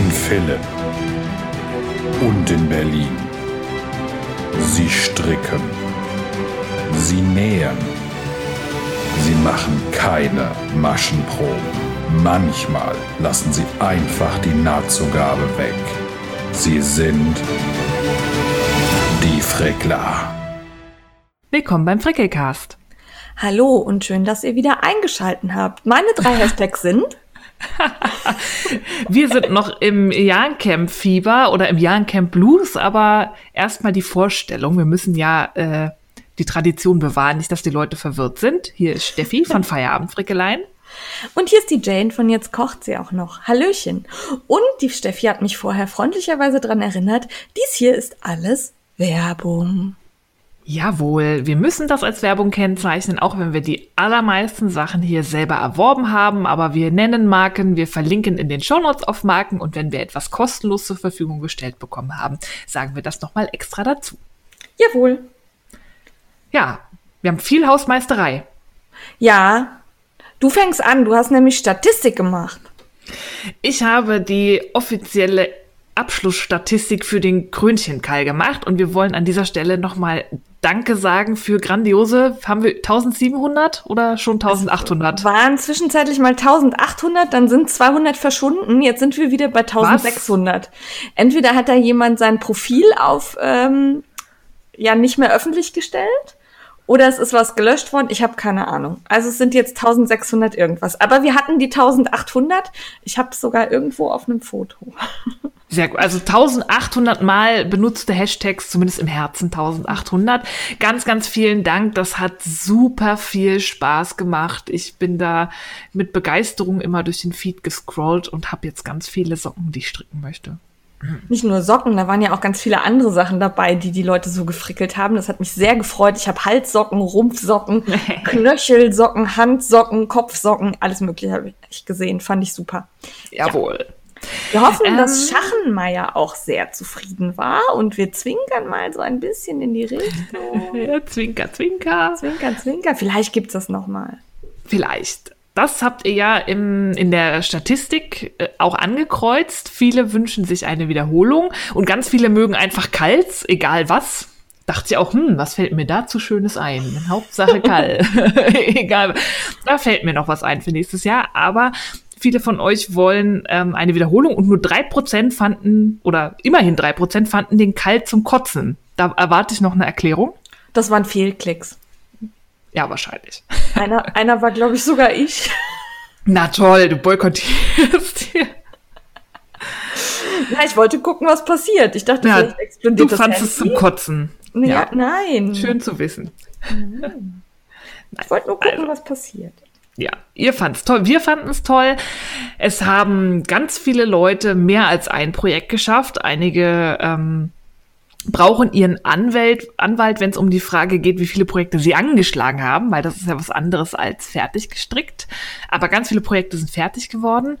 In Philipp und in Berlin. Sie stricken. Sie nähen. Sie machen keine Maschenproben. Manchmal lassen sie einfach die Nahtzugabe weg. Sie sind die Frickler. Willkommen beim Frickelcast. Hallo und schön, dass ihr wieder eingeschalten habt. Meine drei Hashtags sind. Wir sind noch im Jahrencamp-Fieber oder im Jahrencamp Blues, aber erstmal die Vorstellung. Wir müssen ja äh, die Tradition bewahren, nicht, dass die Leute verwirrt sind. Hier ist Steffi von Feierabendfrickeleien. Und hier ist die Jane von Jetzt kocht sie auch noch. Hallöchen. Und die Steffi hat mich vorher freundlicherweise dran erinnert, dies hier ist alles Werbung. Jawohl, wir müssen das als Werbung kennzeichnen, auch wenn wir die allermeisten Sachen hier selber erworben haben, aber wir nennen Marken, wir verlinken in den Shownotes auf Marken und wenn wir etwas kostenlos zur Verfügung gestellt bekommen haben, sagen wir das nochmal extra dazu. Jawohl. Ja, wir haben viel Hausmeisterei. Ja, du fängst an, du hast nämlich Statistik gemacht. Ich habe die offizielle Abschlussstatistik für den Krönchenkall gemacht und wir wollen an dieser Stelle nochmal Danke sagen für grandiose, haben wir 1700 oder schon 1800? Es waren zwischenzeitlich mal 1800, dann sind 200 verschwunden, jetzt sind wir wieder bei 1600. Was? Entweder hat da jemand sein Profil auf, ähm, ja, nicht mehr öffentlich gestellt oder es ist was gelöscht worden. Ich habe keine Ahnung. Also es sind jetzt 1600 irgendwas. Aber wir hatten die 1800. Ich habe es sogar irgendwo auf einem Foto. Sehr gut. Also 1800 Mal benutzte Hashtags, zumindest im Herzen 1800. Ganz, ganz vielen Dank. Das hat super viel Spaß gemacht. Ich bin da mit Begeisterung immer durch den Feed gescrollt und habe jetzt ganz viele Socken, die ich stricken möchte. Nicht nur Socken, da waren ja auch ganz viele andere Sachen dabei, die die Leute so gefrickelt haben. Das hat mich sehr gefreut. Ich habe Halssocken, Rumpfsocken, Knöchelsocken, Handsocken, Kopfsocken, alles Mögliche habe ich gesehen. Fand ich super. Jawohl. Ja. Wir hoffen, ähm, dass Schachenmeier auch sehr zufrieden war und wir zwinkern mal so ein bisschen in die Richtung. ja, zwinker, zwinker. Zwinker, zwinker. Vielleicht gibt's das noch mal. Vielleicht. Das habt ihr ja im, in der Statistik äh, auch angekreuzt. Viele wünschen sich eine Wiederholung und ganz viele mögen einfach kalt, egal was. Dachte ich auch, hm, was fällt mir dazu Schönes ein? Hauptsache kalt. egal. Da fällt mir noch was ein für nächstes Jahr. Aber viele von euch wollen ähm, eine Wiederholung und nur drei Prozent fanden, oder immerhin drei Prozent fanden den kalt zum Kotzen. Da erwarte ich noch eine Erklärung. Das waren Fehlklicks. Ja, wahrscheinlich. Einer, einer war, glaube ich, sogar ich. Na toll, du boykottierst hier. Na, ich wollte gucken, was passiert. Ich dachte, ja, explodiert du das fandest Handy. es zum Kotzen. Ja, ja, nein. Schön zu wissen. Nein. Ich wollte nur gucken, also. was passiert. Ja, ihr fand's toll. Wir fanden es toll. Es haben ganz viele Leute mehr als ein Projekt geschafft. Einige ähm, brauchen ihren Anwalt, Anwalt wenn es um die Frage geht, wie viele Projekte sie angeschlagen haben, weil das ist ja was anderes als fertig gestrickt. Aber ganz viele Projekte sind fertig geworden.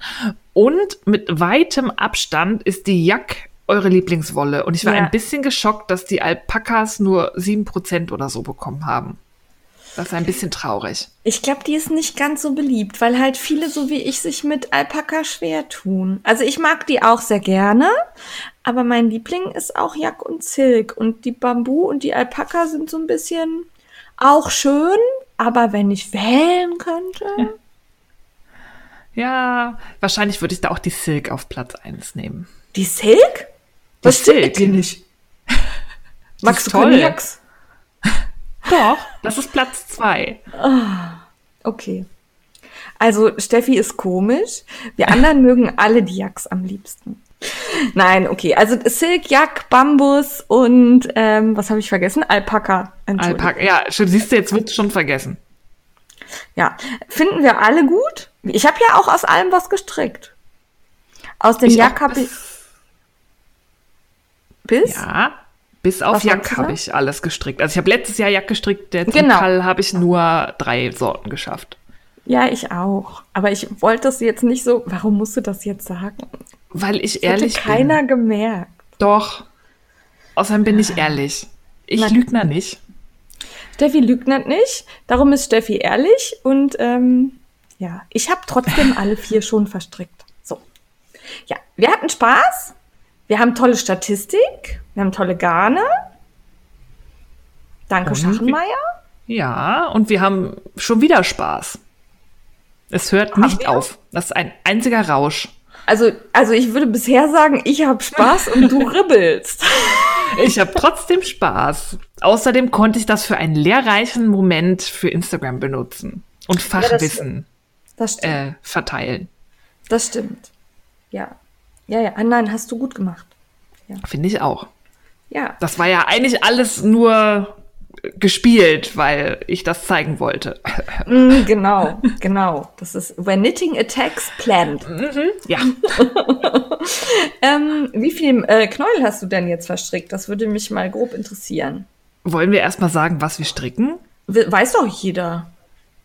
Und mit weitem Abstand ist die Jack eure Lieblingswolle. Und ich war ja. ein bisschen geschockt, dass die Alpakas nur sieben Prozent oder so bekommen haben. Das ist ein bisschen traurig. Ich glaube, die ist nicht ganz so beliebt, weil halt viele so wie ich sich mit Alpaka schwer tun. Also ich mag die auch sehr gerne, aber mein Liebling ist auch Jack und Silk. Und die Bambu und die Alpaka sind so ein bisschen auch schön, aber wenn ich wählen könnte. Ja, wahrscheinlich würde ich da auch die Silk auf Platz 1 nehmen. Die Silk? Was die Silk? dir nicht? Magst du Jacks? Doch, das ist Platz zwei. Ah, okay. Also Steffi ist komisch. Wir anderen mögen alle die Jacks am liebsten. Nein, okay. Also Silk, Jack, Bambus und ähm, was habe ich vergessen? Alpaka. Alpaka, ja, siehst du, jetzt wird schon vergessen. Ja, finden wir alle gut. Ich habe ja auch aus allem was gestrickt. Aus dem Jack habe ich. Bis? Ja, bis auf Jack habe ich alles gestrickt. Also ich habe letztes Jahr Jack gestrickt, der genau. Kall habe ich nur drei Sorten geschafft. Ja, ich auch. Aber ich wollte das jetzt nicht so. Warum musst du das jetzt sagen? Weil ich das ehrlich hätte keiner bin. gemerkt. Doch. Außerdem bin ich ehrlich. Ich lügne nicht. Steffi lügt nicht. Darum ist Steffi ehrlich. Und ähm, ja, ich habe trotzdem alle vier schon verstrickt. So. Ja, wir hatten Spaß. Wir haben tolle Statistik. Wir haben tolle Garne. Danke, Und- Schachenmeier. Ja, und wir haben schon wieder Spaß. Es hört nicht wir? auf. Das ist ein einziger Rausch. Also, also ich würde bisher sagen, ich habe Spaß und du ribbelst. Ich habe trotzdem Spaß. Außerdem konnte ich das für einen lehrreichen Moment für Instagram benutzen und Fachwissen Das stimmt. äh, verteilen. Das stimmt. Ja. Ja, ja. Ah, nein, hast du gut gemacht. Finde ich auch. Ja. Das war ja eigentlich alles nur gespielt, weil ich das zeigen wollte. Mm, genau, genau. Das ist When Knitting Attacks Planned. Ja, Ähm, wie viel äh, Knäuel hast du denn jetzt verstrickt? Das würde mich mal grob interessieren. wollen wir erstmal sagen, was wir stricken? We weiß doch jeder.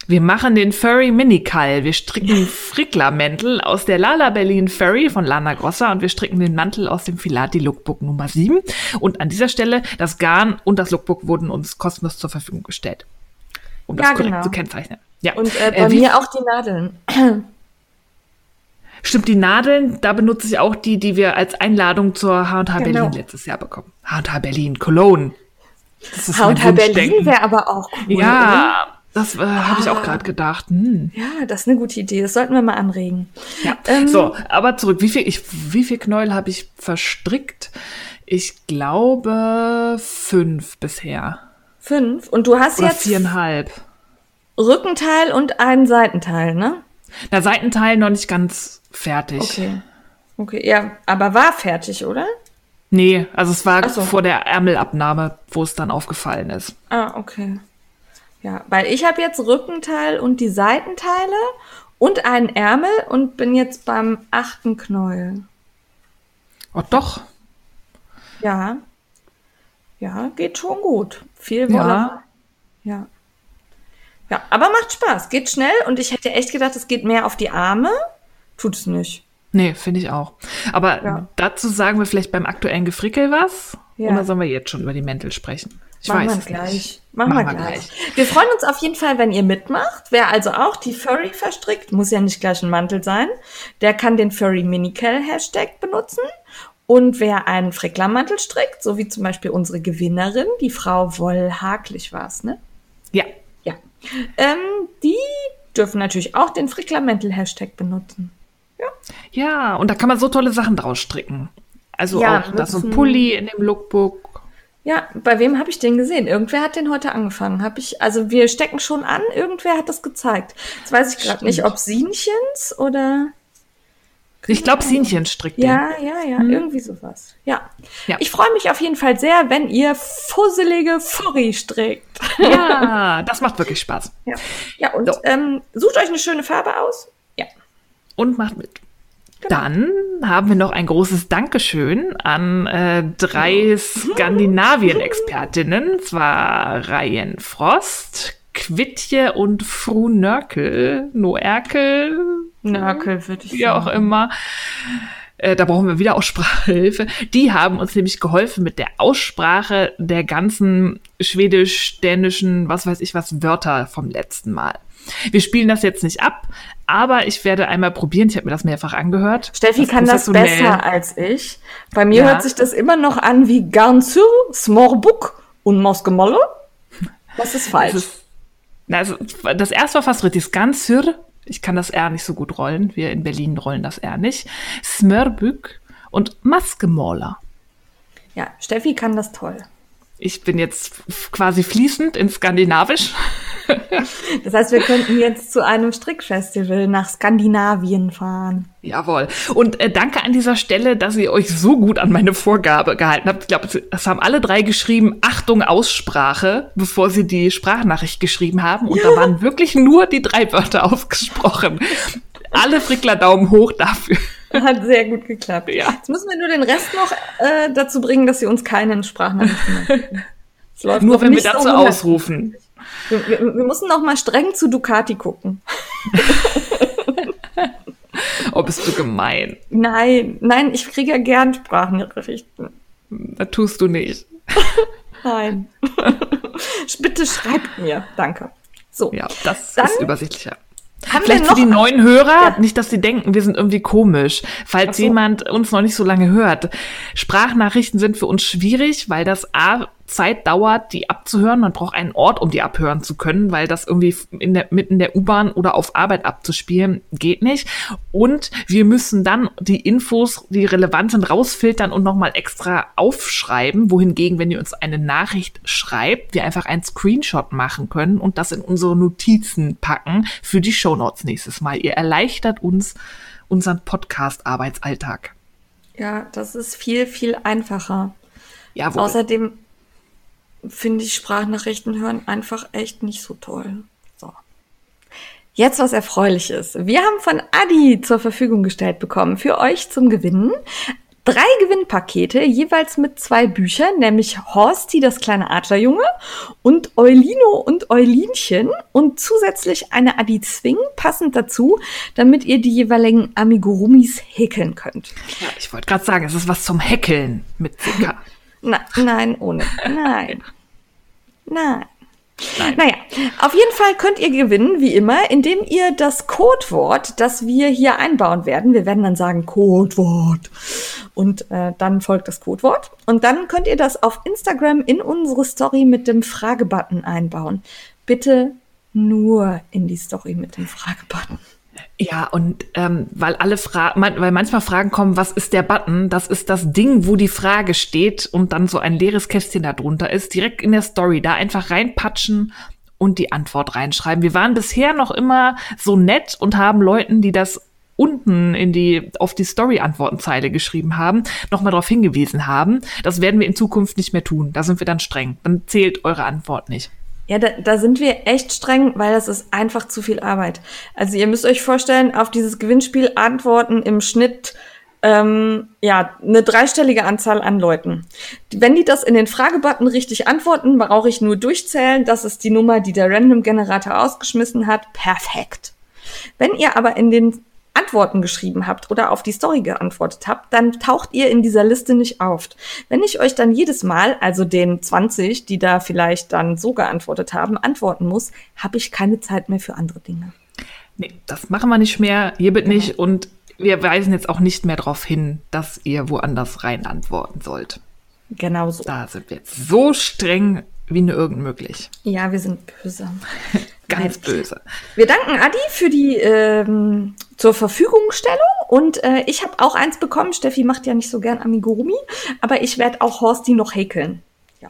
Wir machen den Furry Minikall. Wir stricken Frickler-Mäntel aus der Lala Berlin Furry von Lana Grossa und wir stricken den Mantel aus dem Filati Lookbook Nummer 7. Und an dieser Stelle, das Garn und das Lookbook wurden uns kostenlos zur Verfügung gestellt. Um das Ja, korrekt genau. zu kennzeichnen. Ja. Und äh, bei wie- mir auch die Nadeln. Stimmt, die Nadeln, da benutze ich auch die, die wir als Einladung zur H&H Genau. Berlin letztes Jahr bekommen. H&H Berlin, Cologne. Das ist H&H Berlin wäre aber auch cool. Ja, das äh, habe ich auch gerade gedacht. Hm. Ja, das ist eine gute Idee. Das sollten wir mal anregen. Ja. Ähm, so, aber zurück. Wie viel, ich, wie viel Knäuel habe ich verstrickt? Ich glaube fünf bisher. Fünf. Und du hast Oder jetzt viereinhalb. Rückenteil und einen Seitenteil, ne? Der Seitenteil noch nicht ganz fertig. Okay. Okay, ja, aber war fertig, oder? Nee, also es war so. vor der Ärmelabnahme, wo es dann aufgefallen ist. Ah, okay. Ja, weil ich habe jetzt Rückenteil und die Seitenteile und einen Ärmel und bin jetzt beim achten Knäuel. Oh doch. Ja. Ja, geht schon gut. Viel Ja. Wolle. Ja. Ja, aber macht Spaß. Geht schnell und ich hätte echt gedacht, es geht mehr auf die Arme. Tut es nicht. Nee, finde ich auch. Aber Ja. dazu sagen wir vielleicht beim aktuellen Gefrickel was? Ja. Oder sollen wir jetzt schon über die Mäntel sprechen? Ich Machen weiß wir es gleich. nicht. Machen, wir gleich. Wir freuen uns auf jeden Fall, wenn ihr mitmacht. Wer also auch die Furry verstrickt, muss ja nicht gleich ein Mantel sein, der kann den Furry Minicale Hashtag benutzen. Und wer einen Fricklermantel strickt, so wie zum Beispiel unsere Gewinnerin, die Frau Wollhaglich war es, ne? Ja, Ja. Ähm, die dürfen natürlich auch den Fricklermantel-Hashtag benutzen. Ja, und da kann man so tolle Sachen draus stricken. Also Ja, auch das so ein. Pulli in dem Lookbook. Ja, bei wem habe ich den gesehen? Irgendwer hat den heute angefangen. Hab ich, also wir stecken schon an, irgendwer hat das gezeigt. Jetzt weiß ich gerade nicht, ob Sienchens oder. Ich glaube, Sinchen strickt den. Ja, ja, ja, irgendwie sowas. Ja. Ja. Ich freue mich auf jeden Fall sehr, wenn ihr fusselige Furry strickt. Ja, das macht wirklich Spaß. Ja, ja und So. ähm, sucht euch eine schöne Farbe aus. Ja. Und macht mit. Genau. Dann haben wir noch ein großes Dankeschön an äh, drei Skandinavien-Expertinnen, zwar Ryan Frost, Quitje und Fru Nörkel, Noerkel, Nörkel, würde ich wie auch immer. Äh, da brauchen wir wieder Aussprachehilfe. Die haben uns nämlich geholfen mit der Aussprache der ganzen schwedisch, dänischen, was weiß ich was, Wörter vom letzten Mal. Wir spielen das jetzt nicht ab, aber ich werde einmal probieren. Ich habe mir das mehrfach angehört. Steffi kann das besser als ich. Bei mir Ja. hört sich das immer noch an wie Garnsur, Smorbuk und Moskemolle. Was ist falsch? Das, ist, na, also, das erste war fast richtig. Skansur. Ich kann das R nicht so gut rollen. Wir in Berlin rollen das R nicht. Smörbük und Maskemola. ja, Steffi kann das toll. Ich bin jetzt quasi fließend in Skandinavisch. Das heißt, wir könnten jetzt zu einem Strickfestival nach Skandinavien fahren. Jawohl. Und äh, danke an dieser Stelle, dass ihr euch so gut an meine Vorgabe gehalten habt. Ich glaube, das haben alle drei geschrieben, Achtung, Aussprache, bevor sie die Sprachnachricht geschrieben haben. Und da waren wirklich nur die drei Wörter ausgesprochen. Alle Frickler Daumen hoch dafür. Hat sehr gut geklappt. Ja. Jetzt müssen wir nur den Rest noch äh, dazu bringen, dass sie uns keinen Sprachnachrichten läuft Nur wenn wir so dazu hundert- ausrufen. Wir, wir, wir müssen noch mal streng zu Ducati gucken. Oh, bist du gemein. Nein, nein, ich kriege ja gern Sprachnachrichten. Das tust du nicht. Nein. Bitte schreibt mir. Danke. So. Ja, das Dann- ist übersichtlicher. Haben Vielleicht für die neuen Hörer, ja. nicht, dass sie denken, wir sind irgendwie komisch. Falls so. jemand uns noch nicht so lange hört. Sprachnachrichten sind für uns schwierig, weil das A Zeit dauert, die abzuhören. Man braucht einen Ort, um die abhören zu können, weil das irgendwie in der, mitten in der U-Bahn oder auf Arbeit abzuspielen geht nicht. Und wir müssen dann die Infos, die relevant sind, rausfiltern und nochmal extra aufschreiben. Wohingegen, wenn ihr uns eine Nachricht schreibt, wir einfach einen Screenshot machen können und das in unsere Notizen packen für die Shownotes nächstes Mal. Ihr erleichtert uns unseren Podcast-Arbeitsalltag. Ja, das ist viel, viel einfacher. Jawohl. Außerdem finde ich Sprachnachrichten hören einfach echt nicht so toll. So. Jetzt was Erfreuliches. Wir haben von Adi zur Verfügung gestellt bekommen für euch zum Gewinnen drei Gewinnpakete, jeweils mit zwei Büchern, nämlich Horsti, das kleine Adlerjunge und Eulino und Eulinchen und zusätzlich eine Adi Zwing passend dazu, damit ihr die jeweiligen Amigurumis häkeln könnt. Ja, ich wollte gerade sagen, es ist was zum Häkeln mit CK. Na, nein, ohne. Nein. Nein. Nein. Naja, auf jeden Fall könnt ihr gewinnen, wie immer, indem ihr das Codewort, das wir hier einbauen werden, wir werden dann sagen Codewort und äh, dann folgt das Codewort und dann könnt ihr das auf Instagram in unsere Story mit dem Fragebutton einbauen. Bitte nur in die Story mit dem Fragebutton. Ja, und ähm, weil alle Fragen, weil manchmal Fragen kommen, was ist der Button? Das ist das Ding, wo die Frage steht und dann so ein leeres Kästchen da drunter ist, direkt in der Story, da einfach reinpatschen und die Antwort reinschreiben. Wir waren bisher noch immer so nett und haben Leuten, die das unten in die auf die Story Antwortenzeile geschrieben haben, nochmal darauf hingewiesen haben. Das werden wir in Zukunft nicht mehr tun. Da sind wir dann streng. Dann zählt eure Antwort nicht. Ja, da, da sind wir echt streng, weil das ist einfach zu viel Arbeit. Also ihr müsst euch vorstellen, auf dieses Gewinnspiel antworten im Schnitt ähm, ja eine dreistellige Anzahl an Leuten. Wenn die das in den Fragebutton richtig antworten, brauche ich nur durchzählen. Das ist die Nummer, die der Random Generator ausgeschmissen hat. Perfekt. Wenn ihr aber in den Antworten geschrieben habt oder auf die Story geantwortet habt, dann taucht ihr in dieser Liste nicht auf. Wenn ich euch dann jedes Mal, also den 20, die da vielleicht dann so geantwortet haben, antworten muss, habe ich keine Zeit mehr für andere Dinge. Nee, das machen wir nicht mehr, hierbit genau. nicht und wir weisen jetzt auch nicht mehr darauf hin, dass ihr woanders rein antworten sollt. Genau so. Da sind wir jetzt so streng wie nur irgend möglich. Ja, wir sind böse. Ganz böse. Wir danken Adi für die ähm, zur Verfügungstellung und äh, ich habe auch eins bekommen. Steffi macht ja nicht so gern Amigurumi, aber ich werde auch Horsti noch häkeln. Ja,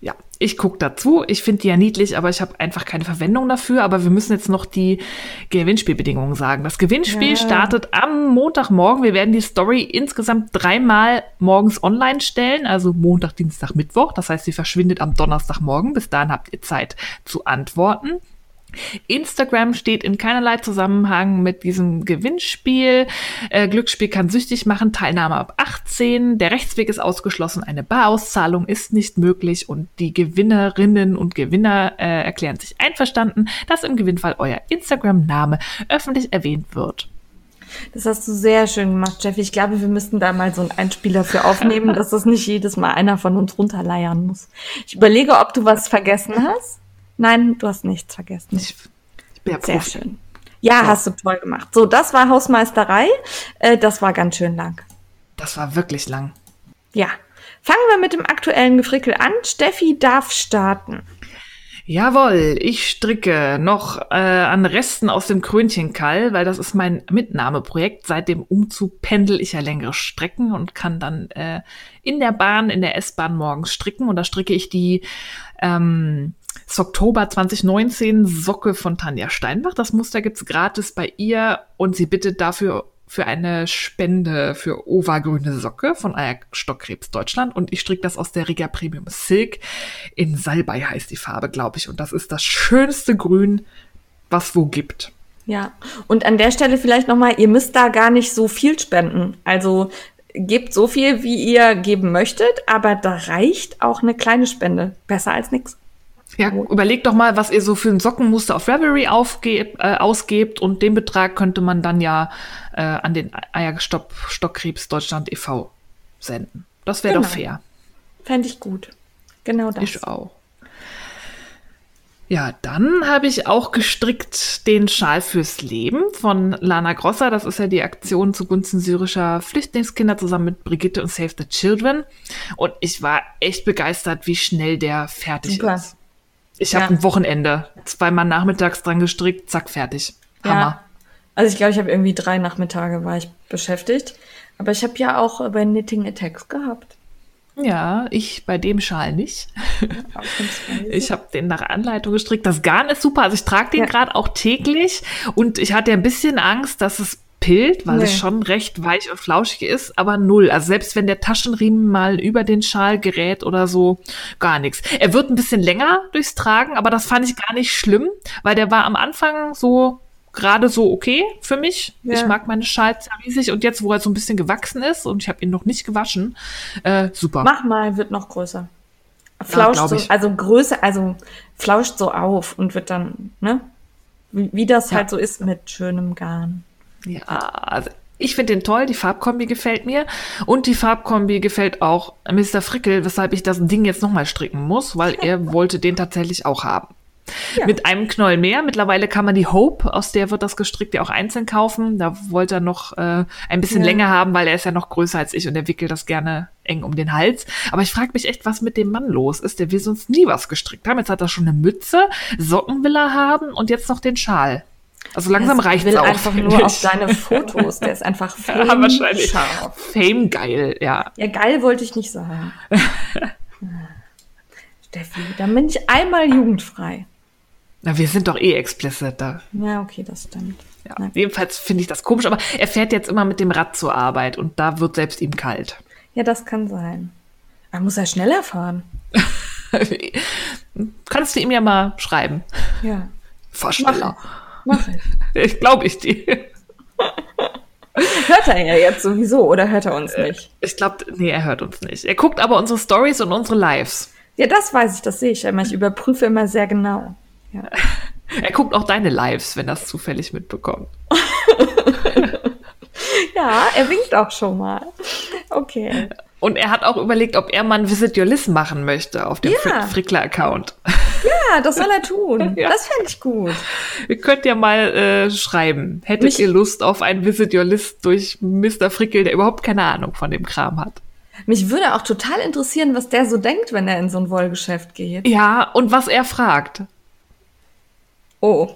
ja ich gucke dazu. Ich finde die ja niedlich, aber ich habe einfach keine Verwendung dafür. Aber wir müssen jetzt noch die Gewinnspielbedingungen sagen. Das Gewinnspiel ja. startet am Montagmorgen. Wir werden die Story insgesamt dreimal morgens online stellen, also Montag, Dienstag, Mittwoch. Das heißt, sie verschwindet am Donnerstagmorgen. Bis dahin habt ihr Zeit zu antworten. Instagram steht in keinerlei Zusammenhang mit diesem Gewinnspiel. Äh, Glücksspiel kann süchtig machen, Teilnahme ab 18. Der Rechtsweg ist ausgeschlossen, eine Barauszahlung ist nicht möglich und die Gewinnerinnen und Gewinner äh, erklären sich einverstanden, dass im Gewinnfall euer Instagram-Name öffentlich erwähnt wird. Das hast du sehr schön gemacht, Jeffy. Ich glaube, wir müssten da mal so einen Einspieler für aufnehmen, dass das nicht jedes Mal einer von uns runterleiern muss. Ich überlege, ob du was vergessen hast. Nein, du hast nichts vergessen. Ich, ich bin ja Sehr schön. Ja, so. hast du toll gemacht. So, das war Hausmeisterei. Äh, das war ganz schön lang. Das war wirklich lang. Ja. Fangen wir mit dem aktuellen Gefrickel an. Steffi darf starten. Jawohl, ich stricke noch äh, an Resten aus dem Krönchtenkall, weil das ist mein Mitnahmeprojekt. Seit dem Umzug pendel ich ja längere Strecken und kann dann äh, in der Bahn, in der S-Bahn morgens stricken. Und da stricke ich die ähm, ist Oktober 2019 Socke von Tanja Steinbach. Das Muster gibt's gratis bei ihr und sie bittet dafür für eine Spende für Ova Grüne Socke von Eierstockkrebs Deutschland und ich stricke das aus der Riga Premium Silk. In Salbei heißt die Farbe, glaube ich. Und das ist das schönste Grün, was wo gibt. Ja, und an der Stelle vielleicht nochmal, ihr müsst da gar nicht so viel spenden. Also gebt so viel, wie ihr geben möchtet, aber da reicht auch eine kleine Spende. Besser als nichts. Ja, überlegt doch mal, was ihr so für ein Sockenmuster auf aufgebt, äh, ausgebt und den Betrag könnte man dann ja äh, an den Eierstockkrebs Deutschland e.V. senden. Das wäre genau. doch fair. Fände ich gut. Genau das. Ich auch. Ja, dann habe ich auch gestrickt den Schal fürs Leben von Lana Grosser. Das ist ja die Aktion zugunsten syrischer Flüchtlingskinder zusammen mit Brigitte und Save the Children. Und ich war echt begeistert, wie schnell der fertig Super. ist. Ich habe Ja. ein Wochenende zweimal nachmittags dran gestrickt, zack, fertig. Hammer. Ja. Also ich glaube, ich habe irgendwie drei Nachmittage war ich beschäftigt. Aber ich habe ja auch bei Knitting Attacks gehabt. Ja, ich bei dem Schal nicht. Ich habe den nach Anleitung gestrickt. Das Garn ist super. Also ich trage den Ja. gerade auch täglich und ich hatte ein bisschen Angst, dass es pillt, weil Nee. es schon recht weich und flauschig ist, aber null. Also selbst wenn der Taschenriemen mal über den Schal gerät oder so, gar nichts. Er wird ein bisschen länger durchs Tragen, aber das fand ich gar nicht schlimm, weil der war am Anfang so gerade so okay für mich. Ja. Ich mag meine Schals ja riesig und jetzt, wo er so ein bisschen gewachsen ist und ich habe ihn noch nicht gewaschen, äh, super. Mach mal, wird noch größer. Flauscht glaub so, also Größe, also flauscht so auf und wird dann, ne? Wie, wie das Ja. halt so ist mit schönem Garn. Ja, also ich finde den toll, die Farbkombi gefällt mir und die Farbkombi gefällt auch Mr. Frickel, weshalb ich das Ding jetzt nochmal stricken muss, weil er wollte den tatsächlich auch haben. Ja. Mit einem Knoll mehr. Mittlerweile kann man die Hope, aus der wird das gestrickt, ja auch einzeln kaufen. Da wollte er noch äh, ein bisschen Ja. länger haben, weil er ist ja noch größer als ich und er wickelt das gerne eng um den Hals. Aber ich frage mich echt, was mit dem Mann los ist. Der will sonst nie was gestrickt haben. Jetzt hat er schon eine Mütze, Socken will er haben und jetzt noch den Schal. Also langsam Das reicht's will auch. einfach nur ich. auf deine Fotos. Der ist einfach Ja, wahrscheinlich. scharf. Fame geil, ja. Ja, geil wollte ich nicht sagen. Steffi, dann bin ich einmal jugendfrei. Na, wir sind doch eh explicit da. Ja, okay, das stimmt. Ja. Na, Jedenfalls finde ich das komisch, aber er fährt jetzt immer mit dem Rad zur Arbeit und da wird selbst ihm kalt. ja, das kann sein. Man muss ja schneller fahren. Kannst du ihm ja mal schreiben. Ja, Fahr schneller. mach ich. Ich glaube ich dir. Hört er ja jetzt sowieso oder hört er uns nicht? Ich glaube, nee, er hört uns nicht. Er guckt aber unsere Stories und unsere Lives. Ja, das weiß ich, das sehe ich immer. Ich überprüfe immer sehr genau. Ja. Er guckt auch deine Lives, wenn er es zufällig mitbekommt. ja, er winkt auch schon mal. Okay. Und er hat auch überlegt, ob er mal ein Visit Your List machen möchte auf dem Ja. Frick- Frickler-Account. Ja, das soll er tun. Ja. Das fände ich gut. Ihr könnt ja mal äh, schreiben. Hättet Mich- ihr Lust auf ein Visit Your List durch Mr. Frickel, der überhaupt keine Ahnung von dem Kram hat? Mich würde auch total interessieren, was der so denkt, wenn er in so ein Wollgeschäft geht. Ja, und was er fragt. Oh.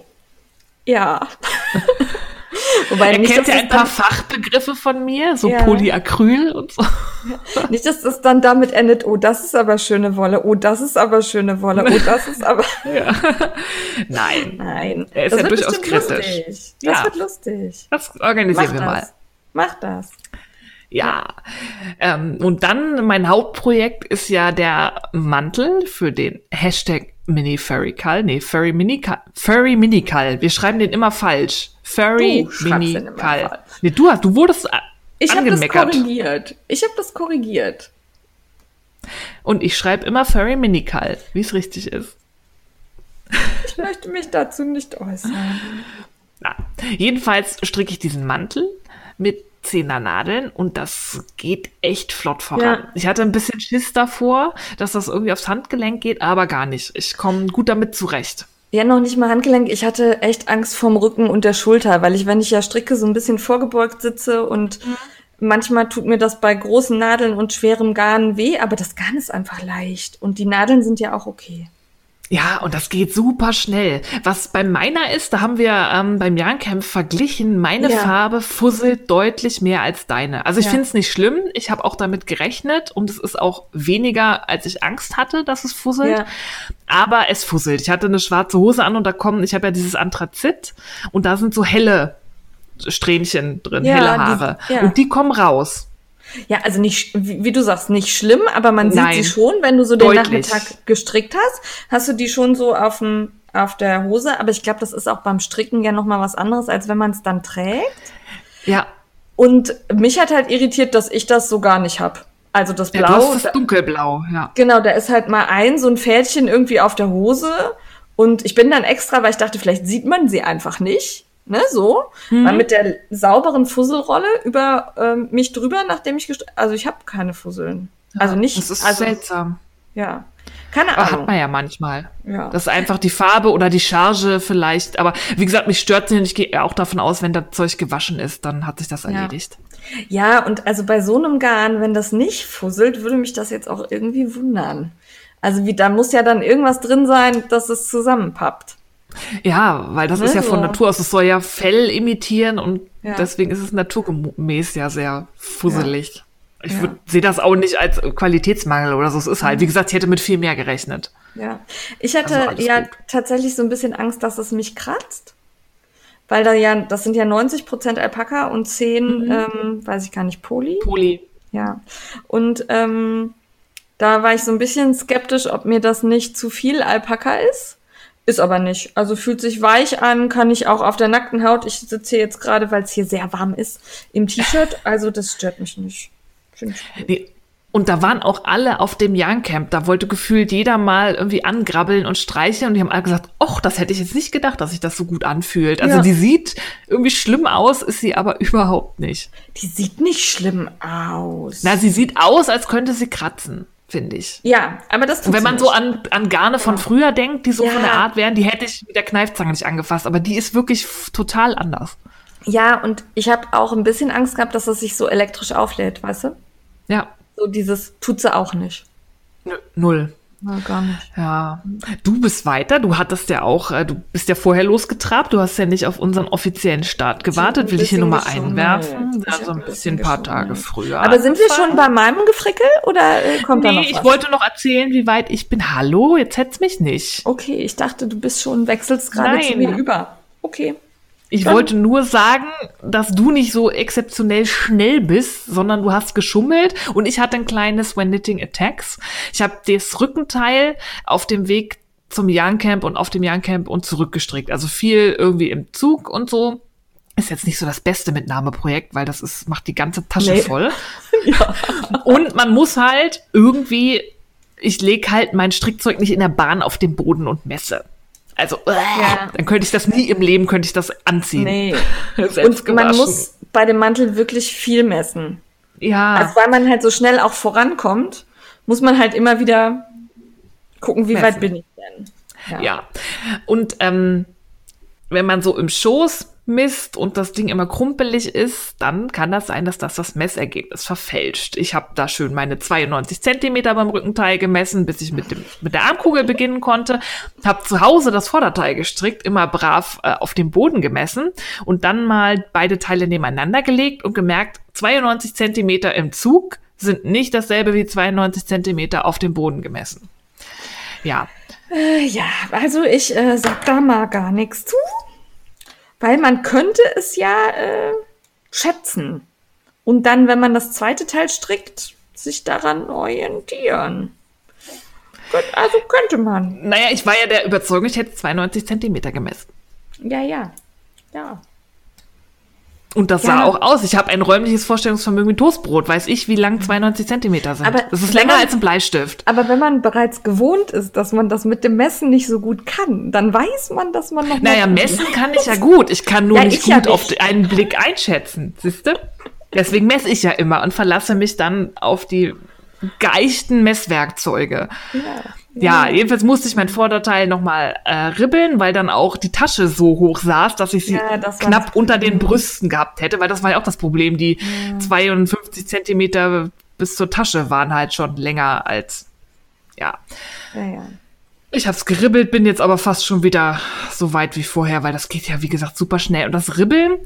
Ja. Wobei Er nicht, kennt ja das ein paar Fachbegriffe von mir, so Ja. Polyacryl und so. nicht, dass das dann damit endet, oh, das ist aber schöne Wolle, oh, das ist aber schöne Wolle, oh, das ist aber. Nein, Nein. Er ist das ja wird durchaus kritisch. Lustig. Das Ja. wird lustig. das organisieren Mach wir das. mal. Mach das. Ja. Ähm, und dann, mein Hauptprojekt ist ja der Mantel für den Hashtag Mini Furry Call. Nee, Furry Mini Call. Furry Mini Call. Wir schreiben den immer falsch. Furry Mini falsch. Nee, du hast, du wurdest äh, Ich habe das korrigiert. Ich habe das korrigiert. und ich schreibe immer Furry Mini Call, wie es richtig ist. Ich möchte mich dazu nicht äußern. Na, jedenfalls stricke ich diesen Mantel mit Zehnernadeln und das geht echt flott voran. Ja. Ich hatte ein bisschen Schiss davor, dass das irgendwie aufs Handgelenk geht, aber gar nicht. Ich komme gut damit zurecht. Ja, noch nicht mal Handgelenk. Ich hatte echt Angst vorm Rücken und der Schulter, weil ich, wenn ich ja stricke, so ein bisschen vorgebeugt sitze und manchmal tut mir das bei großen Nadeln und schwerem Garn weh, aber das Garn ist einfach leicht und die Nadeln sind ja auch okay. Ja, und das geht super schnell. Was bei meiner ist, da haben wir ähm, beim Jahrencamp verglichen, meine Ja. Farbe fusselt deutlich mehr als deine. Also ich Ja. finde es nicht schlimm, ich habe auch damit gerechnet und es ist auch weniger, als ich Angst hatte, dass es fusselt. Ja. Aber es fusselt. Ich hatte eine schwarze Hose an und da kommen, ich habe ja dieses Anthrazit und da sind so helle Strähnchen drin, helle die- Haare. ja. Und die kommen raus. Ja, also nicht, wie, du sagst, nicht schlimm, aber man sieht Nein. sie schon, wenn du so den Deutlich. Nachmittag gestrickt hast, hast du die schon so auf dem auf der Hose, aber ich glaube, das ist auch beim Stricken ja noch mal was anderes, als wenn man es dann trägt. Ja, Und mich hat halt irritiert, dass ich das so gar nicht hab. Also das ja du Blau, hast das da, dunkelblau, ja. genau, da ist halt mal ein so ein Fältchen irgendwie auf der Hose und ich bin dann extra, weil ich dachte, vielleicht sieht man sie einfach nicht, ne, so, Mhm. mal mit der sauberen Fusselrolle über ähm, mich drüber, nachdem ich also ich habe keine Fusseln. Also nicht, Das ist also seltsam. Ja. Keine Aber Ahnung. hat man ja manchmal. Ja. Das ist einfach die Farbe oder die Charge vielleicht. Aber wie gesagt, mich stört sie nicht. Ich gehe auch davon aus, wenn das Zeug gewaschen ist, dann hat sich das erledigt. Ja, und also bei so einem Garn, wenn das nicht fusselt, würde mich das jetzt auch irgendwie wundern. Also wie, da muss ja dann irgendwas drin sein, dass es zusammenpappt. Ja, weil das Ne, ist ja von so. Natur aus. Es soll ja Fell imitieren und Ja. deswegen ist es naturgemäß ja sehr fusselig. Ich Ja. sehe das auch nicht als Qualitätsmangel oder so. Es ist halt, wie gesagt, ich hätte mit viel mehr gerechnet. Ja. Ich hatte Also ja gut. tatsächlich so ein bisschen Angst, dass es mich kratzt. Weil da ja, das sind ja 90 Prozent Alpaka und 10, Mhm. ähm, weiß ich gar nicht, Poli. Poli. Ja. Und ähm, da war ich so ein bisschen skeptisch, ob mir das nicht zu viel Alpaka ist. Ist aber nicht. Also fühlt sich weich an, kann ich auch auf der nackten Haut. Ich sitze hier jetzt gerade, weil es hier sehr warm ist, im T-Shirt. Also das stört mich nicht. Find ich. Nee. Und da waren auch alle auf dem Jahncamp. Da wollte gefühlt jeder mal irgendwie angrabbeln und streicheln. Und die haben alle gesagt, ach, das hätte ich jetzt nicht gedacht, dass sich das so gut anfühlt. Also Ja. die sieht irgendwie schlimm aus, ist sie aber überhaupt nicht. Die sieht nicht schlimm aus. Na, sie sieht aus, als könnte sie kratzen, finde ich. ja, aber das tut Und wenn man nicht. so an, an Garne von früher denkt, die so Ja. von der Art wären, die hätte ich mit der Kneifzange nicht angefasst. Aber die ist wirklich total anders. Ja, und ich habe auch ein bisschen Angst gehabt, dass es sich so elektrisch auflädt, weißt du? Ja, So dieses tut sie auch nicht. nö, null. Na, gar nicht. Ja, du bist weiter. Du hattest ja auch, äh, du bist ja vorher losgetrabt. Du hast ja nicht auf unseren offiziellen Start gewartet. Will ich hier nochmal einwerfen? Also ein bisschen ein paar Tage früher. Aber sind wir schon bei meinem Gefrickel oder äh, kommt da noch Nee, was? ich wollte noch erzählen, wie weit ich bin. Hallo, jetzt hätt's mich nicht. Okay, ich dachte, du bist schon, wechselst gerade zu mir über. Okay. Ich Dann- wollte nur sagen, dass du nicht so exzeptionell schnell bist, sondern du hast geschummelt und ich hatte ein kleines When Knitting Attacks. Ich habe das Rückenteil auf dem Weg zum Yarncamp und auf dem Yarncamp und zurückgestrickt. Also viel irgendwie im Zug und so. Ist jetzt nicht so das beste Mitnahmeprojekt, weil das ist, macht die ganze Tasche Nee. voll. Und man muss halt irgendwie, ich leg halt mein Strickzeug nicht in der Bahn auf den Boden und messe. Also, äh, Ja. dann könnte ich das nie im Leben, könnte ich das anziehen. Nee. Und man muss bei dem Mantel wirklich viel messen. ja, Also weil man halt so schnell auch vorankommt, muss man halt immer wieder gucken, wie Messen. weit bin ich denn. ja. Und ähm, wenn man so im Schoß misst und das Ding immer krumpelig ist, dann kann das sein, dass das das Messergebnis verfälscht. Ich habe da schön meine 92 Zentimeter beim Rückenteil gemessen, bis ich mit, dem, mit der Armkugel beginnen konnte. Habe zu Hause das Vorderteil gestrickt, immer brav äh, auf dem Boden gemessen und dann mal beide Teile nebeneinander gelegt und gemerkt, 92 Zentimeter im Zug sind nicht dasselbe wie 92 Zentimeter auf dem Boden gemessen. Ja, Äh, ja, also ich äh, sag da mal gar nichts zu, weil man könnte es ja äh, schätzen. Und dann, wenn man das zweite Teil strickt, sich daran orientieren. Gut, also könnte man. Naja, ich war ja der Überzeugung, ich hätte 92 Zentimeter gemessen. Ja, ja. Ja. Und das Ja. sah auch aus. Ich habe ein räumliches Vorstellungsvermögen mit Toastbrot. Weiß ich, wie lang 92 Zentimeter sind. Aber das ist länger man- als ein Bleistift. Aber wenn man bereits gewohnt ist, dass man das mit dem Messen nicht so gut kann, dann weiß man, dass man noch Naja, messen kann ich ja gut. Ich kann nur Ja, nicht ich ja gut auf nicht. einen Blick einschätzen. Siehste? Deswegen messe ich ja immer und verlasse mich dann auf die geeichten Messwerkzeuge. Ja, jedenfalls musste ich mein Vorderteil nochmal äh, ribbeln, weil dann auch die Tasche so hoch saß, dass ich sie Ja, knapp unter den Brüsten gehabt hätte, weil das war ja auch das Problem. Die 52 Zentimeter bis zur Tasche waren halt schon länger als, ja. Ja, ja. Ich hab's geribbelt, bin jetzt aber fast schon wieder so weit wie vorher, weil das geht ja, wie gesagt, super schnell. Und das Ribbeln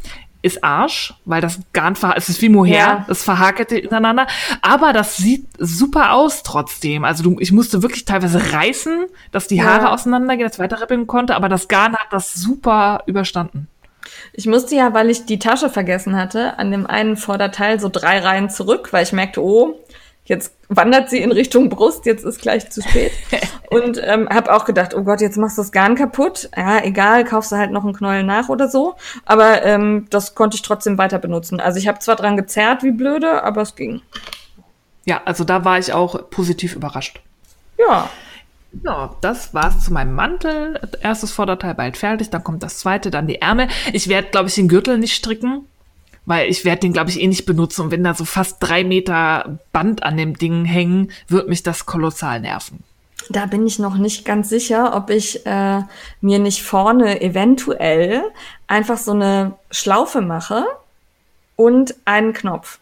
ist Arsch, weil das Garn verha- es ist wie Mohair, Ja. das verhakelt hintereinander. Aber das sieht super aus trotzdem. Also du, ich musste wirklich teilweise reißen, dass die Ja. Haare auseinandergehen, dass ich weiter ribbeln konnte. Aber das Garn hat das super überstanden. Ich musste ja, weil ich die Tasche vergessen hatte, an dem einen Vorderteil so drei Reihen zurück, weil ich merkte, oh, jetzt wandert sie in Richtung Brust, jetzt ist gleich zu spät. Und ähm, habe auch gedacht, oh Gott, jetzt machst du das Garn kaputt. Ja, egal, kaufst du halt noch einen Knäuel nach oder so. Aber ähm, das konnte ich trotzdem weiter benutzen. Also ich habe zwar dran gezerrt, wie blöde, aber es ging. Ja, also da war ich auch positiv überrascht. Ja, Ja, das war's zu meinem Mantel. Erstes Vorderteil bald fertig, dann kommt das zweite, dann die Ärmel. Ich werde, glaube ich, den Gürtel nicht stricken, Weil ich werde den, glaube ich, eh nicht benutzen. Und wenn da so fast drei Meter Band an dem Ding hängen, wird mich das kolossal nerven. Da bin ich noch nicht ganz sicher, ob ich äh, mir nicht vorne eventuell einfach so eine Schlaufe mache und einen Knopf.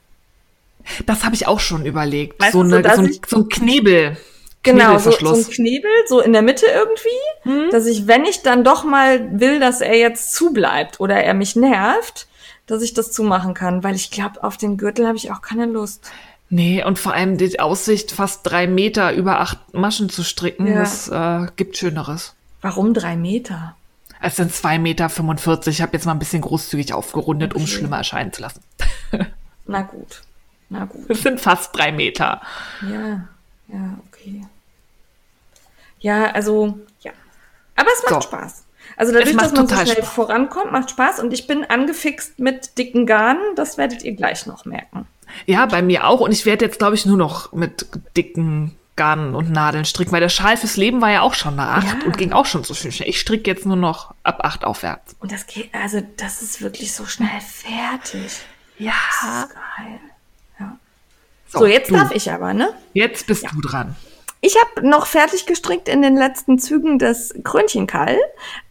Das habe ich auch schon überlegt. Weißt so, so, eine, dass so, ein, so ein Knebel. Genau, so, so ein. Knebel, so in der Mitte irgendwie, Hm? dass ich, wenn ich dann doch mal will, dass er jetzt zubleibt oder er mich nervt, dass ich das zumachen kann, weil ich glaube, auf den Gürtel habe ich auch keine Lust. Nee, und vor allem die Aussicht, fast drei Meter über acht Maschen zu stricken, Ja. das äh, gibt Schöneres. Warum drei Meter? Es sind zwei Meter. fünfundvierzig. Ich habe jetzt mal ein bisschen großzügig aufgerundet, um es schlimmer erscheinen zu lassen. Na gut, na gut. Es sind fast drei Meter. Ja, ja, okay. Ja, also, ja. Aber es macht So. Spaß. Also dadurch, dass man so schnell Spaß. vorankommt, macht Spaß und ich bin angefixt mit dicken Garnen, das werdet ihr gleich noch merken. Ja, bei mir auch. Und ich werde jetzt, glaube ich, nur noch mit dicken Garnen und Nadeln stricken, weil der Schal fürs Leben war ja auch schon eine 8 Ja. und ging auch schon so schön schnell. Ich stricke jetzt nur noch ab 8 aufwärts. Und das geht, also das ist wirklich so schnell fertig. Ja. Das ist geil. Ja. So, jetzt du. darf ich aber, ne? Jetzt bist du dran. Ich habe noch fertig gestrickt in den letzten Zügen das Krönchenkall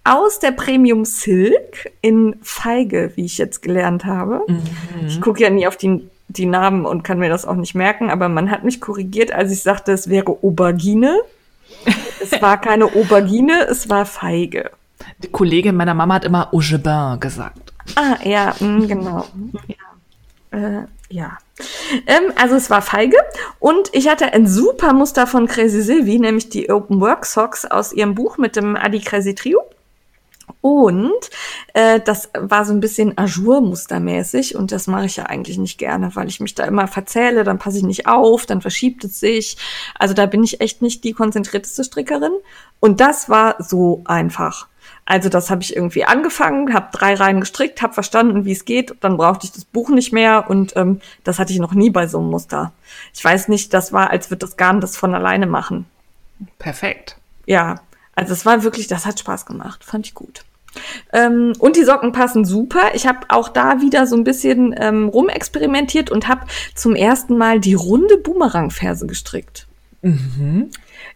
aus der Premium Silk in Feige, wie ich jetzt gelernt habe. Ich gucke ja nie auf die, die Namen und kann mir das auch nicht merken, aber man hat mich korrigiert, als ich sagte, es wäre Aubergine. es war keine Aubergine, es war Feige. Die Kollegin meiner Mama hat immer Augebin gesagt. Ah, ja, mm, genau. Ja. Äh, ja. Ähm, also es war feige und ich hatte ein super Muster von Crazy Sylvie, nämlich die Open Work Socks aus ihrem Buch mit dem Adi Crazy Trio. Und äh, das war so ein bisschen Ajour-mustermäßig und das mache ich ja eigentlich nicht gerne, weil ich mich da immer verzähle, dann passe ich nicht auf, dann verschiebt es sich. Also da bin ich echt nicht die konzentrierteste Strickerin. Und das war so einfach. Also das habe ich irgendwie angefangen, habe drei Reihen gestrickt, habe verstanden, wie es geht. Dann brauchte ich das Buch nicht mehr und ähm, das hatte ich noch nie bei so einem Muster. Ich weiß nicht, das war, als wird das Garn das von alleine machen. Perfekt. Ja, also es war wirklich, das hat Spaß gemacht, fand ich gut. Ähm, und die Socken passen super. Ich habe auch da wieder so ein bisschen ähm, rumexperimentiert und habe zum ersten Mal die runde Boomerang-Ferse gestrickt.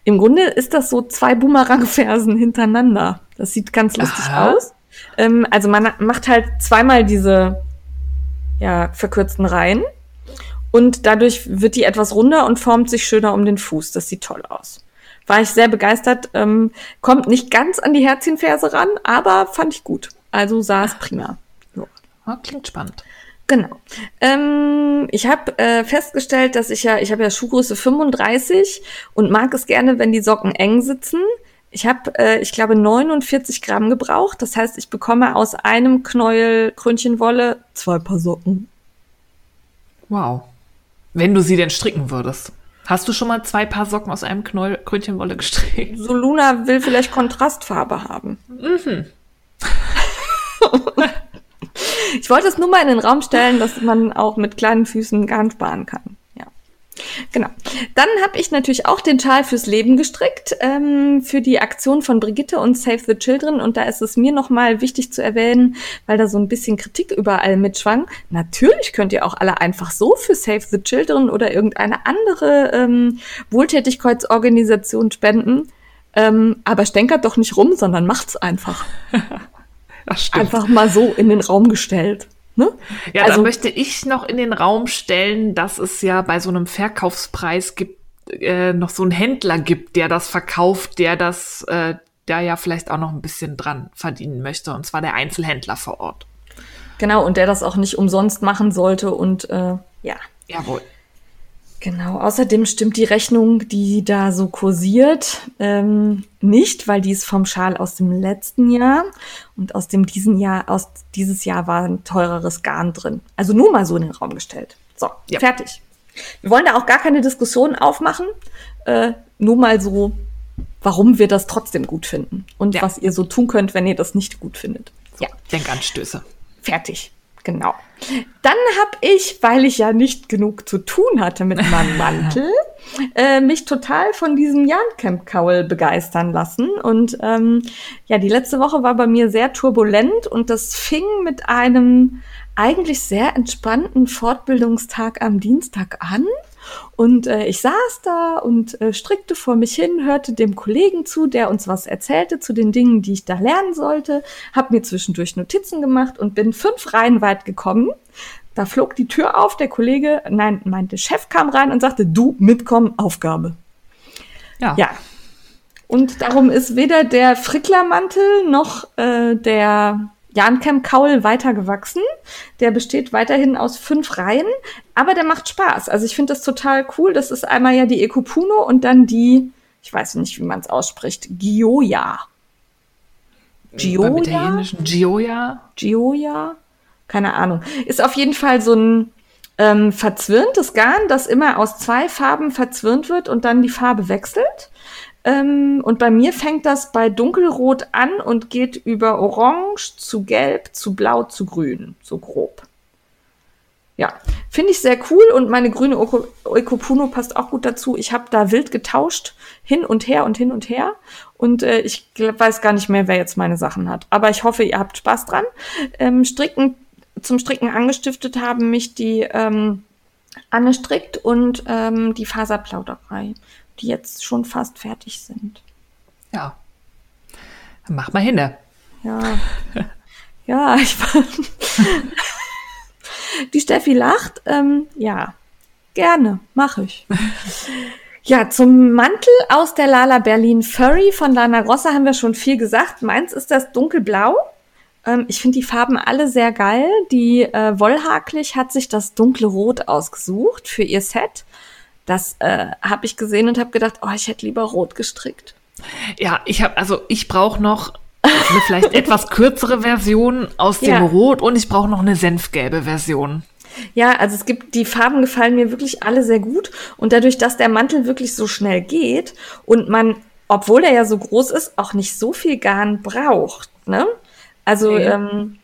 Im Grunde ist das so zwei Boomerang-Fersen hintereinander. Das sieht ganz lustig Aha. aus. Ähm, also man macht halt zweimal diese ja, verkürzten Reihen und dadurch wird die etwas runder und formt sich schöner um den Fuß. Das sieht toll aus. War ich sehr begeistert. Ähm, kommt nicht ganz an die Herzchenferse ran, aber fand ich gut. Also sah es prima. So. Ja, klingt spannend. Genau. Ähm, ich habe äh, festgestellt, dass ich ja, ich habe ja Schuhgröße 35 und mag es gerne, wenn die Socken eng sitzen. Ich habe, äh, ich glaube, 49 Gramm gebraucht. Das heißt, ich bekomme aus einem Knäuel Krönchenwolle zwei Paar Socken. Wow. Wenn du sie denn stricken würdest. Hast du schon mal zwei Paar Socken aus einem Knoll Krönchenwolle gestrickt? So Luna will vielleicht Kontrastfarbe haben. ich wollte es nur mal in den Raum stellen, dass man auch mit kleinen Füßen Garn sparen kann. Genau. Dann habe ich natürlich auch den Schal fürs Leben gestrickt, ähm, für die Aktion von Brigitte und Save the Children. Und da ist es mir nochmal wichtig zu erwähnen, weil da so ein bisschen Kritik überall mitschwang. Natürlich könnt ihr auch alle einfach so für Save the Children oder irgendeine andere ähm, Wohltätigkeitsorganisation spenden. Ähm, aber stänkert doch nicht rum, sondern macht's einfach. Stimmt. Einfach mal so in den Raum gestellt. Ne? Ja, also, möchte ich noch in den Raum stellen, dass es ja bei so einem Verkaufspreis gibt, äh, noch so einen Händler gibt, der das verkauft, der das, äh, da ja vielleicht auch noch ein bisschen dran verdienen möchte, und zwar der Einzelhändler vor Ort. genau, und der das auch nicht umsonst machen sollte und äh, ja. Jawohl. Genau, außerdem stimmt die Rechnung, die da so kursiert, ähm, nicht, weil die ist vom Schal aus dem letzten Jahr und aus dem diesen Jahr, aus dieses Jahr war ein teureres Garn drin. Also nur mal so in den Raum gestellt. So, Ja. fertig. Wir wollen da auch gar keine Diskussion aufmachen, äh, nur mal so, warum wir das trotzdem gut finden und Ja. was ihr so tun könnt, wenn ihr das nicht gut findet. Ja. Denkanstöße. Fertig. Genau. Dann habe ich, weil ich ja nicht genug zu tun hatte mit meinem Mantel, äh, mich total von diesem Jahncamp-Kaul begeistern lassen. Und ähm, ja, die letzte Woche war bei mir sehr turbulent und das fing mit einem eigentlich sehr entspannten Fortbildungstag am Dienstag an. Und äh, ich saß da und äh, strickte vor mich hin, hörte dem Kollegen zu, der uns was erzählte zu den Dingen, die ich da lernen sollte, habe mir zwischendurch Notizen gemacht und bin fünf Reihen weit gekommen. Da flog die Tür auf, der Kollege, nein, meinte Chef kam rein und sagte, du mitkommen, Aufgabe. Ja. Ja. Und darum ist weder der Fricklermantel noch äh, der Jancamp Kaul weitergewachsen. Der besteht weiterhin aus fünf Reihen, aber der macht Spaß. Also ich finde das total cool. Das ist einmal ja die Ekopuno und dann die, ich weiß nicht, wie man es ausspricht, Gioia. Gioia? Gioia? Gioia? Keine Ahnung. Ist auf jeden Fall so ein ähm, verzwirntes Garn, das immer aus zwei Farben verzwirnt wird und dann die Farbe wechselt. Ähm, und bei mir fängt das bei dunkelrot an und geht über orange zu gelb zu blau zu grün, so grob. Ja, finde ich sehr cool und meine grüne Oikopuno passt auch gut dazu. Ich habe da wild getauscht, hin und her und hin und her. Und äh, ich weiß gar nicht mehr, wer jetzt meine Sachen hat. Aber ich hoffe, ihr habt Spaß dran. Ähm, Stricken, zum Stricken angestiftet haben mich die ähm, Anne Strickt und ähm, die Faserplauderei die jetzt schon fast fertig sind. Ja. Dann mach mal hin. Ja. ja, ich Die Steffi lacht. Ähm, ja, gerne, mache ich. Ja, zum Mantel aus der Lala Berlin Furry von Lana Rossa haben wir schon viel gesagt. Meins ist das dunkelblau. Ähm, ich finde die Farben alle sehr geil. Die äh, Wollhaklich hat sich das dunkle Rot ausgesucht für ihr Set. Das äh, habe ich gesehen und habe gedacht, oh, ich hätte lieber rot gestrickt. Ja, ich habe also ich brauche noch eine vielleicht etwas kürzere Version aus dem ja. Rot und ich brauche noch eine senfgelbe Version. Ja, also es gibt, die Farben gefallen mir wirklich alle sehr gut. Und dadurch, dass der Mantel wirklich so schnell geht und man, obwohl er ja so groß ist, auch nicht so viel Garn braucht, ne? Also okay. ähm,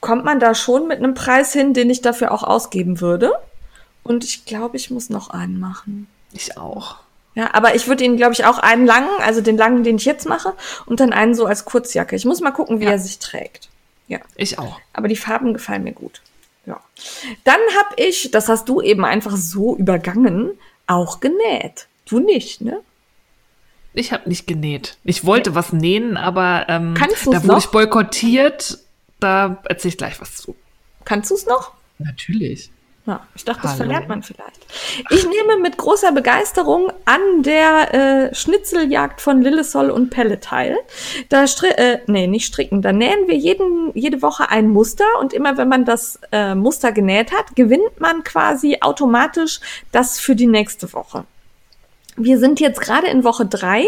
kommt man da schon mit einem Preis hin, den ich dafür auch ausgeben würde. Und ich glaube, ich muss noch einen machen. Ich auch. Ja, aber ich würde ihn, glaube ich, auch einen langen, also den langen, den ich jetzt mache, und dann einen so als Kurzjacke. Ich muss mal gucken, wie ja. er sich trägt. Ja. Ich auch. Aber die Farben gefallen mir gut. Ja. Dann habe ich, das hast du eben einfach so übergangen, auch genäht. Du nicht, ne? Ich habe nicht genäht. Ich wollte ja. was nähen, aber ähm, Kannst da wurde noch? ich boykottiert. Da erzähle ich gleich was zu. Kannst du es noch? Natürlich. Ja, ich dachte, das verlernt man vielleicht. Ich nehme mit großer Begeisterung an der äh, Schnitzeljagd von Lillesol und Pelle teil. Da äh, nee, nicht stricken. Da nähen wir jeden, jede Woche ein Muster und immer wenn man das äh, Muster genäht hat, gewinnt man quasi automatisch das für die nächste Woche. Wir sind jetzt gerade in Woche drei.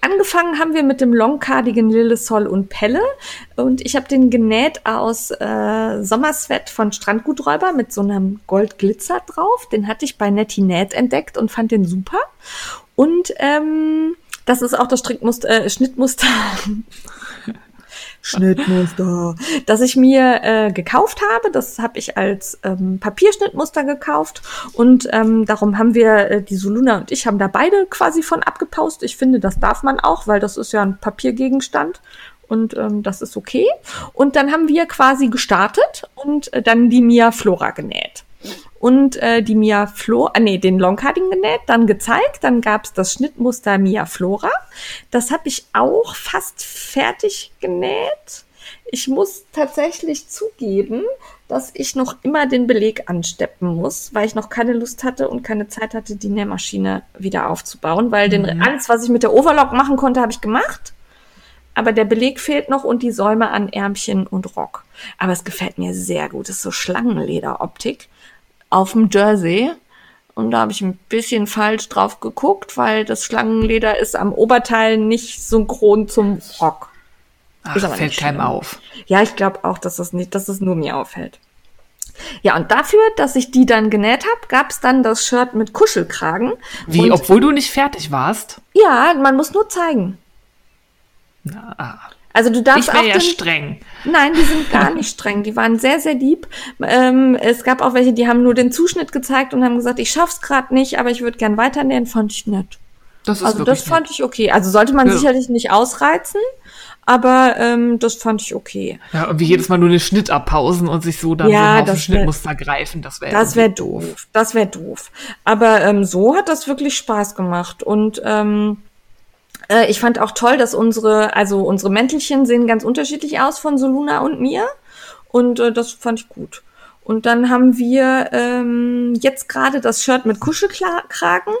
Angefangen haben wir mit dem Long Cardigan Lillesol und Pelle. Und ich habe den genäht aus äh, Sommersweat von Strandguträuber mit so einem Goldglitzer drauf. Den hatte ich bei Nettie Nät entdeckt und fand den super. Und ähm, das ist auch das Strickmuster, äh, Schnittmuster. Schnittmuster, das ich mir äh, gekauft habe. Das habe ich als ähm, Papierschnittmuster gekauft und ähm, darum haben wir, äh, die Soluna und ich haben da beide quasi von abgepaust. Ich finde, das darf man auch, weil das ist ja ein Papiergegenstand und ähm, das ist okay. Und dann haben wir quasi gestartet und äh, dann die Mia Flora genäht und äh, die Mia Flora, äh, nee, den Longcarding genäht, dann gezeigt, dann gab's das Schnittmuster Mia Flora. Das habe ich auch fast fertig genäht. Ich muss tatsächlich zugeben, dass ich noch immer den Beleg ansteppen muss, weil ich noch keine Lust hatte und keine Zeit hatte, die Nähmaschine wieder aufzubauen, weil mhm. den, alles, was ich mit der Overlock machen konnte, habe ich gemacht. Aber der Beleg fehlt noch und die Säume an Ärmchen und Rock. Aber es gefällt mir sehr gut. Es ist so Schlangenlederoptik auf dem Jersey. Und da habe ich ein bisschen falsch drauf geguckt, weil das Schlangenleder ist am Oberteil nicht synchron zum Rock. Ach, fällt keinem auf. Ja, ich glaube auch, dass das nicht, dass es nur mir auffällt. Ja, und dafür, dass ich die dann genäht habe, gab es dann das Shirt mit Kuschelkragen. Wie, und obwohl du nicht fertig warst? Ja, man muss nur zeigen. Na, ah. Also du darfst ich auch wäre ja den, streng. Nein, die sind gar nicht streng. Die waren sehr, sehr lieb. Ähm, es gab auch welche, die haben nur den Zuschnitt gezeigt und haben gesagt, ich schaff's gerade nicht, aber ich würde gern weiternähen. Fand ich nett. Das ist Also das fand ich okay. Also sollte man Ja. sicherlich nicht ausreizen, aber ähm, das fand ich okay. nett. Ja, und wie jedes Mal nur den Schnitt abpausen und sich so dann Ja, so auf Schnittmuster greifen, das wäre Das wäre doof. Das wäre doof. Aber ähm, so hat das wirklich Spaß gemacht. Und ähm, äh, ich fand auch toll, dass unsere, also unsere Mäntelchen sehen ganz unterschiedlich aus von Soluna und mir. Und äh, das fand ich gut. Und dann haben wir ähm, jetzt gerade das Shirt mit Kuschelkragen.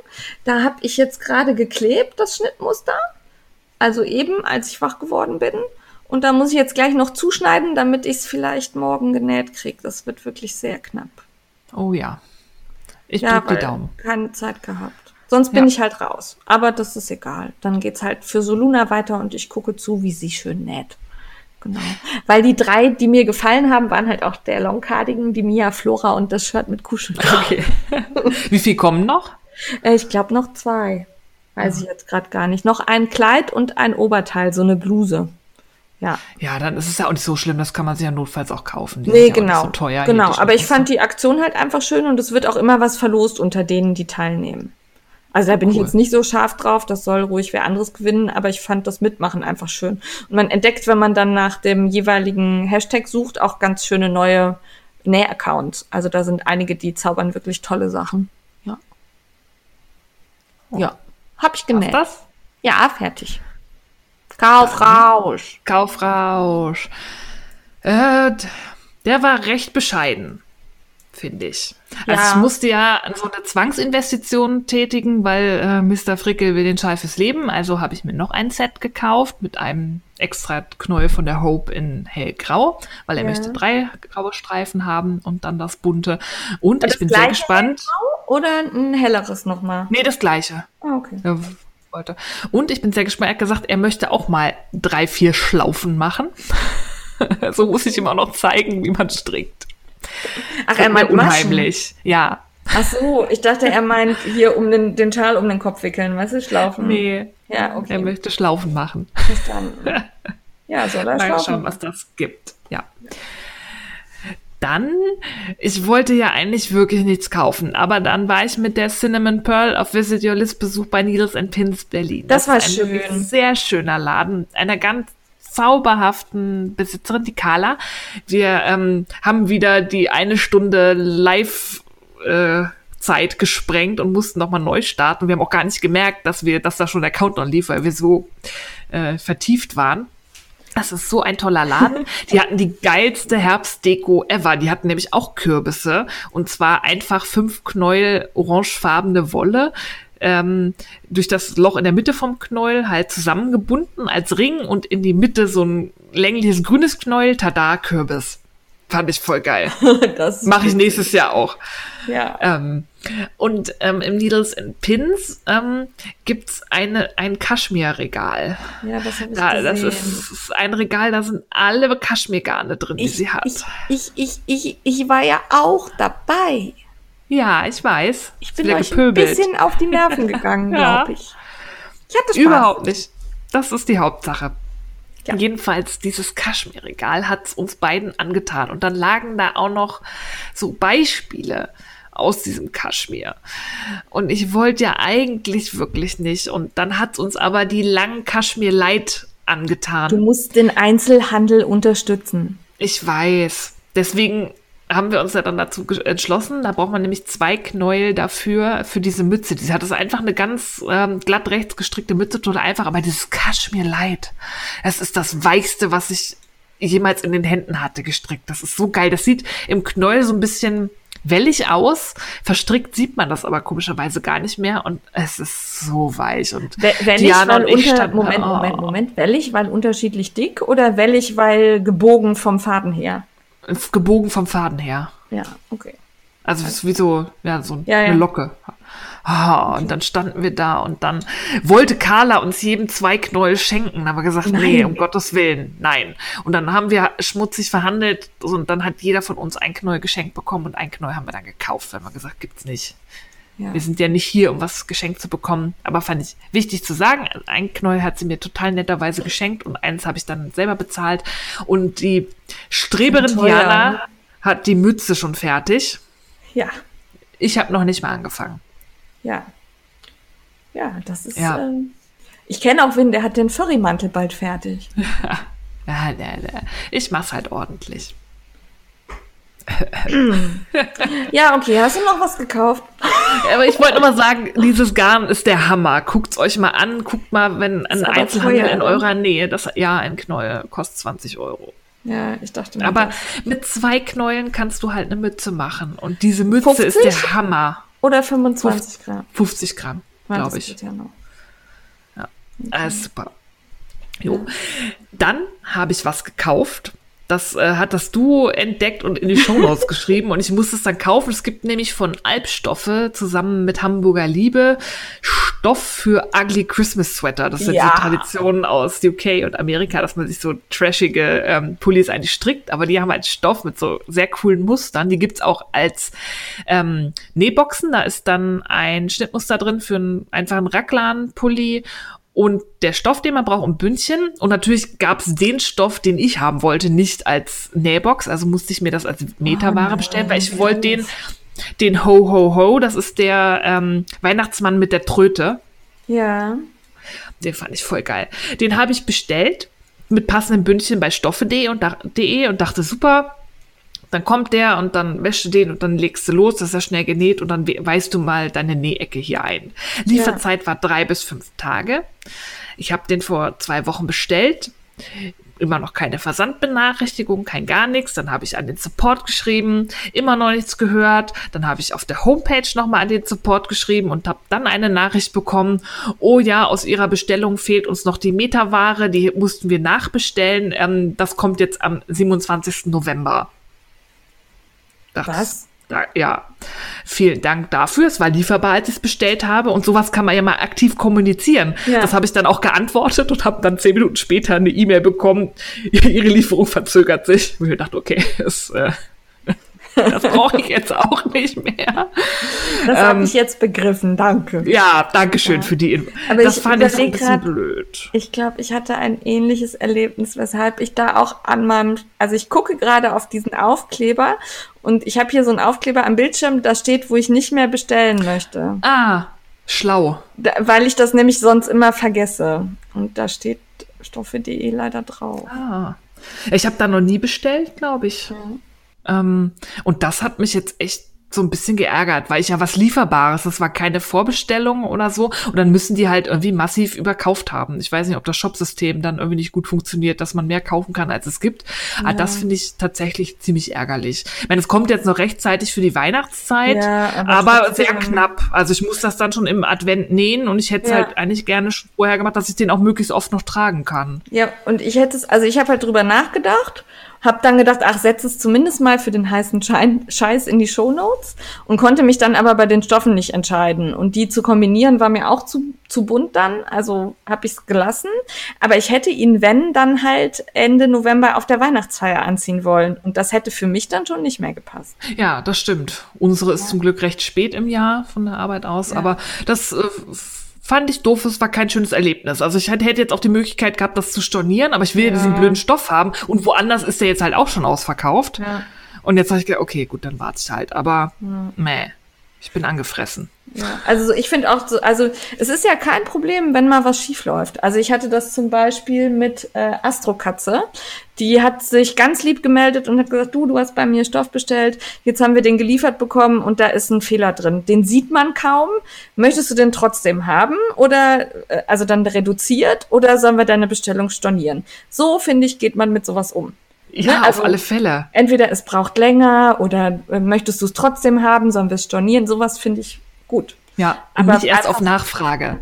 Da habe ich jetzt gerade geklebt, das Schnittmuster. Also eben, als ich wach geworden bin. Und da muss ich jetzt gleich noch zuschneiden, damit ich es vielleicht morgen genäht kriege. Das wird wirklich sehr knapp. Oh ja. Ich Ja, die Daumen. keine Zeit gehabt. Sonst bin Ja. ich halt raus. Aber das ist egal. Dann geht's halt für Soluna weiter und ich gucke zu, wie sie schön näht. Genau. Weil die drei, die mir gefallen haben, waren halt auch der Long Cardigan, die Mia Flora und das Shirt mit Kuschelkragen. Okay. Wie viel kommen noch? Äh, ich glaube noch zwei. Weiß ich jetzt gerade gar nicht. Noch ein Kleid und ein Oberteil, so eine Bluse. Ja. Ja, dann ist es ja auch nicht so schlimm, das kann man sich ja notfalls auch kaufen. Die Nee, ja genau. So teuer. genau. Aber ich fand die Aktion halt einfach schön und es wird auch immer was verlost unter denen, die teilnehmen. Also da bin ich Cool. jetzt nicht so scharf drauf, das soll ruhig wer anderes gewinnen, aber ich fand das Mitmachen einfach schön. Und man entdeckt, wenn man dann nach dem jeweiligen Hashtag sucht, auch ganz schöne neue Näh-Accounts. Also da sind einige, die zaubern wirklich tolle Sachen. Ja. Ja. Hab ich Was genäht. das? Ja, fertig. Kaufrausch. Kaufrausch. Äh, der war recht bescheiden, finde ich. Also Ja. ich musste ja so eine Zwangsinvestition tätigen, weil äh, Mr. Frickel will den Schei fürs Leben. Also habe ich mir noch ein Set gekauft mit einem extra Knäuel von der Hope in hellgrau, weil er Ja. möchte drei graue Streifen haben und dann das bunte. Und ich das bin sehr gespannt. Oder ein helleres nochmal. Nee, das gleiche. Ah, okay. Ja, wollte. Und ich bin sehr gespannt. Er hat gesagt, er möchte auch mal drei, vier Schlaufen machen. so muss ich ihm auch noch zeigen, wie man strickt. Ach, er meint Maschen. unheimlich. Ja. Ach so, ich dachte, er meint hier um den, den Schal um den Kopf wickeln, weißt du, schlaufen. Nee. Ja, Er okay, möchte Schlaufen machen. verstanden. Ja, soll er Mal schlaufen. schauen, was das gibt. Ja. Dann, ich wollte ja eigentlich wirklich nichts kaufen, aber dann war ich mit der Cinnamon Pearl auf Visit Your List Besuch bei Needles and Pins Berlin. Das war ist ein schön. sehr schöner Laden, einer ganz zauberhaften Besitzerin, die Carla. Wir ähm, haben wieder die eine Stunde live äh, Zeit gesprengt und mussten nochmal neu starten. Wir haben auch gar nicht gemerkt, dass wir, dass da schon der Countdown lief, weil wir so äh, vertieft waren. Das ist so ein toller Laden. Die hatten die geilste Herbstdeko ever. Die hatten nämlich auch Kürbisse. Und zwar einfach fünf Knäuel orangefarbene Wolle. Ähm, durch das Loch in der Mitte vom Knäuel halt zusammengebunden als Ring und in die Mitte so ein längliches grünes Knäuel. Tada, Kürbis. Fand ich voll geil. das Mache ich nächstes Jahr auch. Ja. Ähm, und ähm, im Needles and Pins ähm, gibt's eine, ein Kaschmirregal. ja, das habe ich Da, gesehen. das ist, ist ein Regal, da sind alle Kaschmirgarne drin, die ich, sie hat. ich, ich, ich, ich, ich war ja auch dabei. Ja, ich weiß. Ich bin euch gepöbelt. ein bisschen auf die Nerven gegangen, Ja. glaube ich. Ich hatte Spaß. Überhaupt nicht. Das ist die Hauptsache. Ja. Jedenfalls, dieses Kaschmirregal hat's uns beiden angetan. Und dann lagen da auch noch so Beispiele aus diesem Kaschmir. Und ich wollte ja eigentlich wirklich nicht. Und dann hat's uns aber die langen Kaschmir-Light angetan. Du musst den Einzelhandel unterstützen. Ich weiß. Deswegen haben wir uns ja dann dazu entschlossen. Da braucht man nämlich zwei Knäuel dafür, für diese Mütze. Die hat das einfach eine ganz ähm, glatt rechts gestrickte Mütze, total einfach. Aber dieses Kaschmir Light, das ist das Weichste, was ich jemals in den Händen hatte, gestrickt. Das ist so geil. Das sieht im Knäuel so ein bisschen wellig aus. Verstrickt sieht man das aber komischerweise gar nicht mehr. Und es ist so weich. Und We- Wellig, Diana weil unter, standen- Moment, oh. Moment, Moment. Wellig, weil unterschiedlich dick oder wellig, weil gebogen vom Faden her? Gebogen vom Faden her. Ja, okay. Also es ist wie so, ja, so Ja, eine ja. Locke. Ah, Und dann standen wir da und dann wollte Carla uns jedem zwei Knäuel schenken. Wir gesagt, nee, Nein. um Gottes Willen, nein. Und dann haben wir schmutzig verhandelt und dann hat jeder von uns ein Knäuel geschenkt bekommen und ein Knäuel haben wir dann gekauft, weil wir gesagt, gibt's nicht. Ja. Wir sind ja nicht hier, um was geschenkt zu bekommen. Aber fand ich wichtig zu sagen. Ein Knäuel hat sie mir total netterweise geschenkt und eins habe ich dann selber bezahlt. Und die Streberin Diana hat die Mütze schon fertig. Ja. Ich habe noch nicht mal angefangen. Ja. Ja, das ist. Ja. Äh, ich kenne auch wen, der hat den Furry-Mantel bald fertig. ja, ja, ja. Ich mach's halt ordentlich. ja, okay. Hast du noch was gekauft? Aber ich wollte nur mal sagen, dieses Garn ist der Hammer. Guckt's euch mal an. Guckt mal, wenn ein Einzelhandel teuer, in eurer Nähe, das ja ein Knäuel kostet 20 Euro. Ja, ich dachte mir. Aber das. mit zwei Knäueln kannst du halt eine Mütze machen. Und diese Mütze 50? ist der Hammer. Oder 25 Gramm? 50 Gramm, glaube ich. Ja, noch. ja. Okay. Ah, super. Jo. Dann habe ich was gekauft das äh, hat das Duo entdeckt und in die Shownotes geschrieben und ich musste es dann kaufen. Es gibt nämlich von Albstoffe zusammen mit Hamburger Liebe Stoff für Ugly Christmas Sweater. Das sind ja. so Traditionen aus UK und Amerika, dass man sich so trashige ähm, Pullis eigentlich strickt, aber die haben halt Stoff mit so sehr coolen Mustern. Die gibt's auch als ähm, Nähboxen. Da ist dann ein Schnittmuster drin für einen einfachen Raglan-Pulli und der Stoff, den man braucht, um Bündchen. Und natürlich gab es den Stoff, den ich haben wollte, nicht als Nähbox. Also musste ich mir das als Meterware oh bestellen, weil ich wollte den, den Ho Ho Ho, das ist der ähm, Weihnachtsmann mit der Tröte. Ja. Den fand ich voll geil. Den habe ich bestellt mit passenden Bündchen bei stoffe.de und, und dachte, super, dann kommt der und dann wäschst du den und dann legst du los, das ist ja schnell genäht und dann weißt du mal deine Nähecke hier ein. Lieferzeit ja. war drei bis fünf Tage. Ich habe den vor zwei Wochen bestellt. Immer noch keine Versandbenachrichtigung, kein gar nichts. Dann habe ich an den Support geschrieben, immer noch nichts gehört. Dann habe ich auf der Homepage nochmal an den Support geschrieben und habe dann eine Nachricht bekommen. Oh ja, aus Ihrer Bestellung fehlt uns noch die Metaware, die mussten wir nachbestellen. Ähm, das kommt jetzt am 27. November. Das, Was? Da, ja, vielen Dank dafür. Es war lieferbar, als ich es bestellt habe. Und sowas kann man ja mal aktiv kommunizieren. Ja. Das habe ich dann auch geantwortet und habe dann zehn Minuten später eine E-Mail bekommen, ihre Lieferung verzögert sich. Und ich dachte, okay, es äh, das brauche ich jetzt auch nicht mehr. Das ähm, habe ich jetzt begriffen, danke. Ja, danke schön ja. für die Info. Aber das ich fand ich so ein bisschen grad, blöd. Ich glaube, ich hatte ein ähnliches Erlebnis, weshalb ich da auch an meinem, also ich gucke gerade auf diesen Aufkleber und ich habe hier so einen Aufkleber am Bildschirm, da steht, wo ich nicht mehr bestellen möchte. Ah, schlau. Da, weil ich das nämlich sonst immer vergesse. Und da steht stoffe.de leider drauf. Ah. Ich habe da noch nie bestellt, glaube ich. Ja. Ähm, und das hat mich jetzt echt so ein bisschen geärgert, weil ich ja was Lieferbares, das war keine Vorbestellung oder so. Und dann müssen die halt irgendwie massiv überkauft haben. Ich weiß nicht, ob das Shopsystem dann irgendwie nicht gut funktioniert, dass man mehr kaufen kann, als es gibt. Ja. Aber das finde ich tatsächlich ziemlich ärgerlich. Ich meine, es kommt jetzt noch rechtzeitig für die Weihnachtszeit, ja, aber, aber sehr knapp. Also ich muss das dann schon im Advent nähen und ich hätte es ja. halt eigentlich gerne schon vorher gemacht, dass ich den auch möglichst oft noch tragen kann. Ja, und ich hätte es, also ich habe halt drüber nachgedacht hab dann gedacht, ach, setz es zumindest mal für den heißen Scheiß in die Show Notes und konnte mich dann aber bei den Stoffen nicht entscheiden. Und die zu kombinieren war mir auch zu, zu bunt dann, also habe ich es gelassen. Aber ich hätte ihn, wenn, dann halt Ende November auf der Weihnachtsfeier anziehen wollen. Und das hätte für mich dann schon nicht mehr gepasst. Ja, das stimmt. Unsere ist ja. zum Glück recht spät im Jahr von der Arbeit aus, ja. aber das äh, fand ich doof, es war kein schönes Erlebnis. Also ich hätte jetzt auch die Möglichkeit gehabt, das zu stornieren, aber ich will ja. diesen blöden Stoff haben und woanders ist der jetzt halt auch schon ausverkauft. Ja. Und jetzt habe ich gedacht, okay, gut, dann warte ich halt, aber ja. meh, ich bin angefressen. Ja, also ich finde auch so, also es ist ja kein Problem, wenn mal was schief läuft. Also ich hatte das zum Beispiel mit äh, Astrokatze. Die hat sich ganz lieb gemeldet und hat gesagt, du, du hast bei mir Stoff bestellt, jetzt haben wir den geliefert bekommen und da ist ein Fehler drin. Den sieht man kaum. Möchtest du den trotzdem haben oder äh, also dann reduziert oder sollen wir deine Bestellung stornieren? So finde ich, geht man mit sowas um. Ja, ne? also auf alle Fälle. Entweder es braucht länger oder äh, möchtest du es trotzdem haben, sollen wir es stornieren? Sowas finde ich gut. Ja, aber nicht erst auf Nachfrage.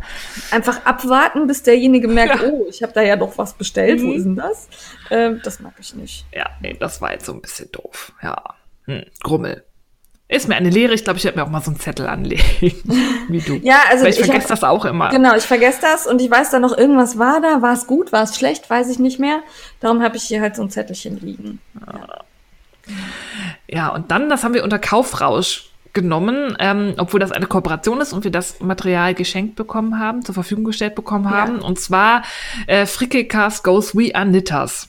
Einfach abwarten, bis derjenige merkt, ja. oh, ich habe da ja doch was bestellt, mhm. wo ist denn das? Äh, das mag ich nicht. Ja, nee, das war jetzt so ein bisschen doof. Ja, hm, Grummel. Ist mir eine Lehre. Ich glaube, ich werde mir auch mal so einen Zettel anlegen, wie du. ja, also Weil ich, ich vergesse das auch immer. Genau, ich vergesse das und ich weiß da noch, irgendwas war da. War es gut, war es schlecht, weiß ich nicht mehr. Darum habe ich hier halt so ein Zettelchen liegen. Ja. ja, und dann, das haben wir unter Kaufrausch genommen, ähm, obwohl das eine Kooperation ist und wir das Material geschenkt bekommen haben, zur Verfügung gestellt bekommen Ja. haben. Und zwar äh, Frickelcast Goes We Are Knitters.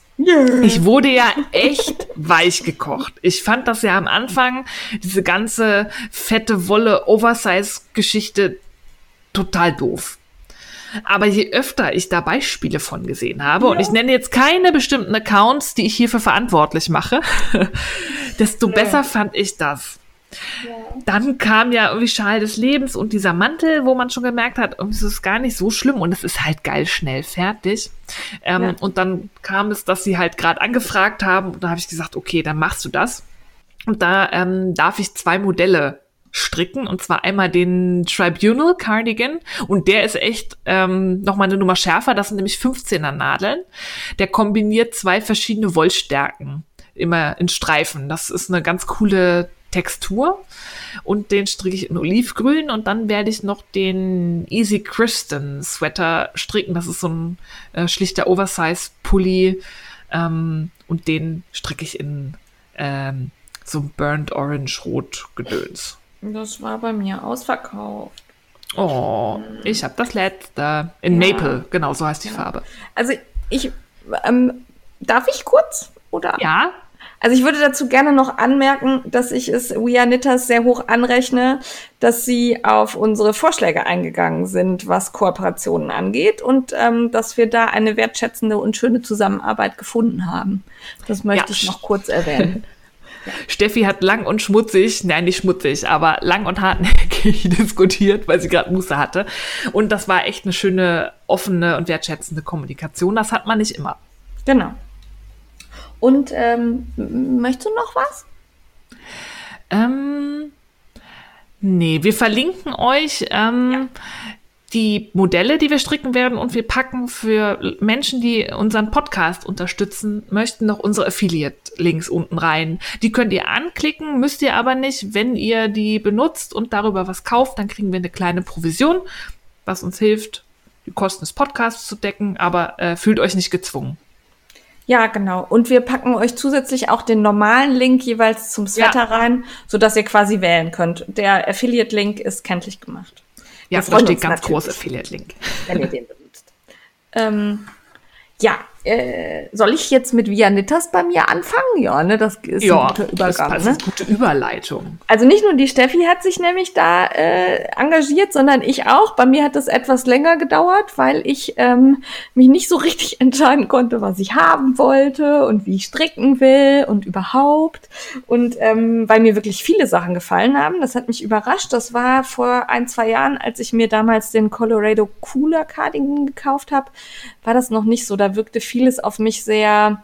Ich wurde ja echt weich gekocht. Ich fand das ja am Anfang, diese ganze fette Wolle Oversize-Geschichte total doof. Aber je öfter ich da Beispiele von gesehen habe, und ich nenne jetzt keine bestimmten Accounts, die ich hierfür verantwortlich mache, desto besser fand ich das. Dann kam ja irgendwie Schal des Lebens und dieser Mantel, wo man schon gemerkt hat, irgendwie ist es gar nicht so schlimm und es ist halt geil schnell fertig. Ähm, Ja. Und dann kam es, dass sie halt gerade angefragt haben und da habe ich gesagt, okay, dann machst du das. Und da ähm, darf ich zwei Modelle stricken und zwar einmal den Tribunal Cardigan und der ist echt ähm, noch mal eine Nummer schärfer. Das sind nämlich 15er Nadeln. Der kombiniert zwei verschiedene Wollstärken immer in Streifen. Das ist eine ganz coole Textur und den stricke ich in Olivgrün und dann werde ich noch den Easy Kristen Sweater stricken. Das ist so ein äh, schlichter Oversize Pulli ähm, und den stricke ich in ähm, so ein Burnt Orange Rot Gedöns. Das war bei mir ausverkauft. Oh, ich habe das letzte. In Ja. Maple, genau, so heißt die Farbe. Also ich, ähm, darf ich kurz? Oder? Ja, Also ich würde dazu gerne noch anmerken, dass ich es We Are Knitters sehr hoch anrechne, dass sie auf unsere Vorschläge eingegangen sind, was Kooperationen angeht und ähm, dass wir da eine wertschätzende und schöne Zusammenarbeit gefunden haben. Das möchte Ja. ich noch kurz erwähnen. Steffi hat lang und schmutzig, nein, nicht schmutzig, aber lang und hartnäckig diskutiert, weil sie gerade Muße hatte. Und das war echt eine schöne, offene und wertschätzende Kommunikation. Das hat man nicht immer. genau. Und ähm, möchtest du noch was? Ähm, nee, wir verlinken euch ähm, die Modelle, die wir stricken werden und wir packen für Menschen, die unseren Podcast unterstützen möchten, noch unsere Affiliate-Links unten rein. Die könnt ihr anklicken, müsst ihr aber nicht. Wenn ihr die benutzt und darüber was kauft, dann kriegen wir eine kleine Provision, was uns hilft, die Kosten des Podcasts zu decken, aber äh, fühlt euch nicht gezwungen. Ja, genau. Und wir packen euch zusätzlich auch den normalen Link jeweils zum Sweater Ja. rein, sodass ihr quasi wählen könnt. Der Affiliate-Link ist kenntlich gemacht. Ja, da steht ganz natürlich. groß Affiliate-Link. wenn ihr den benutzt. Ähm, ja, äh, soll ich jetzt mit Vianitas bei mir anfangen? Ja, ne, das ist ein guter Übergang. Ne? das ist gute Überleitung. Also nicht nur die Steffi hat sich nämlich da äh, engagiert, sondern ich auch. Bei mir hat das etwas länger gedauert, weil ich ähm, mich nicht so richtig entscheiden konnte, was ich haben wollte und wie ich stricken will und überhaupt. Und ähm, weil mir wirklich viele Sachen gefallen haben, das hat mich überrascht. Das war vor ein, zwei Jahren, als ich mir damals den Colorado Cooler Cardigan gekauft habe, war das noch nicht so. Da wirkte vieles auf mich sehr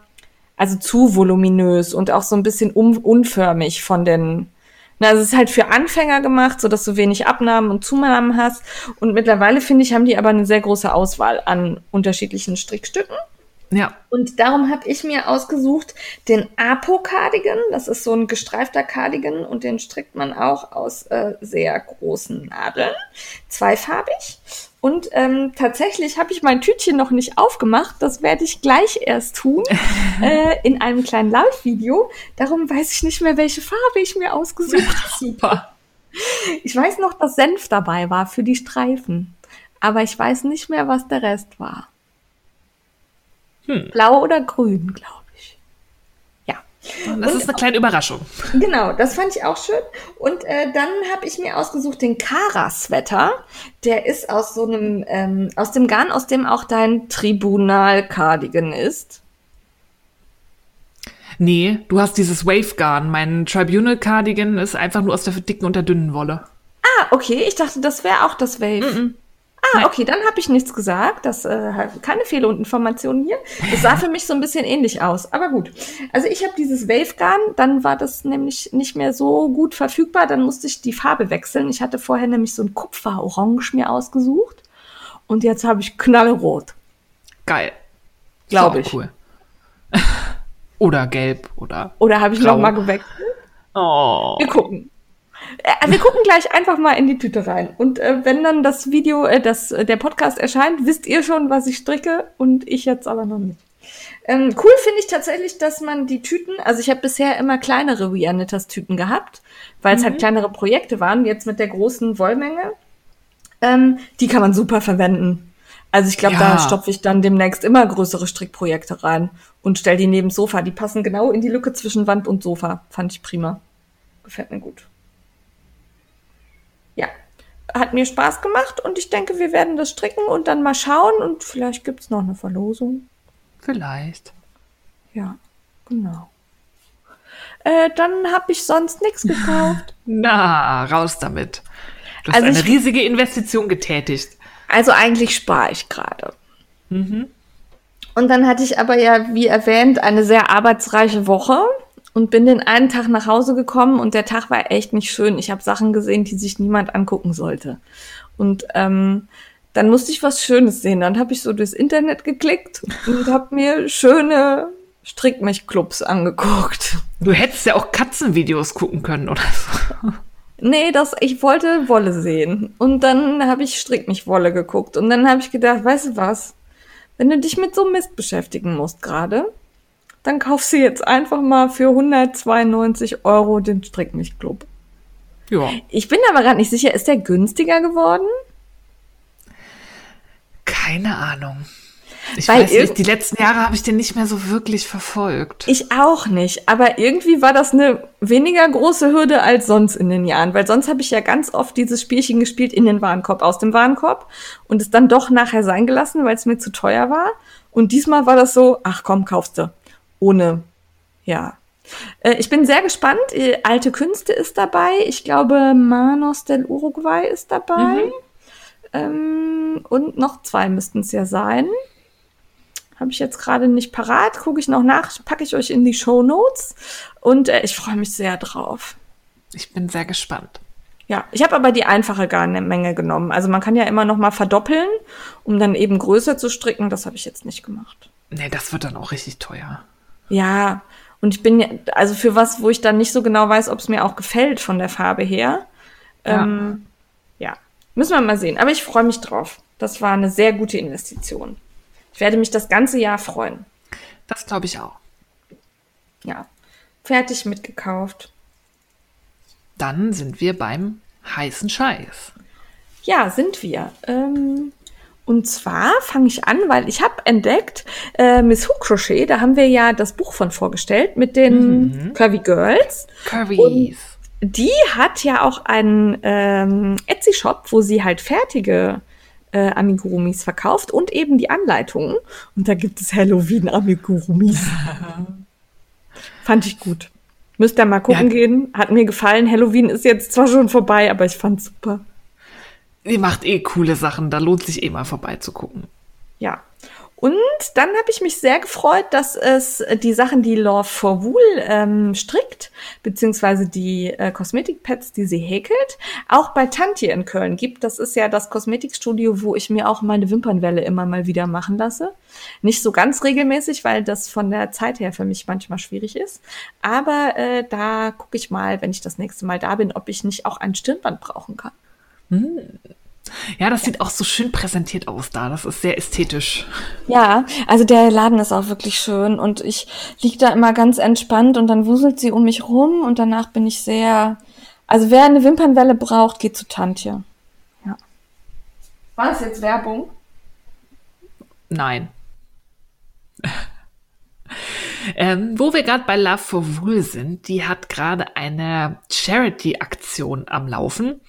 also zu voluminös und auch so ein bisschen un unförmig von den. Na, also es ist halt für Anfänger gemacht, so dass du wenig Abnahmen und Zunahmen hast. Und mittlerweile finde ich, haben die aber eine sehr große Auswahl an unterschiedlichen Strickstücken. Ja, Und darum habe ich mir ausgesucht den Apo Cardigan. Das ist so ein gestreifter Cardigan und den strickt man auch aus äh, sehr großen Nadeln, zweifarbig. Und ähm, tatsächlich habe ich mein Tütchen noch nicht aufgemacht. Das werde ich gleich erst tun äh, in einem kleinen Live-Video. Darum weiß ich nicht mehr, welche Farbe ich mir ausgesucht habe. super. Ich weiß noch, dass Senf dabei war für die Streifen. Aber ich weiß nicht mehr, was der Rest war. Hm. Blau oder grün, glaube ich. Das Und ist eine kleine Überraschung. Genau, das fand ich auch schön. Und äh, dann habe ich mir ausgesucht den Kara-Sweater. Der ist aus so einem, ähm, aus dem Garn, aus dem auch dein Tribunal-Cardigan ist. Nee, du hast dieses Wave-Garn. Mein Tribunal Cardigan ist einfach nur aus der dicken und der dünnen Wolle. Ah, okay, ich dachte, das wäre auch das Wave. Ah, Nein. okay, dann habe ich nichts gesagt. Das äh, keine Fehlinformationen hier. Das sah für mich so ein bisschen ähnlich aus. Aber gut. Also ich habe dieses Wave-Garn, dann war das nämlich nicht mehr so gut verfügbar. Dann musste ich die Farbe wechseln. Ich hatte vorher nämlich so ein Kupfer-Orange mir ausgesucht. Und jetzt habe ich knallrot. Geil. Glaube ich. Cool. oder gelb oder. Oder habe ich noch mal gewechselt? Oh. Wir gucken. Äh, wir gucken gleich einfach mal in die Tüte rein. Und äh, wenn dann das Video, äh, das, äh, der Podcast erscheint, wisst ihr schon, was ich stricke und ich jetzt aber noch nicht. Ähm, cool finde ich tatsächlich, dass man die Tüten, also ich habe bisher immer kleinere Weanitas-Tüten gehabt, weil es halt kleinere Projekte waren. Jetzt mit der großen Wollmenge, ähm, die kann man super verwenden. Also ich glaube, Ja. da stopfe ich dann demnächst immer größere Strickprojekte rein und stell die neben Sofa. Die passen genau in die Lücke zwischen Wand und Sofa. Fand ich prima. Gefällt mir gut. Hat mir Spaß gemacht und ich denke, wir werden das stricken und dann mal schauen und vielleicht gibt's noch eine Verlosung. Vielleicht. Ja, genau. Äh, dann habe ich sonst nichts gekauft. Na, raus damit. Du hast Also eine ich- riesige Investition getätigt. Also eigentlich spare ich gerade. Und dann hatte ich aber ja, wie erwähnt, eine sehr arbeitsreiche Woche und bin den einen Tag nach Hause gekommen und der Tag war echt nicht schön. Ich habe Sachen gesehen, die sich niemand angucken sollte. Und ähm, dann musste ich was Schönes sehen. Dann habe ich so durchs Internet geklickt und habe mir schöne Strickmilchclubs angeguckt. Du hättest ja auch Katzenvideos gucken können oder so. Nee, das, ich wollte Wolle sehen. Und dann habe ich Strickmilchwolle geguckt. Und dann habe ich gedacht, weißt du was? Wenn du dich mit so Mist beschäftigen musst gerade, dann kaufst du jetzt einfach mal für 192 Euro den Strickmilchclub. Ja. Ich bin aber gerade nicht sicher, ist der günstiger geworden? Keine Ahnung. Ich Weil weiß nicht, die letzten Jahre habe ich den nicht mehr so wirklich verfolgt. Ich auch nicht. Aber irgendwie war das eine weniger große Hürde als sonst in den Jahren. Weil sonst habe ich ja ganz oft dieses Spielchen gespielt in den Warenkorb, aus dem Warenkorb und es dann doch nachher sein gelassen, weil es mir zu teuer war. Und diesmal war das so, ach komm, kaufst du. Ohne, ja. Äh, Ich bin sehr gespannt. Äh, Alte Künste ist dabei. Ich glaube, Manos del Uruguay ist dabei. Ähm, und noch zwei müssten es ja sein. Habe ich jetzt gerade nicht parat, gucke ich noch nach, packe ich euch in die Show Notes und äh, ich freue mich sehr drauf. Ich bin sehr gespannt. Ja, ich habe aber die einfache Garnmenge genommen. Also man kann ja immer noch mal verdoppeln, um dann eben größer zu stricken. Das habe ich jetzt nicht gemacht. Nee, das wird dann auch richtig teuer. Ja, und ich bin ja, also für was, wo ich dann nicht so genau weiß, ob es mir auch gefällt von der Farbe her. Ja. Ähm, ja, müssen wir mal sehen. Aber ich freue mich drauf. Das war eine sehr gute Investition. Ich werde mich das ganze Jahr freuen. Das glaube ich auch. Ja, fertig mitgekauft. Dann sind wir beim heißen Scheiß. Ja, sind wir. Ähm, und zwar fange ich an, weil ich habe entdeckt, äh, Miss Who Crochet, da haben wir ja das Buch von vorgestellt mit den Curvy Girls. Currys. Die hat ja auch einen ähm, Etsy-Shop, wo sie halt fertige äh, Amigurumis verkauft und eben die Anleitungen. Und da gibt es Halloween-Amigurumis. Fand ich gut. Müsst ihr mal gucken Ja. gehen. Hat mir gefallen. Halloween ist jetzt zwar schon vorbei, aber ich fand's super. Die macht eh coole Sachen. Da lohnt sich eh mal vorbeizugucken. Ja. Und dann habe ich mich sehr gefreut, dass es die Sachen, die Love for Wool ähm, strickt, beziehungsweise die äh, Kosmetikpads, die sie häkelt, auch bei Tantje in Köln gibt. Das ist ja das Kosmetikstudio, wo ich mir auch meine Wimpernwelle immer mal wieder machen lasse. Nicht so ganz regelmäßig, weil das von der Zeit her für mich manchmal schwierig ist. Aber äh, da gucke ich mal, wenn ich das nächste Mal da bin, ob ich nicht auch ein Stirnband brauchen kann. Ja, das sieht auch so schön präsentiert aus da. Das ist sehr ästhetisch. Ja, also der Laden ist auch wirklich schön und ich lieg da immer ganz entspannt und dann wuselt sie um mich rum und danach bin ich sehr. Also wer eine Wimpernwelle braucht, geht zu Tantje. Ja. War das jetzt Werbung? Nein. ähm, wo wir gerade bei Love for Wool sind, die hat gerade eine Charity-Aktion am Laufen.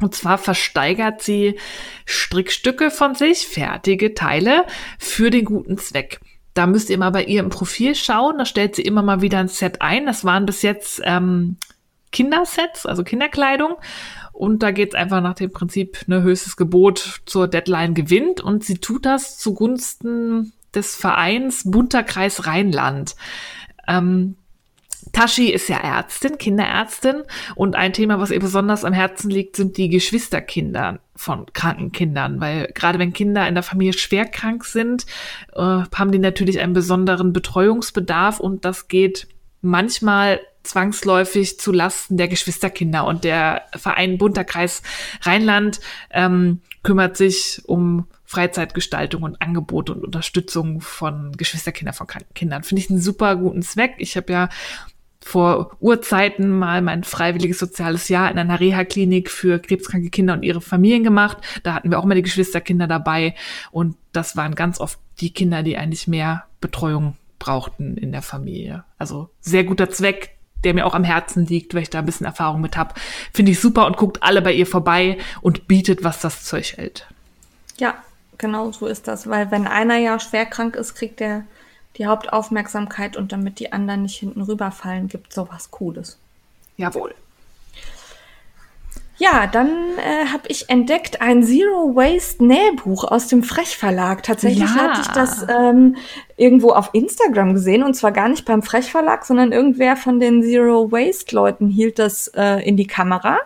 Und zwar versteigert sie Strickstücke von sich, fertige Teile, für den guten Zweck. Da müsst ihr mal bei ihr im Profil schauen. Da stellt sie immer mal wieder ein Set ein. Das waren bis jetzt ähm, Kindersets, also Kinderkleidung. Und da geht's einfach nach dem Prinzip, ne, höchstes Gebot zur Deadline gewinnt. Und sie tut das zugunsten des Vereins Bunter Kreis Rheinland. Ähm, Tashi ist ja Ärztin, Kinderärztin und ein Thema, was ihr besonders am Herzen liegt, sind die Geschwisterkinder von kranken Kindern, weil gerade wenn Kinder in der Familie schwer krank sind, äh, haben die natürlich einen besonderen Betreuungsbedarf und das geht manchmal zwangsläufig zu Lasten der Geschwisterkinder und der Verein Bunter Kreis Rheinland ähm, kümmert sich um Freizeitgestaltung und Angebote und Unterstützung von Geschwisterkindern von kranken Kindern. Finde ich einen super guten Zweck. Ich habe ja vor Urzeiten mal mein freiwilliges soziales Jahr in einer Reha-Klinik für krebskranke Kinder und ihre Familien gemacht. Da hatten wir auch mal die Geschwisterkinder dabei und das waren ganz oft die Kinder, die eigentlich mehr Betreuung brauchten in der Familie. Also sehr guter Zweck, der mir auch am Herzen liegt, weil ich da ein bisschen Erfahrung mit habe. Finde ich super und guckt alle bei ihr vorbei und bietet, was das Zeug hält. Ja, genau so ist das, weil wenn einer ja schwer krank ist, kriegt er die Hauptaufmerksamkeit und damit die anderen nicht hinten rüberfallen, gibt sowas Cooles. Jawohl. Ja, dann äh, habe ich entdeckt ein Zero Waste Nähbuch aus dem Frech Verlag. Tatsächlich ja. hatte ich das ähm, irgendwo auf Instagram gesehen und zwar gar nicht beim Frech Verlag, sondern irgendwer von den Zero Waste Leuten hielt das äh, in die Kamera.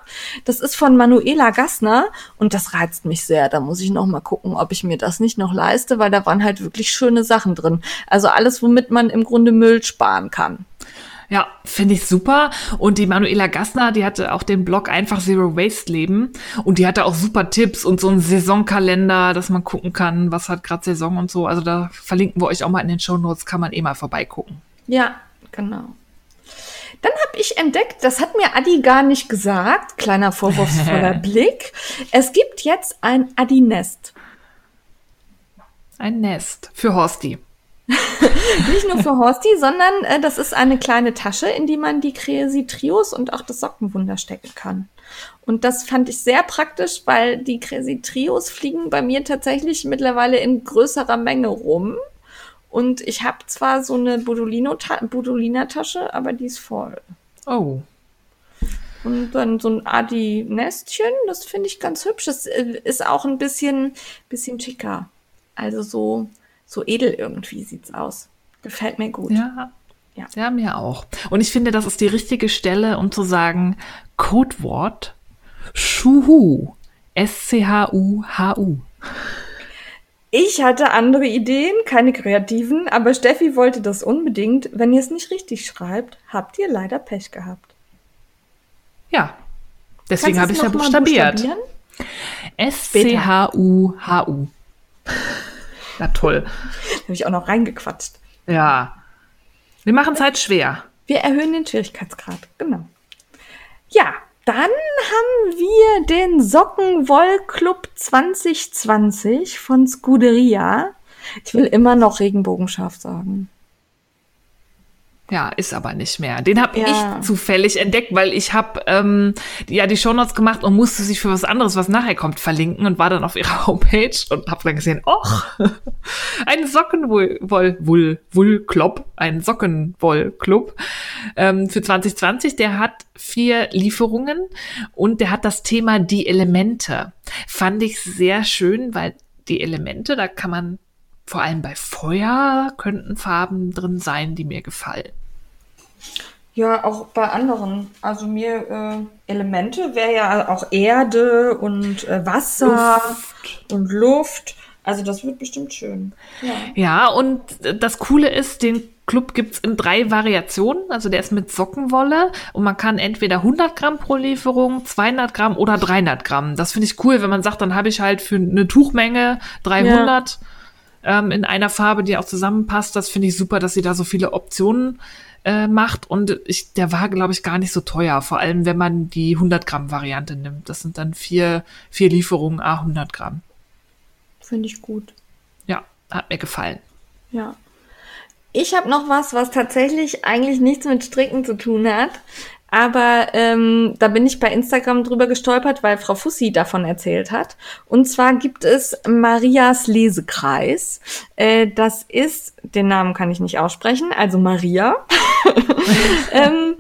Das ist von Manuela Gassner und das reizt mich sehr. Da muss ich noch mal gucken, ob ich mir das nicht noch leiste, weil da waren halt wirklich schöne Sachen drin. Also alles, womit man im Grunde Müll sparen kann. Ja, finde ich super. Und die Manuela Gassner, die hatte auch den Blog Einfach Zero Waste Leben. Und die hatte auch super Tipps und so einen Saisonkalender, dass man gucken kann, was hat gerade Saison und so. Also da verlinken wir euch auch mal in den Show Notes, kann man eh mal vorbeigucken. Ja, genau. Dann habe ich entdeckt, das hat mir Adi gar nicht gesagt, kleiner vorwurfsvoller Blick. Es gibt jetzt ein Adi-Nest. Ein Nest für Horsti. Nicht nur für Horsti, sondern äh, das ist eine kleine Tasche, in die man die Crazy Trios und auch das Sockenwunder stecken kann. Und das fand ich sehr praktisch, weil die Crazy Trios fliegen bei mir tatsächlich mittlerweile in größerer Menge rum. Und ich habe zwar so eine Budolina-Tasche, aber die ist voll. Oh. Und dann so ein Adi-Nestchen, das finde ich ganz hübsch. Das äh, ist auch ein bisschen, bisschen schicker. Also so so edel irgendwie sieht's aus. Gefällt mir gut. Ja. Ja. ja, mir auch. Und ich finde, das ist die richtige Stelle, um zu sagen, Codewort Schuhu. S-C-H-U-H-U. Ich hatte andere Ideen, keine kreativen, aber Steffi wollte das unbedingt. Wenn ihr es nicht richtig schreibt, habt ihr leider Pech gehabt. Ja, deswegen habe ich ja buchstabiert. S-C-H-U-H-U. Na toll. Habe ich auch noch reingequatscht. Ja. Wir machen es halt schwer. Wir erhöhen den Schwierigkeitsgrad, genau. Ja, dann haben wir den Sockenwollclub 2020 von Scuderia. Ich will immer noch regenbogenscharf sagen. Ja, ist aber nicht mehr. Den habe ja. ich zufällig entdeckt, weil ich habe ähm, ja die Shownotes gemacht und musste sich für was anderes, was nachher kommt, verlinken und war dann auf ihrer Homepage und habe dann gesehen, oh, ein Sockenwoll-Club, ein Sockenwoll-Club ähm, für 2020. Der hat vier Lieferungen und der hat das Thema die Elemente. Fand ich sehr schön, weil die Elemente, da kann man vor allem bei Feuer könnten Farben drin sein, die mir gefallen. Ja, auch bei anderen. Also mir äh, Elemente wäre ja auch Erde und äh, Wasser Luft. und Luft. Also das wird bestimmt schön. Ja. ja, und das Coole ist, den Club gibt's in drei Variationen. Also der ist mit Sockenwolle und man kann entweder 100 Gramm pro Lieferung, 200 Gramm oder 300 Gramm. Das finde ich cool, wenn man sagt, dann habe ich halt für eine Tuchmenge 300 ja. ähm, in einer Farbe, die auch zusammenpasst. Das finde ich super, dass sie da so viele Optionen äh, macht. Und ich, der war, glaube ich, gar nicht so teuer. Vor allem, wenn man die 100 Gramm Variante nimmt. Das sind dann vier, vier Lieferungen, a 100 Gramm. Finde ich gut. Ja, hat mir gefallen. Ja. Ich habe noch was, was tatsächlich eigentlich nichts mit Stricken zu tun hat. Aber ähm, da bin ich bei Instagram drüber gestolpert, weil Frau Fussi davon erzählt hat. Und zwar gibt es Marias Lesekreis. Äh, das ist, den Namen kann ich nicht aussprechen, also Maria, ähm,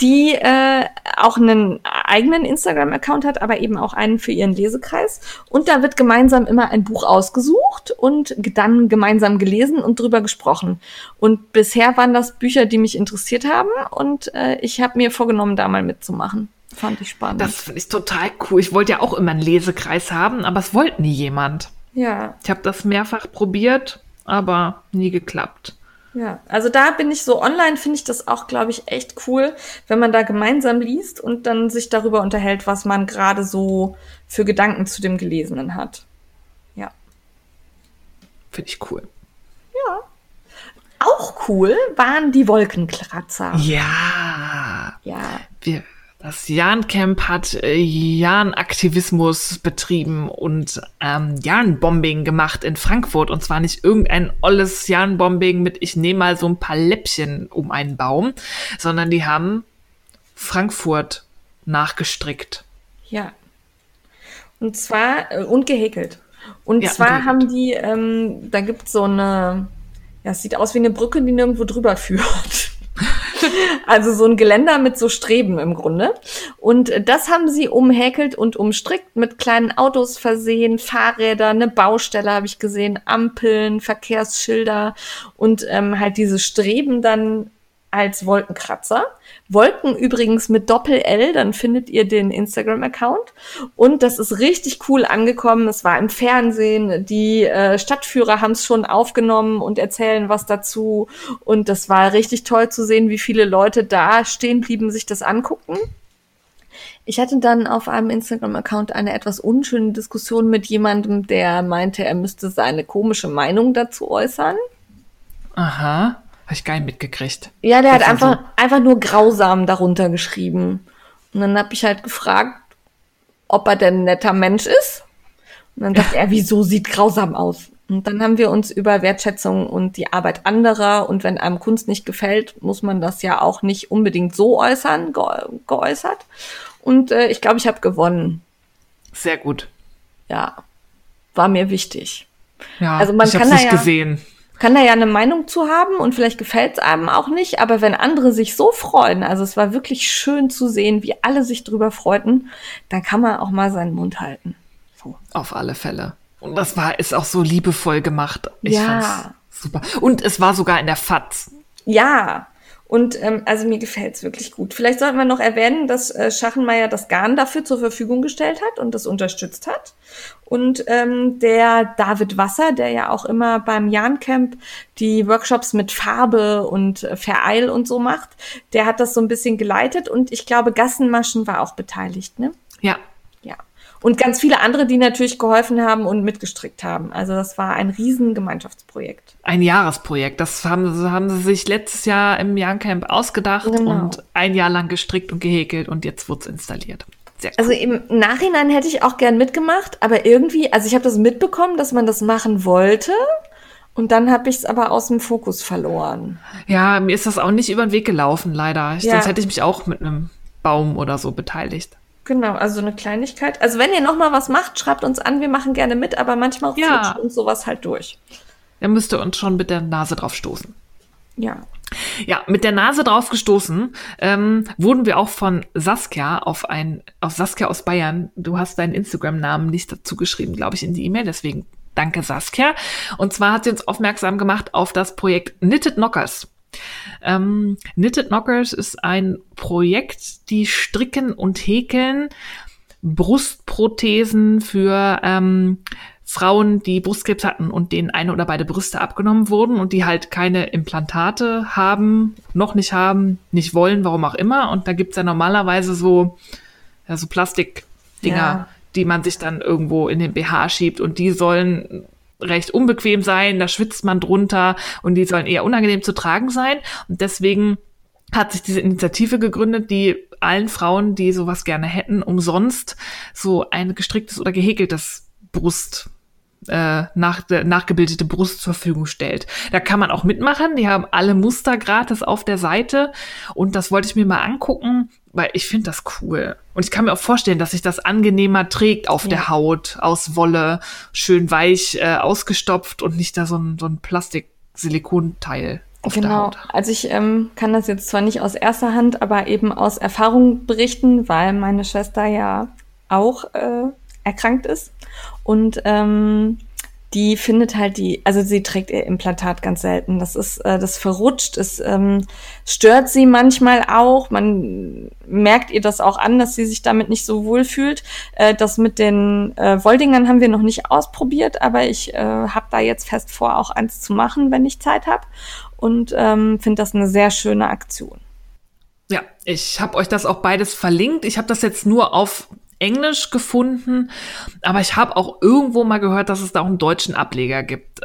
die äh, auch einen eigenen Instagram-Account hat, aber eben auch einen für ihren Lesekreis. Und da wird gemeinsam immer ein Buch ausgesucht und dann gemeinsam gelesen und drüber gesprochen. Und bisher waren das Bücher, die mich interessiert haben. Und äh, ich habe mir vorgenommen, da mal mitzumachen. Fand ich spannend. Das finde ich total cool. Ich wollte ja auch immer einen Lesekreis haben, aber es wollte nie jemand. Ja. Ich habe das mehrfach probiert, aber nie geklappt. Ja, also da bin ich so online, finde ich das auch, glaube ich, echt cool, wenn man da gemeinsam liest und dann sich darüber unterhält, was man gerade so für Gedanken zu dem Gelesenen hat. Ja. Finde ich cool. Ja. Auch cool waren die Wolkenkratzer. Ja. Ja. Wir, das Jahn-Camp hat äh, Jahn-Aktivismus betrieben und ähm, Jahn-Bombing gemacht in Frankfurt. Und zwar nicht irgendein olles Jahn-Bombing mit ich nehme mal so ein paar Läppchen um einen Baum, sondern die haben Frankfurt nachgestrickt. Ja. Und zwar, äh, und gehäkelt. Und Ja, zwar und haben die, ähm, da gibt's so eine, ja, es sieht aus wie eine Brücke, die nirgendwo drüber führt. also so ein Geländer mit so Streben im Grunde. Und das haben sie umhäkelt und umstrickt, mit kleinen Autos versehen, Fahrräder, eine Baustelle habe ich gesehen, Ampeln, Verkehrsschilder und ähm, halt diese Streben dann als Wolkenkratzer. Wolken übrigens mit Doppel-L, dann findet ihr den Instagram-Account. Und das ist richtig cool angekommen. Es war im Fernsehen. Die äh, Stadtführer haben es schon aufgenommen und erzählen was dazu. Und das war richtig toll zu sehen, wie viele Leute da stehen blieben, sich das angucken. Ich hatte dann auf einem Instagram-Account eine etwas unschöne Diskussion mit jemandem, der meinte, er müsste seine komische Meinung dazu äußern. Aha. Habe ich nicht mitgekriegt. Ja, der Das hat einfach, einfach nur grausam darunter geschrieben. Und dann habe ich halt gefragt, ob er denn ein netter Mensch ist. Und dann dachte er, wieso sieht grausam aus? Und dann haben wir uns über Wertschätzung und die Arbeit anderer und wenn einem Kunst nicht gefällt, muss man das ja auch nicht unbedingt so äußern, ge geäußert. Und äh, ich glaube, ich habe gewonnen. Sehr gut. Ja, war mir wichtig. Ja, Also man ich habe kann da nicht ja- gesehen. Kann da ja eine Meinung zu haben und vielleicht gefällt es einem auch nicht, aber wenn andere sich so freuen, also es war wirklich schön zu sehen, wie alle sich drüber freuten, dann kann man auch mal seinen Mund halten. So. Auf alle Fälle. Und das war, ist auch so liebevoll gemacht. Ich Ja. fand's super. Und es war sogar in der FAZ. Ja, und ähm, also mir gefällt's wirklich gut. Vielleicht sollten wir noch erwähnen, dass äh, Schachenmeier das Garn dafür zur Verfügung gestellt hat und das unterstützt hat. Und ähm, der David Wasser, der ja auch immer beim Jahn-Camp die Workshops mit Farbe und äh, Vereil und so macht, der hat das so ein bisschen geleitet und ich glaube, Gassenmaschen war auch beteiligt, ne? Ja. Ja. Und ganz viele andere, die natürlich geholfen haben und mitgestrickt haben. Also das war ein riesen Gemeinschaftsprojekt. Ein Jahresprojekt. Das haben, sie- haben sie sich letztes Jahr im Jahncamp ausgedacht Genau. und ein Jahr lang gestrickt und gehäkelt und jetzt wird's installiert. Also im Nachhinein hätte ich auch gern mitgemacht, aber irgendwie, also ich habe das mitbekommen, dass man das machen wollte. Und dann habe ich es aber aus dem Fokus verloren. ja, mir ist das auch nicht über den Weg gelaufen, leider. Ich, Ja. Sonst hätte ich mich auch mit einem Baum oder so beteiligt. Genau, also so eine Kleinigkeit. Also wenn ihr noch mal was macht, schreibt uns an, wir machen gerne mit, aber manchmal Ja. flutscht uns sowas halt durch. Er müsste uns schon mit der Nase drauf stoßen. Ja. Ja, mit der Nase drauf gestoßen ähm, wurden wir auch von Saskia auf ein, auf Saskia aus Bayern. Du hast deinen Instagram-Namen nicht dazu geschrieben, glaube ich, in die E-Mail. Deswegen danke Saskia. Und zwar hat sie uns aufmerksam gemacht auf das Projekt Knitted Knockers. Ähm, Knitted Knockers ist ein Projekt, die stricken und häkeln Brustprothesen für ähm, Frauen, die Brustkrebs hatten und denen eine oder beide Brüste abgenommen wurden und die halt keine Implantate haben, noch nicht haben, nicht wollen, warum auch immer. Und da gibt's ja normalerweise so, ja, so Plastikdinger, Ja. die man sich dann irgendwo in den BH schiebt und die sollen recht unbequem sein, da schwitzt man drunter und die sollen eher unangenehm zu tragen sein. Und deswegen hat sich diese Initiative gegründet, die allen Frauen, die sowas gerne hätten, umsonst so ein gestricktes oder gehäkeltes Brust äh, nach, nachgebildete Brust zur Verfügung stellt. Da kann man auch mitmachen. Die haben alle Muster gratis auf der Seite und das wollte ich mir mal angucken, weil ich finde das cool. Und ich kann mir auch vorstellen, dass sich das angenehmer trägt auf Ja. der Haut, aus Wolle, schön weich äh, ausgestopft und nicht da so ein, so ein Plastik-Silikonteil auf der Genau. Haut. Also ich ähm, kann das jetzt zwar nicht aus erster Hand, aber eben aus Erfahrung berichten, weil meine Schwester ja auch äh, erkrankt ist. Und ähm, die findet halt die, also sie trägt ihr Implantat ganz selten. Das ist, äh, das verrutscht, es ähm, stört sie manchmal auch. Man merkt ihr das auch an, dass sie sich damit nicht so wohl fühlt. Äh, das mit den äh, Woldingern haben wir noch nicht ausprobiert, aber ich äh, habe da jetzt fest vor, auch eins zu machen, wenn ich Zeit habe. Und ähm, finde das eine sehr schöne Aktion. Ja, ich habe euch das auch beides verlinkt. Ich habe das jetzt nur auf Englisch gefunden, aber ich habe auch irgendwo mal gehört, dass es da auch einen deutschen Ableger gibt.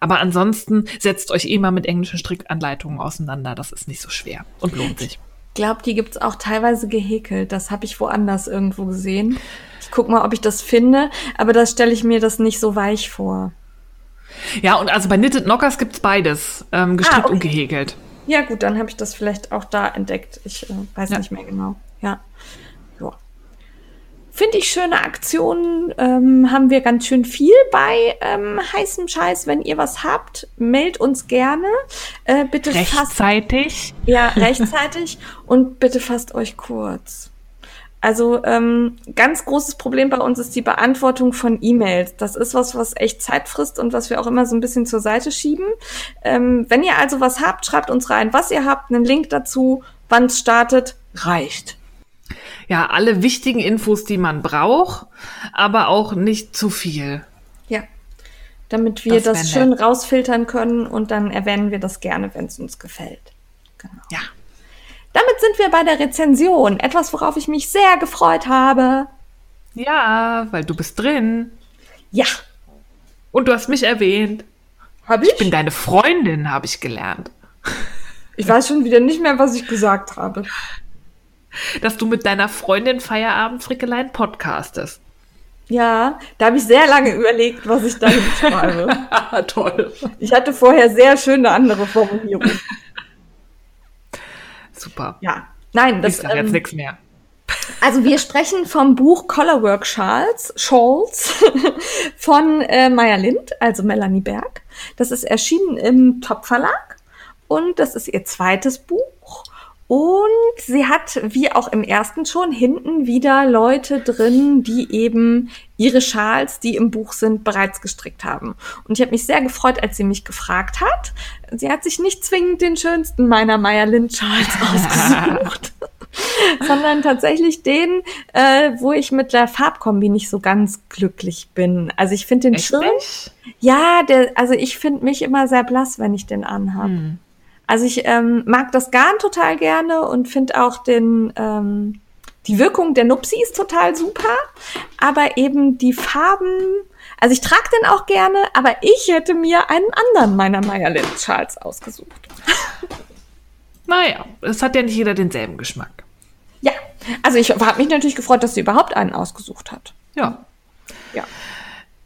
Aber ansonsten setzt euch eh mal mit englischen Strickanleitungen auseinander. Das ist nicht so schwer und lohnt sich. Ich glaube, die gibt's auch teilweise gehäkelt. Das habe ich woanders irgendwo gesehen. Ich guck mal, ob ich das finde, aber da stelle ich mir das nicht so weich vor. Ja, und also bei Knitted Knockers gibt's beides, ähm, gestrickt Ah, okay. und gehäkelt. Ja, gut, dann habe ich das vielleicht auch da entdeckt. Ich äh, weiß Ja. nicht mehr genau. Ja. Finde ich schöne Aktionen. Ähm, haben wir ganz schön viel bei ähm, heißem Scheiß. Wenn ihr was habt, meldet uns gerne. Äh, bitte fasst Rechtzeitig. ja rechtzeitig und bitte fasst euch kurz. Also ähm, ganz großes Problem bei uns ist die Beantwortung von E-Mails. Das ist was, was echt Zeit frisst und was wir auch immer so ein bisschen zur Seite schieben. Ähm, wenn ihr also was habt, schreibt uns rein, was ihr habt, einen Link dazu, wann es startet, reicht. Ja, alle wichtigen Infos, die man braucht, aber auch nicht zu viel. Ja. Damit wir Das das, schön nett. rausfiltern können und dann erwähnen wir das gerne, wenn es uns gefällt. Genau. Ja. Damit sind wir bei der Rezension. Etwas, worauf ich mich sehr gefreut habe. Ja, weil du bist drin. Ja. Und du hast mich erwähnt. Habe ich? Ich bin deine Freundin, habe ich gelernt. Ich weiß schon wieder nicht mehr, was ich gesagt habe. Dass du mit deiner Freundin Feierabend Frickelein podcastest. Ja, da habe ich sehr lange überlegt, was ich da schreibe. Ah, toll. Ich hatte vorher sehr schöne andere Formulierung. Super. Ja, nein, Ich das jetzt ähm, nichts mehr. Also wir sprechen vom Buch Colorwork Shawls, Shawls von äh, Maya Lind, also Melanie Berg. Das ist erschienen im Top Verlag und das ist ihr zweites Buch. Und sie hat, wie auch im ersten schon, hinten wieder Leute drin, die eben ihre Schals, die im Buch sind, bereits gestrickt haben. Und ich habe mich sehr gefreut, als sie mich gefragt hat. Sie hat sich nicht zwingend den schönsten meiner Maya Lind Schals ausgesucht sondern tatsächlich den, äh, wo ich mit der Farbkombi nicht so ganz glücklich bin. Also ich finde den Echt Schirm, nicht? ja, der, also ich finde mich immer sehr blass, wenn ich den anhab. Hm. Also ich ähm, mag das Garn total gerne und finde auch den, ähm, die Wirkung der Nupsi ist total super, aber eben die Farben, also ich trage den auch gerne, aber ich hätte mir einen anderen meiner Meyerlind Schals ausgesucht. Naja, es hat ja nicht jeder denselben Geschmack. Ja, also ich habe mich natürlich gefreut, dass sie überhaupt einen ausgesucht hat. Ja. Ja.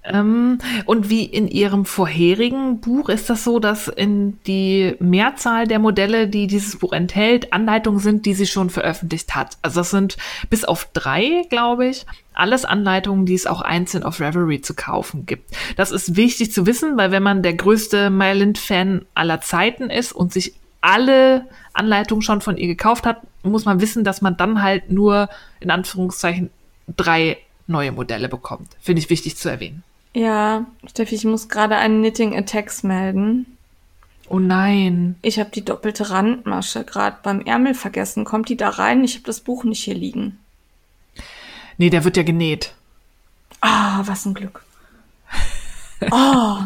Ähm, und wie in Ihrem vorherigen Buch ist das so, dass in die Mehrzahl der Modelle, die dieses Buch enthält, Anleitungen sind, die sie schon veröffentlicht hat. Also das sind bis auf drei, glaube ich, alles Anleitungen, die es auch einzeln auf Reverie zu kaufen gibt. Das ist wichtig zu wissen, weil wenn man der größte Mylind-Fan aller Zeiten ist und sich alle Anleitungen schon von ihr gekauft hat, muss man wissen, dass man dann halt nur in Anführungszeichen drei neue Modelle bekommt. Finde ich wichtig zu erwähnen. Ja, Steffi, ich muss gerade einen Knitting Attacks melden. Oh nein. Ich habe die doppelte Randmasche gerade beim Ärmel vergessen. Kommt die da rein? Ich habe das Buch nicht hier liegen. Nee, der wird ja genäht. Ah, was ein Glück. Oh,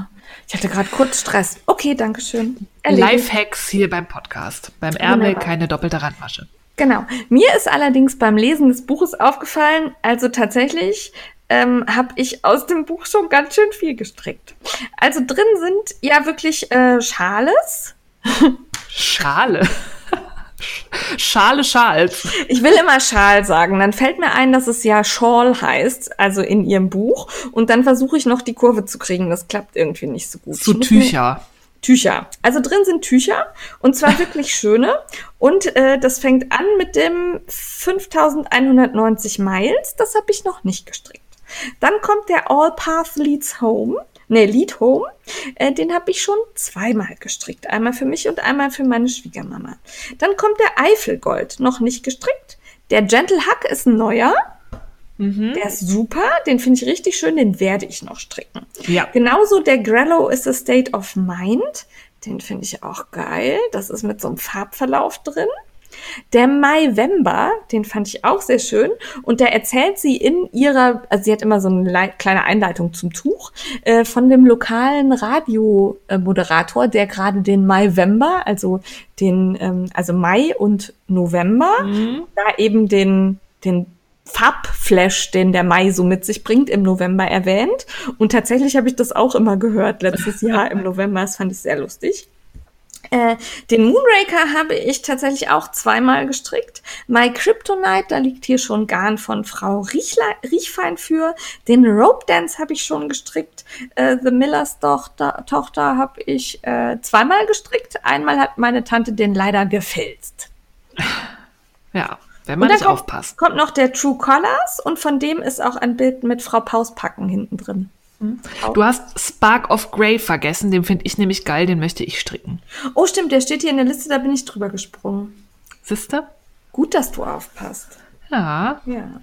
ich hatte gerade kurz Stress. Okay, danke schön. Erledigt. Lifehacks hier beim Podcast. Beim Ärmel Wunderbar. keine doppelte Randmasche. Genau. Mir ist allerdings beim Lesen des Buches aufgefallen, also tatsächlich ähm, habe ich aus dem Buch schon ganz schön viel gestrickt. Also drin sind ja wirklich äh, Schales. Schale. Schale Schals. Ich will immer Schal sagen, dann fällt mir ein, dass es ja Shawl heißt, also in ihrem Buch. Und dann versuche ich noch die Kurve zu kriegen. Das klappt irgendwie nicht so gut. Zu Tücher. Tücher. Also drin sind Tücher und zwar wirklich schöne. Und äh, das fängt an mit dem 5190 Miles. Das habe ich noch nicht gestrickt. Dann kommt der All Path Leads Home. Ne, Lead Home. Äh, den habe ich schon zweimal gestrickt. Einmal für mich und einmal für meine Schwiegermama. Dann kommt der Eifelgold. Noch nicht gestrickt. Der Gentle Hack ist ein neuer. Der ist super. Den finde ich richtig schön. Den werde ich noch stricken. Ja. Genauso der Grello ist a State of Mind. Den finde ich auch geil. Das ist mit so einem Farbverlauf drin. Der Maivember, den fand ich auch sehr schön. Und da erzählt sie in ihrer, also sie hat immer so eine lei- kleine Einleitung zum Tuch, äh, von dem lokalen Radiomoderator, der gerade den Maivember, also den, ähm, also Mai und November, da eben den, den Farbflash, den der Mai so mit sich bringt, im November erwähnt. Und tatsächlich habe ich das auch immer gehört letztes Jahr im November. Das fand ich sehr lustig. Äh, den Moonraker habe ich tatsächlich auch zweimal gestrickt. My Kryptonite, da liegt hier schon Garn von Frau Riechle Riechfein für. Den Rope Dance habe ich schon gestrickt. Äh, The Millers Tochter, Tochter habe ich äh, zweimal gestrickt. Einmal hat meine Tante den leider gefilzt. Ja, wenn man nicht kommt, aufpasst. Kommt noch der True Colors und von dem ist auch ein Bild mit Frau Pauspacken hinten drin. Du hast Spark of Grey vergessen, den finde ich nämlich geil, den möchte ich stricken. Oh, stimmt, der steht hier in der Liste, da bin ich drüber gesprungen. Sister? Gut, dass du aufpasst. Ja. Ja.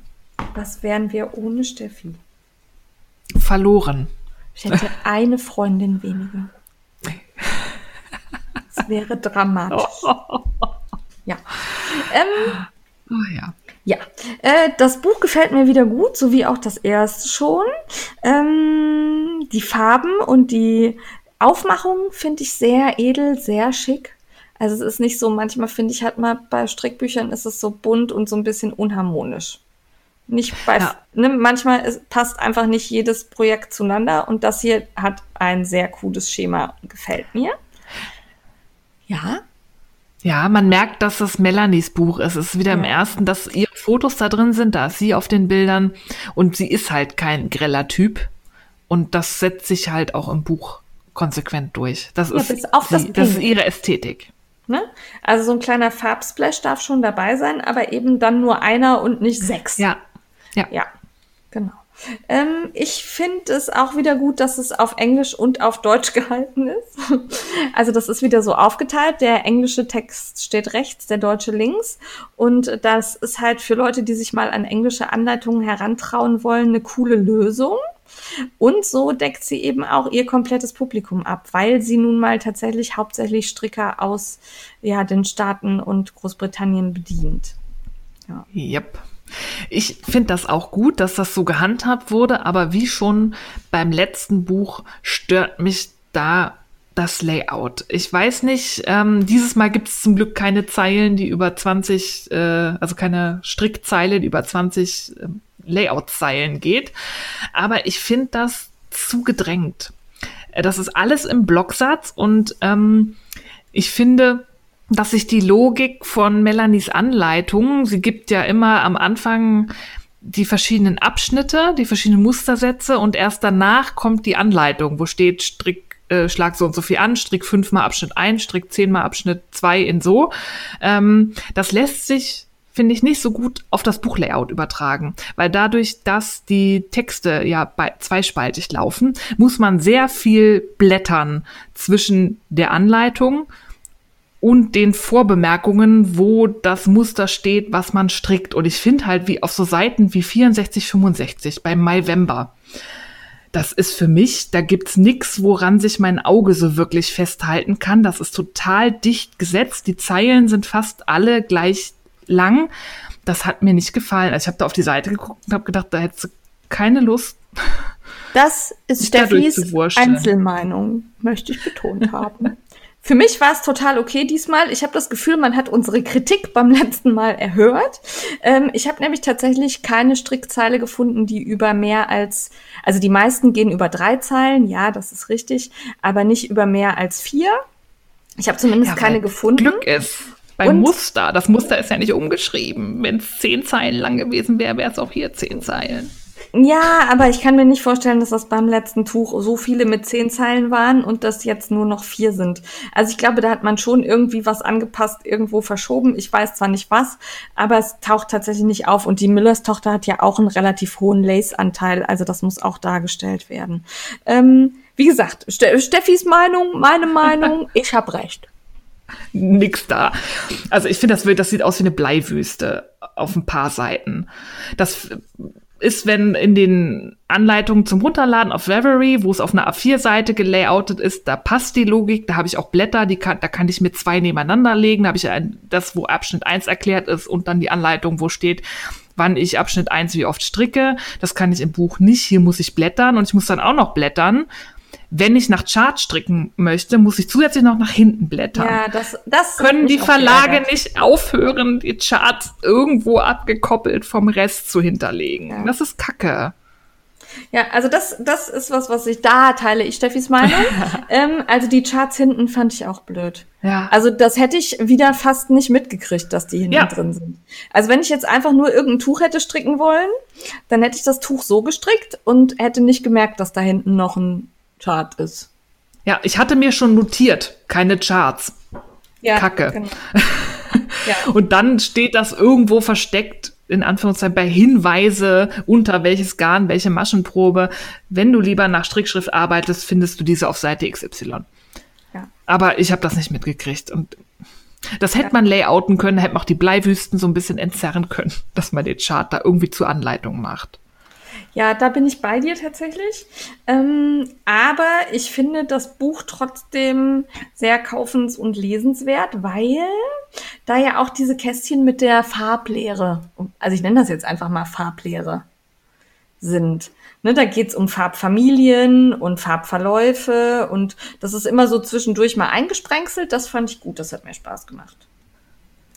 Was wären wir ohne Steffi? Verloren. Ich hätte eine Freundin weniger. Das wäre dramatisch. Ja. Ähm, Oh ja. Ja, äh, das Buch gefällt mir wieder gut, so wie auch das erste schon. Ähm, die Farben und die Aufmachung finde ich sehr edel, sehr schick. Also es ist nicht so, manchmal finde ich halt mal bei Strickbüchern ist es so bunt und so ein bisschen unharmonisch. Nicht bei, Ja. ne, manchmal ist, passt einfach nicht jedes Projekt zueinander und das hier hat ein sehr cooles Schema gefällt mir. Ja, Ja, man merkt, dass es Melanies Buch ist. Es ist wieder im Ja. ersten, dass ihre Fotos da drin sind, da ist sie auf den Bildern und sie ist halt kein greller Typ. Und das setzt sich halt auch im Buch konsequent durch. Das Ja, ist, auf das sie, das ist ihre Ästhetik. Ne? Also so ein kleiner Farbsplash darf schon dabei sein, aber eben dann nur einer und nicht sechs. Ja. Ja. Ja, genau. Ähm, ich finde es auch wieder gut, dass es auf Englisch und auf Deutsch gehalten ist. Also das ist wieder so aufgeteilt. Der englische Text steht rechts, der deutsche links. Und das ist halt für Leute, die sich mal an englische Anleitungen herantrauen wollen, eine coole Lösung. Und so deckt sie eben auch ihr komplettes Publikum ab, weil sie nun mal tatsächlich hauptsächlich Stricker aus ja, den Staaten und Großbritannien bedient. Yep. Ich finde das auch gut, dass das so gehandhabt wurde, aber wie schon beim letzten Buch stört mich da das Layout. Ich weiß nicht, ähm, dieses Mal gibt es zum Glück keine Zeilen, die über 20, äh, also keine Strickzeile, die über 20 ähm, Layout-Zeilen geht. Aber ich finde das zu gedrängt. Äh, Das ist alles im Blocksatz und ähm, ich finde, dass sich die Logik von Melanies Anleitung, sie gibt ja immer am Anfang die verschiedenen Abschnitte, die verschiedenen Mustersätze und erst danach kommt die Anleitung, wo steht Strick, äh, schlag so und so viel an, Strick fünfmal Abschnitt 1, Strick zehnmal Abschnitt 2 in so. Ähm, das lässt sich finde ich nicht so gut auf das Buchlayout übertragen, weil dadurch, dass die Texte ja bei zweispaltig laufen, muss man sehr viel blättern zwischen der Anleitung und den Vorbemerkungen, wo das Muster steht, was man strickt. Und ich finde halt, wie auf so Seiten wie 64, 65 beim Maivember. Das ist für mich, da gibt's nix, woran sich mein Auge so wirklich festhalten kann. Das ist total dicht gesetzt. Die Zeilen sind fast alle gleich lang. Das hat mir nicht gefallen. Also ich habe da auf die Seite geguckt und habe gedacht, da hättest du keine Lust. Das ist Steffis. Einzelmeinung, möchte ich betont haben. Für mich war es total okay diesmal. Ich habe das Gefühl, man hat unsere Kritik beim letzten Mal erhört. Ähm, ich habe nämlich tatsächlich keine Strickzeile gefunden, die über mehr als, also die meisten gehen über drei Zeilen, ja, das ist richtig, aber nicht über mehr als vier. Ich habe zumindest Ja, keine gefunden. Glück ist. Beim Muster. Das Muster ist ja nicht umgeschrieben. Wenn es zehn Zeilen lang gewesen wäre, wäre es auch hier zehn Zeilen. Ja, aber ich kann mir nicht vorstellen, dass das beim letzten Tuch so viele mit zehn Zeilen waren und das jetzt nur noch vier sind. Also ich glaube, da hat man schon irgendwie was angepasst, irgendwo verschoben. Ich weiß zwar nicht was, aber es taucht tatsächlich nicht auf. Und die Müllers Tochter hat ja auch einen relativ hohen Lace-Anteil, also das muss auch dargestellt werden. Ähm, wie gesagt, Ste Steffis Meinung, meine Meinung, ich habe recht. Nix da. Also ich finde, das, das sieht aus wie eine Bleiwüste auf ein paar Seiten. Das ist, wenn in den Anleitungen zum Runterladen auf Reverie, wo es auf einer A4-Seite gelayoutet ist, da passt die Logik, da habe ich auch Blätter, die kann, da kann ich mir zwei nebeneinander legen, da habe ich ein, das, wo Abschnitt 1 erklärt ist und dann die Anleitung, wo steht, wann ich Abschnitt 1 wie oft stricke. Das kann ich im Buch nicht. Hier muss ich blättern und ich muss dann auch noch blättern, wenn ich nach Chart stricken möchte, muss ich zusätzlich noch nach hinten blättern. Ja, das, das können die Verlage nicht aufhören, die Charts irgendwo abgekoppelt vom Rest zu hinterlegen. Ja. Das ist Kacke. Ja, also das, das ist was, was ich, da teile ich Steffis Meinung. ähm, also die Charts hinten fand ich auch blöd. Ja. Also das hätte ich wieder fast nicht mitgekriegt, dass die hinten ja. drin sind. Also wenn ich jetzt einfach nur irgendein Tuch hätte stricken wollen, dann hätte ich das Tuch so gestrickt und hätte nicht gemerkt, dass da hinten noch ein Chart ist. Ja, ich hatte mir schon notiert, keine Charts. Ja, Kacke. Genau. ja. Und dann steht das irgendwo versteckt in Anführungszeichen bei Hinweise unter welches Garn, welche Maschenprobe. Wenn du lieber nach Strickschrift arbeitest, findest du diese auf Seite XY. Ja. Aber ich habe das nicht mitgekriegt und das hätte ja. man layouten können, hätte man auch die Bleiwüsten so ein bisschen entzerren können, dass man den Chart da irgendwie zur Anleitung macht. Ja, da bin ich bei dir tatsächlich. Ähm, aber ich finde das Buch trotzdem sehr kaufens- und lesenswert, weil da ja auch diese Kästchen mit der Farblehre, also ich nenne das jetzt einfach mal Farblehre, sind. Ne, da geht's um Farbfamilien und Farbverläufe und das ist immer so zwischendurch mal eingesprenkselt. Das fand ich gut, das hat mir Spaß gemacht.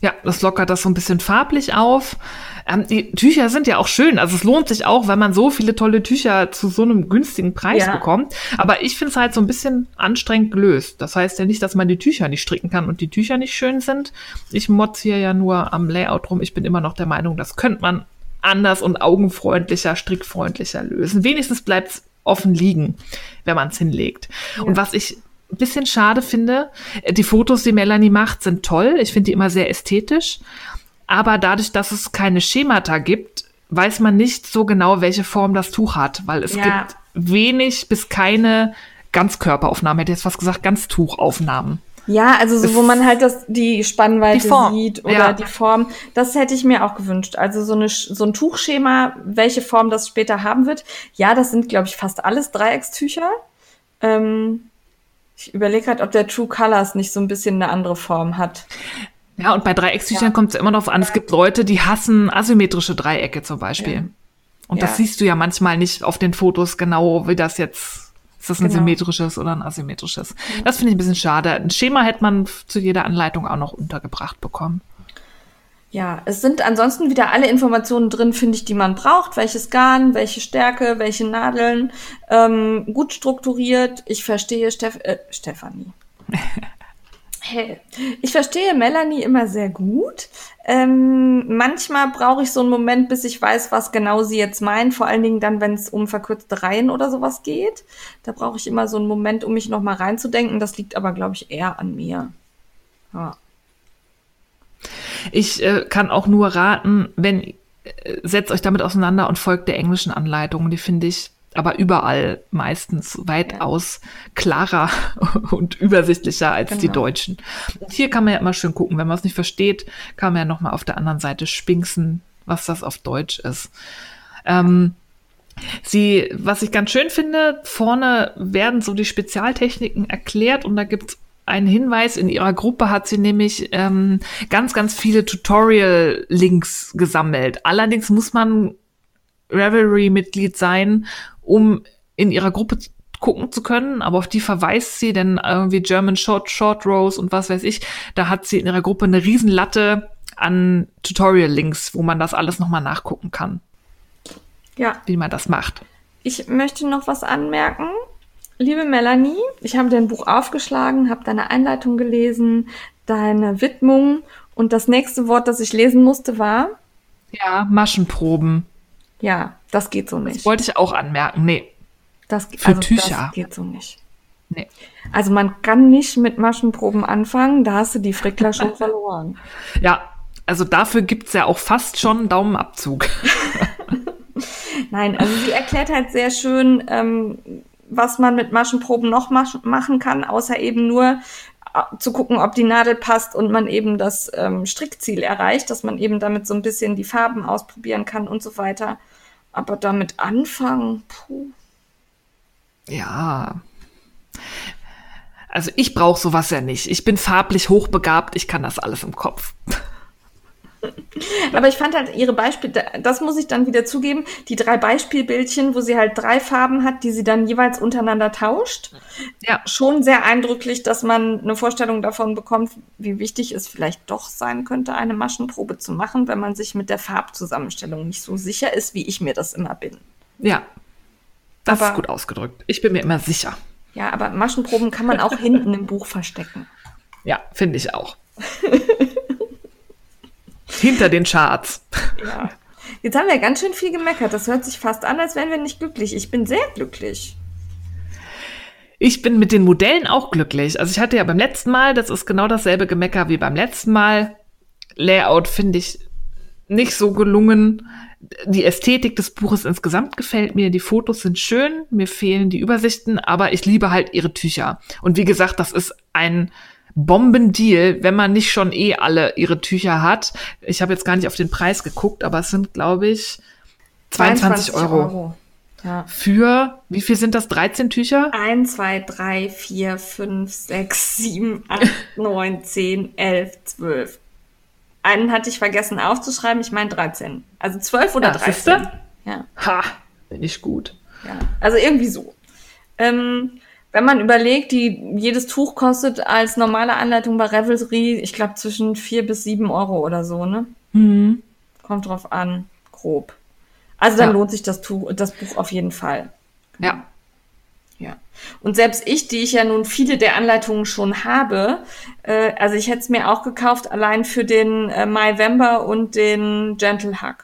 Ja, das lockert das so ein bisschen farblich auf. Ähm, die Tücher sind ja auch schön. Also es lohnt sich auch, wenn man so viele tolle Tücher zu so einem günstigen Preis ja. bekommt. Aber ich finde es halt so ein bisschen anstrengend gelöst. Das heißt ja nicht, dass man die Tücher nicht stricken kann und die Tücher nicht schön sind. Ich motz hier ja nur am Layout rum. Ich bin immer noch der Meinung, das könnte man anders und augenfreundlicher, strickfreundlicher lösen. Wenigstens bleibt es offen liegen, wenn man es hinlegt. Ja. Und was ich ein bisschen schade finde. Die Fotos, die Melanie macht, sind toll. Ich finde die immer sehr ästhetisch. Aber dadurch, dass es keine Schemata gibt, weiß man nicht so genau, welche Form das Tuch hat, weil es ja. gibt wenig bis keine Ganzkörperaufnahmen, hätte ich jetzt fast gesagt, Ganztuchaufnahmen. Ja, also so, wo man halt das, die Spannweite die sieht oder ja. die Form. Das hätte ich mir auch gewünscht. Also so, eine, so ein Tuchschema, welche Form das später haben wird. Ja, das sind, glaube ich, fast alles Dreieckstücher. Ähm, ich überlege gerade, ob der True Colors nicht so ein bisschen eine andere Form hat. Ja, und bei Dreieckstüchern ja. kommt es immer darauf an. Es gibt Leute, die hassen asymmetrische Dreiecke zum Beispiel. Ja. Und ja. das siehst du ja manchmal nicht auf den Fotos genau, wie das jetzt, ist das ein genau. symmetrisches oder ein asymmetrisches. Das finde ich ein bisschen schade. Ein Schema hätte man zu jeder Anleitung auch noch untergebracht bekommen. Ja, es sind ansonsten wieder alle Informationen drin, finde ich, die man braucht. Welches Garn, welche Stärke, welche Nadeln. Ähm, gut strukturiert. Ich verstehe Steff äh, Stefanie. hey. Ich verstehe Melanie immer sehr gut. Ähm, manchmal brauche ich so einen Moment, bis ich weiß, was genau sie jetzt meint. Vor allen Dingen dann, wenn es um verkürzte Reihen oder sowas geht. Da brauche ich immer so einen Moment, um mich nochmal reinzudenken. Das liegt aber, glaube ich, eher an mir. Ja. Ich äh, kann auch nur raten, wenn äh, setzt euch damit auseinander und folgt der englischen Anleitung. Die finde ich aber überall meistens weitaus klarer und übersichtlicher als genau. die deutschen. Und hier kann man ja immer schön gucken, wenn man es nicht versteht, kann man ja nochmal auf der anderen Seite spinksen, was das auf Deutsch ist. Ähm, Sie, was ich ganz schön finde, vorne werden so die Spezialtechniken erklärt und da gibt's einen Hinweis. In ihrer Gruppe hat sie nämlich ähm, ganz, ganz viele Tutorial-Links gesammelt. Allerdings muss man Revelry-Mitglied sein, um in ihrer Gruppe gucken zu können, aber auf die verweist sie, denn irgendwie German Short, Short Rows und was weiß ich, da hat sie in ihrer Gruppe eine Riesenlatte an Tutorial-Links, wo man das alles nochmal nachgucken kann. Ja. Wie man das macht. Ich möchte noch was anmerken. Liebe Melanie, ich habe dein Buch aufgeschlagen, habe deine Einleitung gelesen, deine Widmung und das nächste Wort, das ich lesen musste, war? Ja, Maschenproben. Ja, das geht so nicht. Das wollte ich auch anmerken. Nee. Das, Für also, Tücher. Das geht so nicht. Nee. Also man kann nicht mit Maschenproben anfangen, da hast du die Frickler schon verloren. Ja, also dafür gibt's ja auch fast schon einen Daumenabzug. Nein, also sie erklärt halt sehr schön, ähm, was man mit Maschenproben noch machen kann, außer eben nur äh, zu gucken, ob die Nadel passt und man eben das ähm, Strickziel erreicht, dass man eben damit so ein bisschen die Farben ausprobieren kann und so weiter. Aber damit anfangen, puh. Ja. Also ich brauche sowas ja nicht. Ich bin farblich hochbegabt, ich kann das alles im Kopf. Aber ich fand halt ihre Beispiele, das muss ich dann wieder zugeben, die drei Beispielbildchen, wo sie halt drei Farben hat, die sie dann jeweils untereinander tauscht. Ja. Schon sehr eindrücklich, dass man eine Vorstellung davon bekommt, wie wichtig es vielleicht doch sein könnte, eine Maschenprobe zu machen, wenn man sich mit der Farbzusammenstellung nicht so sicher ist, wie ich mir das immer bin. Ja. Das Aber- ist gut ausgedrückt. Ich bin mir immer sicher. Ja, aber Maschenproben kann man auch hinten im Buch verstecken. Ja, finde ich auch. Hinter den Charts. Ja. Jetzt haben wir ganz schön viel gemeckert. Das hört sich fast an, als wären wir nicht glücklich. Ich bin sehr glücklich. Ich bin mit den Modellen auch glücklich. Also ich hatte ja beim letzten Mal, das ist genau dasselbe Gemecker wie beim letzten Mal. Layout finde ich nicht so gelungen. Die Ästhetik des Buches insgesamt gefällt mir. Die Fotos sind schön. Mir fehlen die Übersichten, aber ich liebe halt ihre Tücher. Und wie gesagt, das ist ein Bombendeal, wenn man nicht schon eh alle ihre Tücher hat. Ich habe jetzt gar nicht auf den Preis geguckt, aber es sind, glaube ich, 22 Euro. Ja. Für, wie viel sind das? 13 Tücher? 1, 2, 3, 4, 5, 6, 7, 8, 9, 10, 11, 12. Einen hatte ich vergessen aufzuschreiben, ich meine 13. Also 12 oder Ja, 13. siehste? Ja, Ha, bin ich gut. ja. Also irgendwie so. Ähm, wenn man überlegt, die, jedes Tuch kostet als normale Anleitung bei Revelry, ich glaube, zwischen 4 bis 7 Euro oder so, ne? Mhm. Kommt drauf an, grob. Also dann Ja. lohnt sich das, Tuch, das Buch auf jeden Fall. Ja. Ja. Und selbst ich, die ich ja nun viele der Anleitungen schon habe, äh, also ich hätte es mir auch gekauft, allein für den äh, Myvember und den Gentle Hug.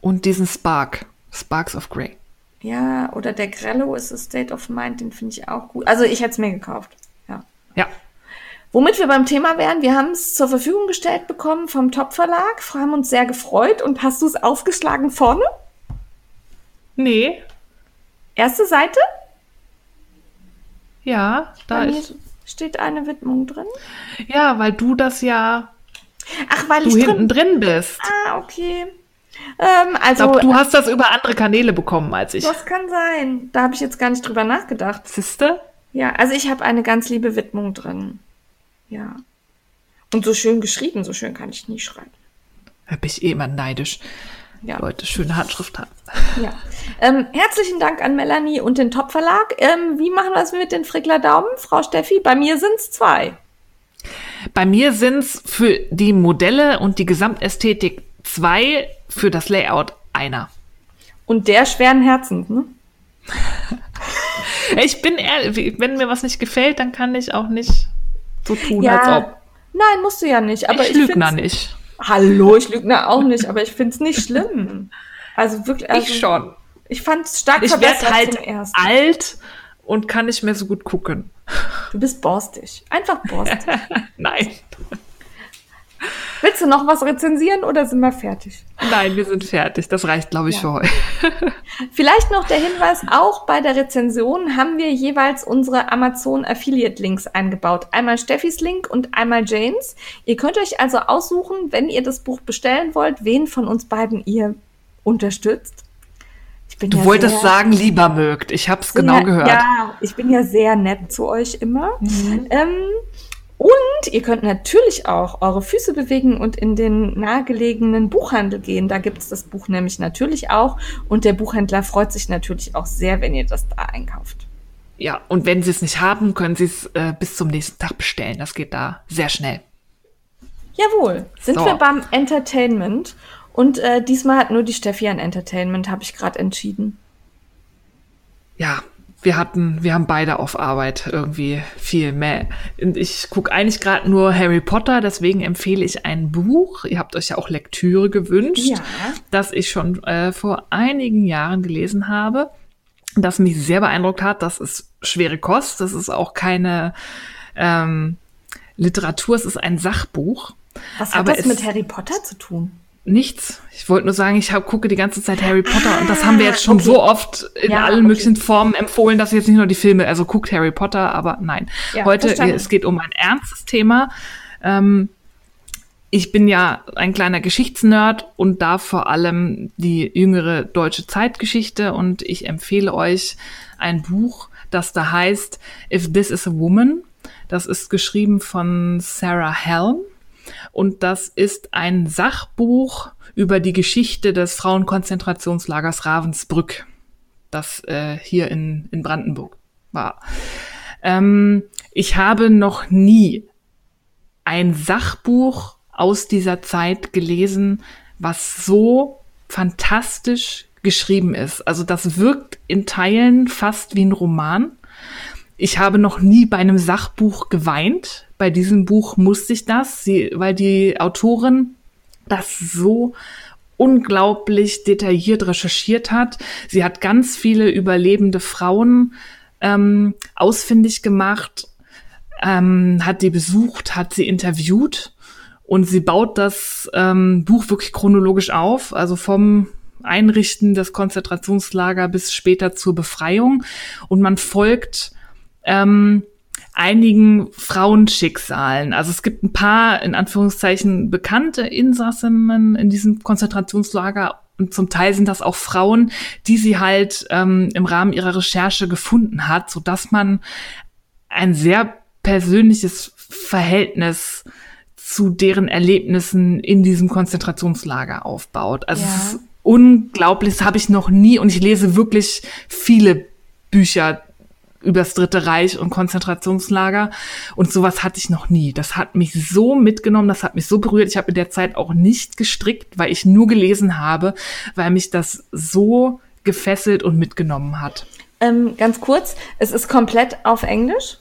Und diesen Spark. Sparks of Grey. Ja, oder der Grello ist a State of Mind, den finde ich auch gut. Also ich hätte es mir gekauft. Ja. Ja. Womit wir beim Thema wären, wir haben es zur Verfügung gestellt bekommen vom Top Verlag, haben uns sehr gefreut und hast du es aufgeschlagen vorne? Nee. Erste Seite? Ja, da ist. steht eine Widmung drin. Ja, weil du das ja, Ach, weil du ich hinten drin. drin bist. Ah, okay. Ähm, Ich also glaube, du hast das über andere Kanäle bekommen als ich. Das kann sein. Da habe ich jetzt gar nicht drüber nachgedacht. Siehste? Ja, also ich habe eine ganz liebe Widmung drin. Ja. Und so schön geschrieben, so schön kann ich nie schreiben. Da bin ich eh immer neidisch. Ja. Leute, schöne Handschrift haben. ja. Ähm, herzlichen Dank an Melanie und den Top Verlag. Ähm, wie machen wir es mit den Frickler Daumen, Frau Steffi? Bei mir sind es zwei. Bei mir sind's für die Modelle und die Gesamtästhetik zwei, für das Layout einer. Und der schweren Herzens, ne? Ich bin ehrlich, wenn mir was nicht gefällt, dann kann ich auch nicht so tun, als ob. Nein, musst du ja nicht. Aber ich ich, lügner find's- nicht. Hallo, ich lügne auch nicht, aber ich finde es nicht schlimm. Also wirklich, also, ich schon. Ich fand es stark Ich verbessert werde halt zum ersten. alt und kann nicht mehr so gut gucken. Du bist borstig. Einfach borstig. Nein, Willst du noch was rezensieren oder sind wir fertig? nein, wir sind fertig. Das reicht, glaube ich, Ja. für heute. Vielleicht noch der Hinweis, auch bei der Rezension haben wir jeweils unsere Amazon Affiliate Links eingebaut. Einmal Steffis Link und einmal Janes. Ihr könnt euch also aussuchen, wenn ihr das Buch bestellen wollt, wen von uns beiden ihr unterstützt. Du ja wolltest sagen, lieber mögt. Ich habe es genau ja, gehört. Ja, ich bin ja sehr nett zu euch immer. Mhm. Ähm, und ihr könnt natürlich auch eure Füße bewegen und in den nahegelegenen Buchhandel gehen. Da gibt es das Buch nämlich natürlich auch. Und der Buchhändler freut sich natürlich auch sehr, wenn ihr das da einkauft. Ja, und wenn Sie es nicht haben, können Sie es äh, bis zum nächsten Tag bestellen. Das geht da sehr schnell. Jawohl, sind So. wir beim Entertainment. Und äh, diesmal hat nur die Steffi ein Entertainment, habe ich gerade entschieden. Ja, wir hatten, wir haben beide auf Arbeit irgendwie viel mehr. Und ich gucke eigentlich gerade nur Harry Potter, deswegen empfehle ich ein Buch. Ihr habt euch ja auch Lektüre gewünscht, Ja. das ich schon äh, vor einigen Jahren gelesen habe, das mich sehr beeindruckt hat. Das ist schwere Kost. Das ist auch keine ähm, Literatur, es ist ein Sachbuch. Was hat Aber das mit Harry Potter zu tun? Nichts. Ich wollte nur sagen, ich hab, gucke die ganze Zeit Harry Potter und das haben wir jetzt schon Ah, okay. so oft in Ja, allen okay. möglichen Formen empfohlen, dass jetzt nicht nur die Filme, also guckt Harry Potter, aber nein. Ja, Heute, verstanden. es geht um ein ernstes Thema. Ähm, ich bin ja ein kleiner Geschichtsnerd und da vor allem die jüngere deutsche Zeitgeschichte und ich empfehle euch ein Buch, das da heißt If This Is a Woman. Das ist geschrieben von Sarah Helm. Und das ist ein Sachbuch über die Geschichte des Frauenkonzentrationslagers Ravensbrück, das äh, hier in, in Brandenburg war. Ähm, ich habe noch nie ein Sachbuch aus dieser Zeit gelesen, was so fantastisch geschrieben ist. Also das wirkt in Teilen fast wie ein Roman. Ich habe noch nie bei einem Sachbuch geweint. Bei diesem Buch musste ich das, weil die Autorin das so unglaublich detailliert recherchiert hat. Sie hat ganz viele überlebende Frauen ähm, ausfindig gemacht, ähm, hat die besucht, hat sie interviewt und sie baut das ähm, Buch wirklich chronologisch auf, also vom Einrichten des Konzentrationslager bis später zur Befreiung. Und man folgt ähm, einigen Frauenschicksalen. Also es gibt ein paar, in Anführungszeichen, bekannte Insassinnen in diesem Konzentrationslager und zum Teil sind das auch Frauen, die sie halt ähm, im Rahmen ihrer Recherche gefunden hat, so dass man ein sehr persönliches Verhältnis zu deren Erlebnissen in diesem Konzentrationslager aufbaut. Also ja. es ist unglaublich, das habe ich noch nie und ich lese wirklich viele Bücher übers Dritte Reich und Konzentrationslager. Und sowas hatte ich noch nie. Das hat mich so mitgenommen, das hat mich so berührt. Ich habe in der Zeit auch nicht gestrickt, weil ich nur gelesen habe, weil mich das so gefesselt und mitgenommen hat. Ähm, ganz kurz, es ist komplett auf Englisch.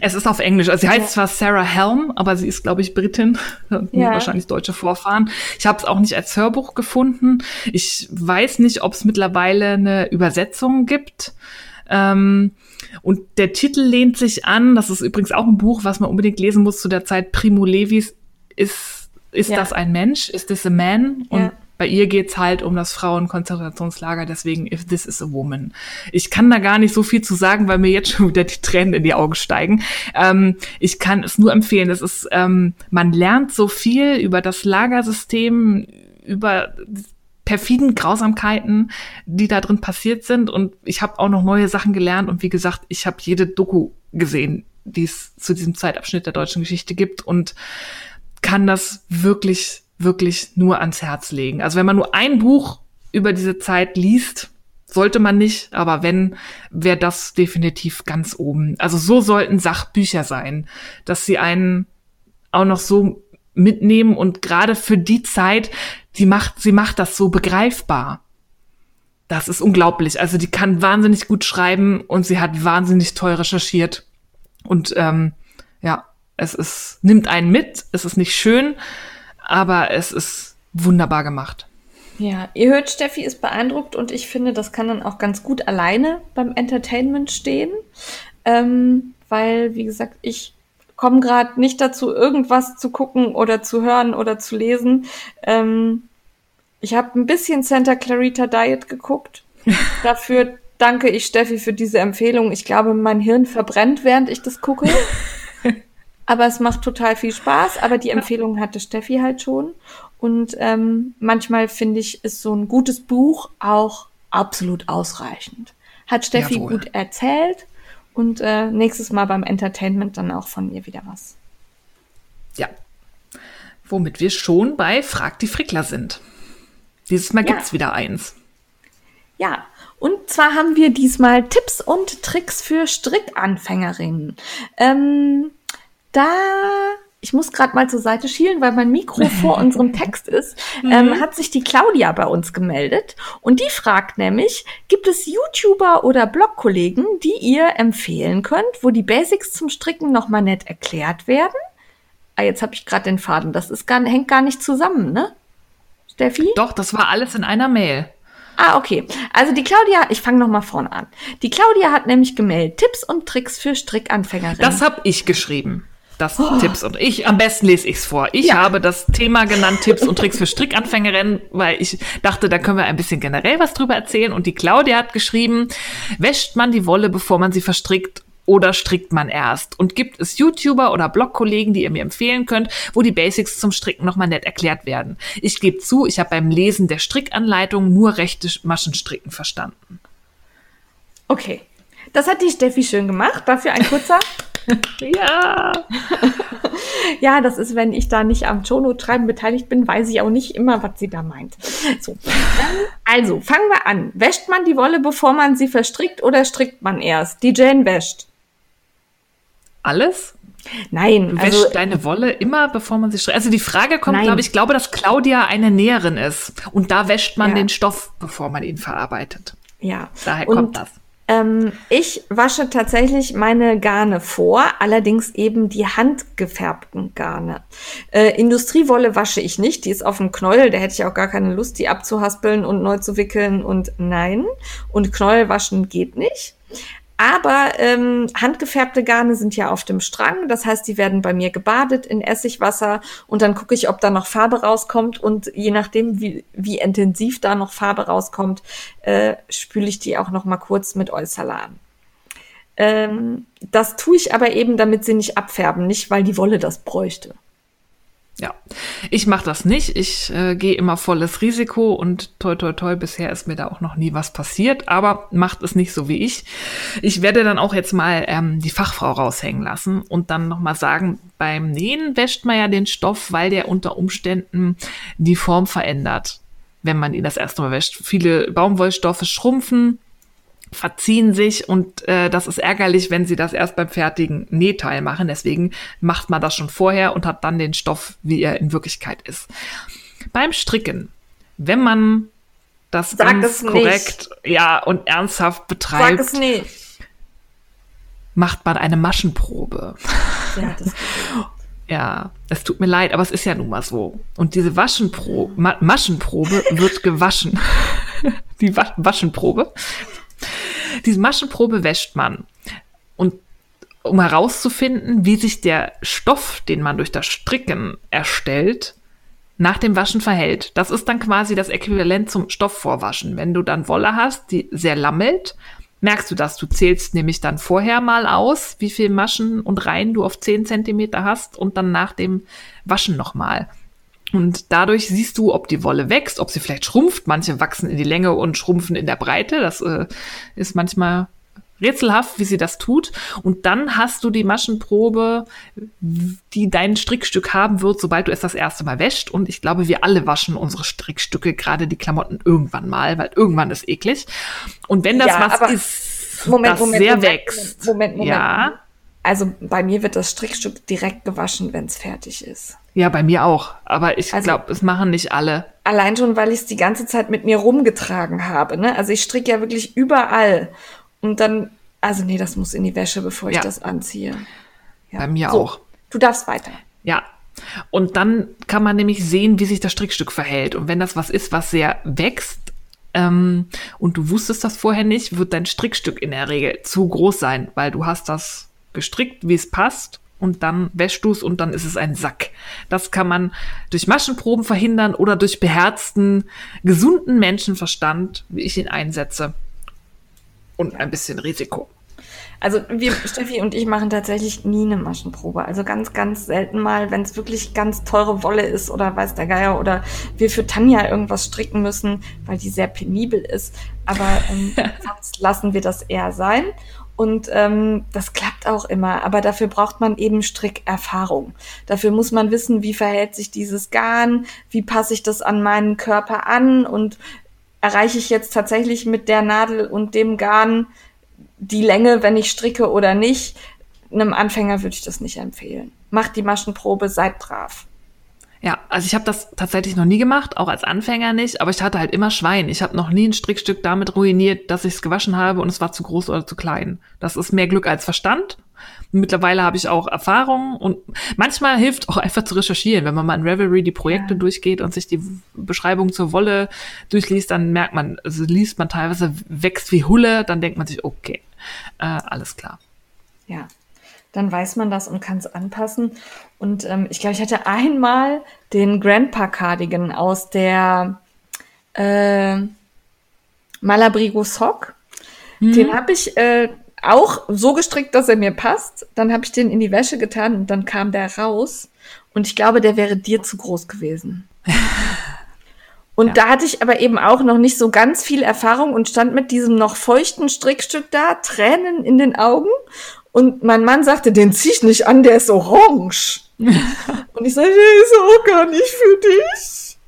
Es ist auf Englisch. Also sie heißt ja. zwar Sarah Helm, aber sie ist, glaube ich, Britin. Ja. Wahrscheinlich deutsche Vorfahren. Ich habe es auch nicht als Hörbuch gefunden. Ich weiß nicht, ob es mittlerweile eine Übersetzung gibt. Ähm, und der Titel lehnt sich an, das ist übrigens auch ein Buch, was man unbedingt lesen muss zu der Zeit Primo Levis, ist, ist ja. das ein Mensch? Ist this a man? Und ja. bei ihr geht's halt um das Frauenkonzentrationslager, deswegen If This is a Woman. Ich kann da gar nicht so viel zu sagen, weil mir jetzt schon wieder die Tränen in die Augen steigen. Ähm, ich kann es nur empfehlen. Es ist, ähm, man lernt so viel über das Lagersystem, über perfiden Grausamkeiten, die da drin passiert sind. Und ich habe auch noch neue Sachen gelernt. Und wie gesagt, ich habe jede Doku gesehen, die es zu diesem Zeitabschnitt der deutschen Geschichte gibt und kann das wirklich, wirklich nur ans Herz legen. Also wenn man nur ein Buch über diese Zeit liest, sollte man nicht, aber wenn, wäre das definitiv ganz oben. Also so sollten Sachbücher sein, dass sie einen auch noch so mitnehmen und gerade für die Zeit, die macht, sie macht das so begreifbar. Das ist unglaublich. Also die kann wahnsinnig gut schreiben und sie hat wahnsinnig toll recherchiert. Und ähm, ja, es ist, nimmt einen mit, es ist nicht schön, aber es ist wunderbar gemacht. Ja, ihr hört, Steffi ist beeindruckt und ich finde, das kann dann auch ganz gut alleine beim Entertainment stehen. Ähm, weil, wie gesagt, ich komme gerade nicht dazu, irgendwas zu gucken oder zu hören oder zu lesen. Ähm, ich habe ein bisschen Santa Clarita Diet geguckt. Dafür danke ich Steffi für diese Empfehlung. Ich glaube, mein Hirn verbrennt, während ich das gucke. aber es macht total viel Spaß. Aber die Empfehlung hatte Steffi halt schon. Und ähm, manchmal finde ich, ist so ein gutes Buch auch absolut ausreichend. Hat Steffi Jawohl. gut erzählt und äh, nächstes Mal beim Entertainment dann auch von ihr wieder was. Ja. Womit wir schon bei Frag die Frickler sind. Dieses Mal ja. gibt's wieder eins. Ja, und zwar haben wir diesmal Tipps und Tricks für Strickanfängerinnen. Ähm, da ich muss gerade mal zur Seite schielen, weil mein Mikro vor unserem Text ist, ähm, mhm. hat sich die Claudia bei uns gemeldet. Und die fragt nämlich, gibt es YouTuber oder Blogkollegen, die ihr empfehlen könnt, wo die Basics zum Stricken nochmal nett erklärt werden? Ah, jetzt habe ich gerade den Faden. Das ist gar, hängt gar nicht zusammen, ne? Steffi? Doch, das war alles in einer Mail. Ah, okay. Also die Claudia, ich fange noch mal vorne an. Die Claudia hat nämlich gemeldet, Tipps und Tricks für Strickanfängerinnen. Das habe ich geschrieben das oh. Tipps und ich, am besten lese ich es vor. Ich ja. habe das Thema genannt, Tipps und Tricks für Strickanfängerinnen, weil ich dachte, da können wir ein bisschen generell was drüber erzählen. Und die Claudia hat geschrieben, wäscht man die Wolle, bevor man sie verstrickt oder strickt man erst? Und gibt es YouTuber oder Blogkollegen, die ihr mir empfehlen könnt, wo die Basics zum Stricken nochmal nett erklärt werden? Ich gebe zu, ich habe beim Lesen der Strickanleitung nur rechte Maschenstricken verstanden. Okay, das hat die Steffi schön gemacht. Dafür ein kurzer ja. ja, das ist, wenn ich da nicht am Shownote-Schreiben beteiligt bin, weiß ich auch nicht immer, was sie da meint. So. Also, fangen wir an. Wäscht man die Wolle, bevor man sie verstrickt oder strickt man erst? Die Jane wäscht. Alles? Nein, du also wäscht deine Wolle immer, bevor man sie strickt. Also die Frage kommt, glaube ich, ich glaube, dass Claudia eine Näherin ist und da wäscht man ja. den Stoff, bevor man ihn verarbeitet. Ja. Daher und kommt das. Ähm, ich wasche tatsächlich meine Garne vor, allerdings eben die handgefärbten Garne. Äh, Industriewolle wasche ich nicht, die ist auf dem Knäuel, da hätte ich auch gar keine Lust, die abzuhaspeln und neu zu wickeln und nein. Und Knäuel waschen geht nicht. Aber ähm, handgefärbte Garne sind ja auf dem Strang. Das heißt, die werden bei mir gebadet in Essigwasser und dann gucke ich, ob da noch Farbe rauskommt. Und je nachdem, wie, wie intensiv da noch Farbe rauskommt, äh, spüle ich die auch noch mal kurz mit Eusalan. Ähm, das tue ich aber eben, damit sie nicht abfärben, nicht weil die Wolle das bräuchte. Ja, ich mache das nicht. Ich äh, gehe immer volles Risiko und toi toi toi, bisher ist mir da auch noch nie was passiert, aber macht es nicht so wie ich. Ich werde dann auch jetzt mal ähm, die Fachfrau raushängen lassen und dann nochmal sagen, beim Nähen wäscht man ja den Stoff, weil der unter Umständen die Form verändert, wenn man ihn das erste Mal wäscht. Viele Baumwollstoffe schrumpfen, verziehen sich und äh, das ist ärgerlich, wenn sie das erst beim fertigen Nähteil machen. Deswegen macht man das schon vorher und hat dann den Stoff, wie er in Wirklichkeit ist. Beim Stricken, wenn man das Sag ganz korrekt, ja, und ernsthaft betreibt, macht man eine Maschenprobe. Ja, das Ja, es tut mir leid, aber es ist ja nun mal so. Und diese Waschenprobe, Ma Maschenprobe wird gewaschen. Die Wa Waschenprobe diese Maschenprobe wäscht man. Und um herauszufinden, wie sich der Stoff, den man durch das Stricken erstellt, nach dem Waschen verhält. Das ist dann quasi das Äquivalent zum Stoffvorwaschen. Wenn du dann Wolle hast, die sehr lammelt, merkst du das. Du zählst nämlich dann vorher mal aus, wie viel Maschen und Reihen du auf 10 Zentimeter hast und dann nach dem Waschen nochmal. Und dadurch siehst du, ob die Wolle wächst, ob sie vielleicht schrumpft. Manche wachsen in die Länge und schrumpfen in der Breite. Das äh, ist manchmal rätselhaft, wie sie das tut. Und dann hast du die Maschenprobe, die dein Strickstück haben wird, sobald du es das erste Mal wäscht. Und ich glaube, wir alle waschen unsere Strickstücke, gerade die Klamotten, irgendwann mal, weil irgendwann ist eklig. Und wenn das ja, was ist, Moment, das Moment, sehr Moment, wächst. Moment, Moment. Ja. Also bei mir wird das Strickstück direkt gewaschen, wenn es fertig ist. Ja, bei mir auch. Aber ich Also- glaube, es machen nicht alle. Allein schon, weil ich es die ganze Zeit mit mir rumgetragen habe. Ne? Also ich stricke ja wirklich überall. Und dann, also nee, das muss in die Wäsche, bevor ich Ja. das anziehe. Ja. Bei mir so, auch. Du darfst weiter. Ja. Und dann kann man nämlich sehen, wie sich das Strickstück verhält. Und wenn das was ist, was sehr wächst, ähm, und du wusstest das vorher nicht, wird dein Strickstück in der Regel zu groß sein, weil du hast das gestrickt, wie es passt. Und dann wäschst du es und dann ist es ein Sack. Das kann man durch Maschenproben verhindern oder durch beherzten, gesunden Menschenverstand, wie ich ihn einsetze. Und ein bisschen Risiko. Also wir, Steffi und ich machen tatsächlich nie eine Maschenprobe. Also ganz, ganz selten mal, wenn es wirklich ganz teure Wolle ist oder weiß der Geier oder wir für Tanja irgendwas stricken müssen, weil die sehr penibel ist. Aber ähm, sonst lassen wir das eher sein. Und ähm, das klappt auch immer, aber dafür braucht man eben Strickerfahrung. Dafür muss man wissen, wie verhält sich dieses Garn, wie passe ich das an meinen Körper an und erreiche ich jetzt tatsächlich mit der Nadel und dem Garn die Länge, wenn ich stricke oder nicht. Einem Anfänger würde ich das nicht empfehlen. Macht die Maschenprobe, seid brav. Ja, also ich habe das tatsächlich noch nie gemacht, auch als Anfänger nicht, aber ich hatte halt immer Schwein. Ich habe noch nie ein Strickstück damit ruiniert, dass ich es gewaschen habe und es war zu groß oder zu klein. Das ist mehr Glück als Verstand. Mittlerweile habe ich auch Erfahrung und manchmal hilft auch einfach zu recherchieren. Wenn man mal in Revelry die Projekte Ja. durchgeht und sich die Beschreibung zur Wolle durchliest, dann merkt man, also liest man teilweise wächst wie Hulle, dann denkt man sich, okay, äh, alles klar. Ja, dann weiß man das und kann es anpassen. Und ähm, ich glaube, ich hatte einmal den Grandpa Cardigan aus der äh, Malabrigo Sock. Den habe ich äh, auch so gestrickt, dass er mir passt. Dann habe ich den in die Wäsche getan und dann kam der raus. Und ich glaube, der wäre dir zu groß gewesen. Und Ja. da hatte ich aber eben auch noch nicht so ganz viel Erfahrung und stand mit diesem noch feuchten Strickstück da, Tränen in den Augen. Und mein Mann sagte, den zieh ich nicht an, der ist orange. und ich sagte, der ist auch gar nicht für dich.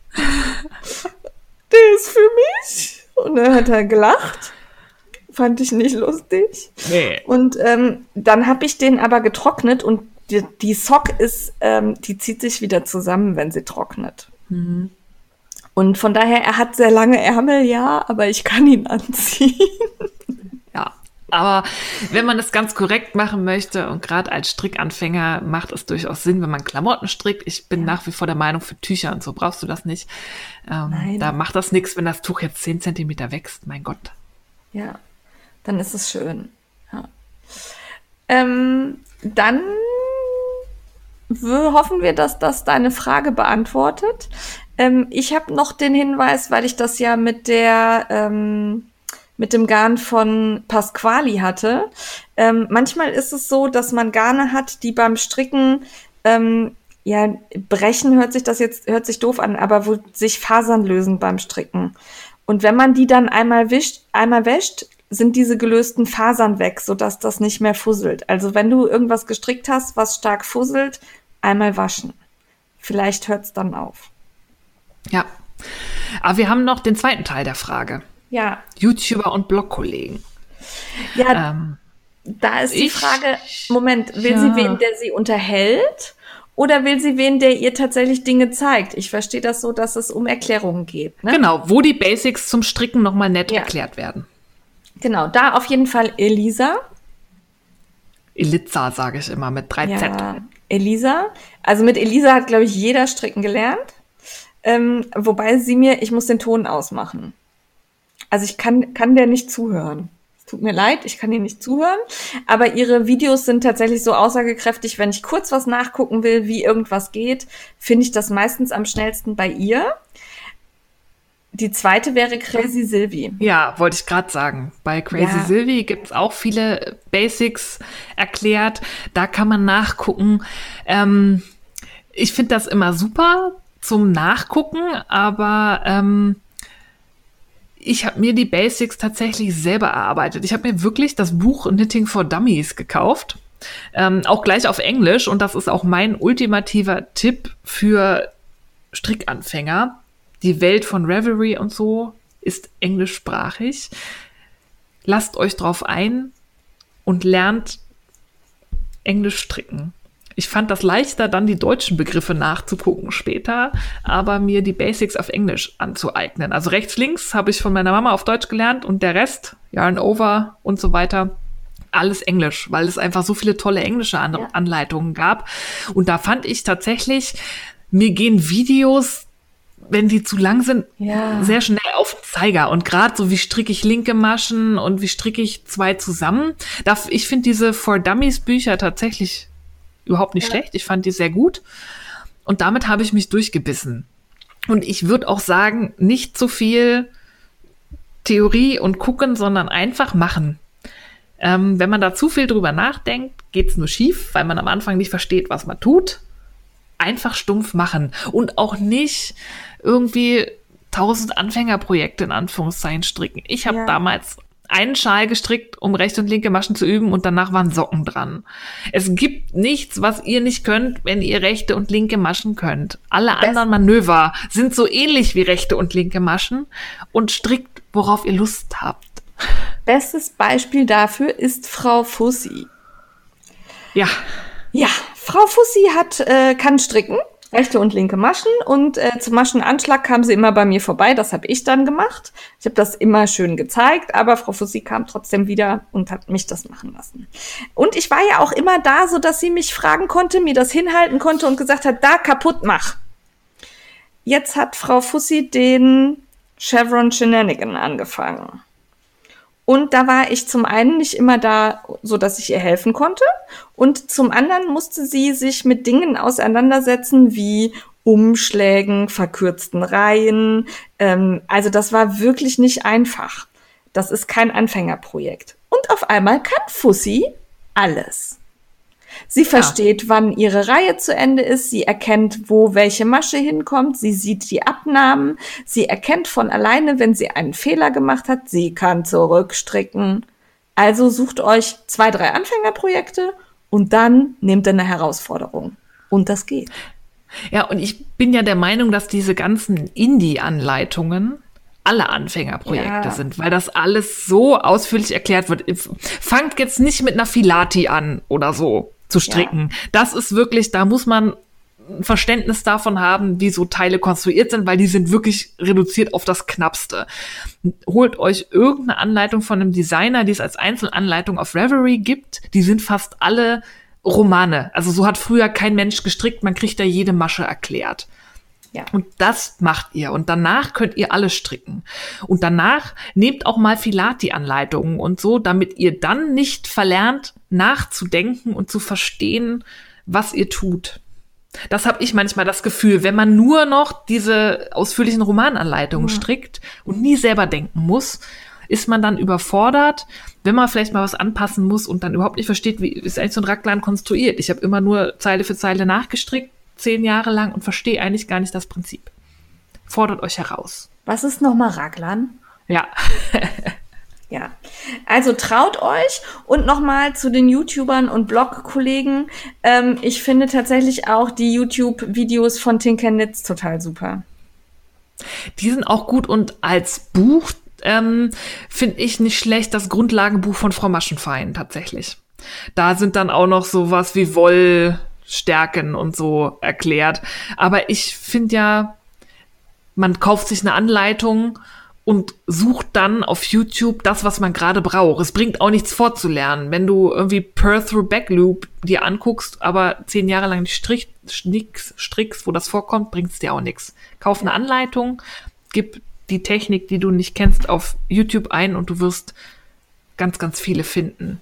Der ist für mich. Und dann hat er gelacht. Fand ich nicht lustig. Nee. Und ähm, dann habe ich den aber getrocknet und die, die Sock ist, ähm, die zieht sich wieder zusammen, wenn sie trocknet. Und von daher, er hat sehr lange Ärmel, ja, aber ich kann ihn anziehen. Ja. Aber wenn man es ganz korrekt machen möchte und gerade als Strickanfänger macht es durchaus Sinn, wenn man Klamotten strickt. Ich bin nach wie vor der Meinung, für Tücher und so brauchst du das nicht. Ähm, da macht das nichts, wenn das Tuch jetzt 10 Zentimeter wächst. Mein Gott. Ja, dann ist es schön. Ja. Ähm, dann hoffen wir, dass das deine Frage beantwortet. Ähm, ich habe noch den Hinweis, weil ich das ja mit der ähm, mit dem Garn von Pasquali hatte. Ähm, manchmal ist es so, dass man Garne hat, die beim Stricken ähm, ja brechen hört sich das jetzt hört sich doof an, aber wo sich Fasern lösen beim Stricken. Und wenn man die dann einmal wischt, einmal wäscht, sind diese gelösten Fasern weg, sodass das nicht mehr fusselt. Also wenn du irgendwas gestrickt hast, was stark fusselt, einmal waschen. Vielleicht hört's dann auf. Ja. Aber wir haben noch den zweiten Teil der Frage. Ja, YouTuber und Blogkollegen. ja, Ähm, da ist die ich- Frage, Moment, will ja. sie wen, der sie unterhält? Oder will sie wen, der ihr tatsächlich Dinge zeigt? Ich verstehe das so, dass es um Erklärungen geht. Ne? Genau, wo die Basics zum Stricken nochmal nett Ja. erklärt werden. Genau, da auf jeden Fall Elisa. Eliza, sage ich immer, mit 3 Z. Ja, Elisa. Also mit Elisa hat, glaube ich, jeder stricken gelernt. Ähm, wobei sie mir, ich muss den Ton ausmachen. Also ich kann, kann der nicht zuhören. Es tut mir leid, ich kann ihr nicht zuhören. Aber ihre Videos sind tatsächlich so aussagekräftig, wenn ich kurz was nachgucken will, wie irgendwas geht, finde ich das meistens am schnellsten bei ihr. Die zweite wäre Crazy Sylvie. Ja, wollte ich gerade sagen. Bei Crazy Ja. Sylvie gibt's auch viele Basics erklärt. Da kann man nachgucken. Ähm, ich finde das immer super zum Nachgucken, aber ähm, ich habe mir die Basics tatsächlich selber erarbeitet. Ich habe mir wirklich das Buch Knitting for Dummies gekauft. Ähm, auch gleich auf Englisch. Und das ist auch mein ultimativer Tipp für Strickanfänger. Die Welt von Revelry und so ist englischsprachig. Lasst euch drauf ein und lernt Englisch stricken. Ich fand das leichter, dann die deutschen Begriffe nachzugucken später, aber mir die Basics auf Englisch anzueignen. Also rechts, links habe ich von meiner Mama auf Deutsch gelernt und der Rest, Yarn Over und so weiter, alles Englisch, weil es einfach so viele tolle englische An Ja. Anleitungen gab. Und da fand ich tatsächlich, mir gehen Videos, wenn die zu lang sind, Ja. sehr schnell auf den Zeiger. Und gerade so wie stricke ich linke Maschen und wie stricke ich zwei zusammen. Da, ich finde diese For Dummies Bücher tatsächlich überhaupt nicht Ja. schlecht. Ich fand die sehr gut. Und damit habe ich mich durchgebissen. Und ich würde auch sagen, nicht zu viel Theorie und gucken, sondern einfach machen. Ähm, wenn man da zu viel drüber nachdenkt, geht's nur schief, weil man am Anfang nicht versteht, was man tut. Einfach stumpf machen und auch nicht irgendwie tausend Anfängerprojekte in Anführungszeichen stricken. Ich habe Ja. damals einen Schal gestrickt, um rechte und linke Maschen zu üben und danach waren Socken dran. Es gibt nichts, was ihr nicht könnt, wenn ihr rechte und linke Maschen könnt. Alle Best- anderen Manöver sind so ähnlich wie rechte und linke Maschen und strickt, worauf ihr Lust habt. Bestes Beispiel dafür ist Frau Fussi. Ja, Ja, Frau Fussi hat, äh, kann stricken, rechte und linke Maschen und äh, zum Maschenanschlag kam sie immer bei mir vorbei. Das habe ich dann gemacht. Ich habe das immer schön gezeigt, aber Frau Fussi kam trotzdem wieder und hat mich das machen lassen. Und ich war ja auch immer da, so dass sie mich fragen konnte, mir das hinhalten konnte und gesagt hat, da kaputt mach. Jetzt hat Frau Fussi den Chevron Shenanigan angefangen. Und da war ich zum einen nicht immer da, so dass ich ihr helfen konnte. Und zum anderen musste sie sich mit Dingen auseinandersetzen wie Umschlägen, verkürzten Reihen. Ähm, also das war wirklich nicht einfach. Das ist kein Anfängerprojekt. Und auf einmal kann Fussi alles. Sie versteht, ja. wann ihre Reihe zu Ende ist. Sie erkennt, wo welche Masche hinkommt. Sie sieht die Abnahmen. Sie erkennt von alleine, wenn sie einen Fehler gemacht hat. Sie kann zurückstricken. Also sucht euch zwei, drei Anfängerprojekte und dann nehmt ihr eine Herausforderung. Und das geht. Ja, und ich bin ja der Meinung, dass diese ganzen Indie-Anleitungen alle Anfängerprojekte ja. sind, weil das alles so ausführlich erklärt wird. Fangt jetzt nicht mit einer Filati an oder so zu stricken. Ja. Das ist wirklich, da muss man ein Verständnis davon haben, wie so Teile konstruiert sind, weil die sind wirklich reduziert auf das Knappste. Holt euch irgendeine Anleitung von einem Designer, die es als Einzelanleitung auf Reverie gibt. Die sind fast alle Romane. Also so hat früher kein Mensch gestrickt, man kriegt da jede Masche erklärt. Ja. Und das macht ihr. Und danach könnt ihr alles stricken. Und danach nehmt auch mal Filati-Anleitungen und so, damit ihr dann nicht verlernt, nachzudenken und zu verstehen, was ihr tut. Das habe ich manchmal das Gefühl, wenn man nur noch diese ausführlichen Romananleitungen ja. strickt und nie selber denken muss, ist man dann überfordert, wenn man vielleicht mal was anpassen muss und dann überhaupt nicht versteht, wie ist eigentlich so ein Raglan konstruiert. Ich habe immer nur Zeile für Zeile nachgestrickt zehn Jahre lang und verstehe eigentlich gar nicht das Prinzip. Fordert euch heraus. Was ist nochmal Raglan? Ja. ja. Also traut euch und nochmal zu den YouTubern und Blog-Kollegen. Ähm, ich finde tatsächlich auch die YouTube-Videos von Tinkernitz total super. Die sind auch gut und als Buch ähm, finde ich nicht schlecht das Grundlagenbuch von Frau Maschenfein tatsächlich. Da sind dann auch noch sowas wie Woll, Stärken und so erklärt. Aber ich finde ja, man kauft sich eine Anleitung und sucht dann auf YouTube das, was man gerade braucht. Es bringt auch nichts vorzulernen. Wenn du irgendwie Per Through Back Loop dir anguckst, aber zehn Jahre lang strich, nix strickst, wo das vorkommt, bringt es dir auch nichts. Kauf eine Anleitung, gib die Technik, die du nicht kennst, auf YouTube ein und du wirst ganz, ganz viele finden.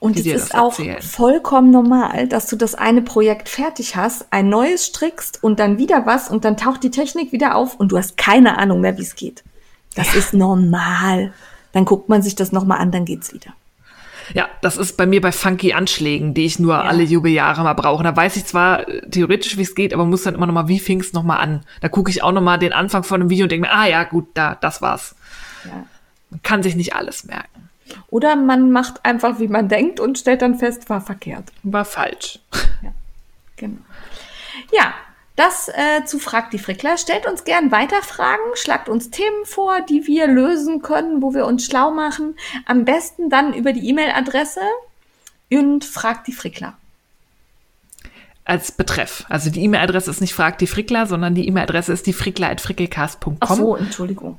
Und es ist auch erzählen. vollkommen normal, dass du das eine Projekt fertig hast, ein neues strickst und dann wieder was und dann taucht die Technik wieder auf und du hast keine Ahnung mehr, wie es geht. Das ja. ist normal. Dann guckt man sich das nochmal an, dann geht's wieder. Ja, das ist bei mir bei funky Anschlägen, die ich nur ja. alle Jubeljahre mal brauche. Da weiß ich zwar äh, theoretisch, wie es geht, aber muss dann immer nochmal, wie fing es nochmal an? Da gucke ich auch nochmal den Anfang von einem Video und denke mir, ah ja, gut, da, das war's. Ja. Man kann sich nicht alles merken. Oder man macht einfach, wie man denkt und stellt dann fest, war verkehrt. War falsch. Ja, genau. Ja, das äh, zu Frag die Frickler. Stellt uns gern weiter Fragen, schlagt uns Themen vor, die wir lösen können, wo wir uns schlau machen. Am besten dann über die E-Mail-Adresse und fragt die Frickler. Als Betreff. Also die E-Mail-Adresse ist nicht fragt die Frickler, sondern die E-Mail-Adresse ist die frickler.frickelcast.com. Ach so, Entschuldigung.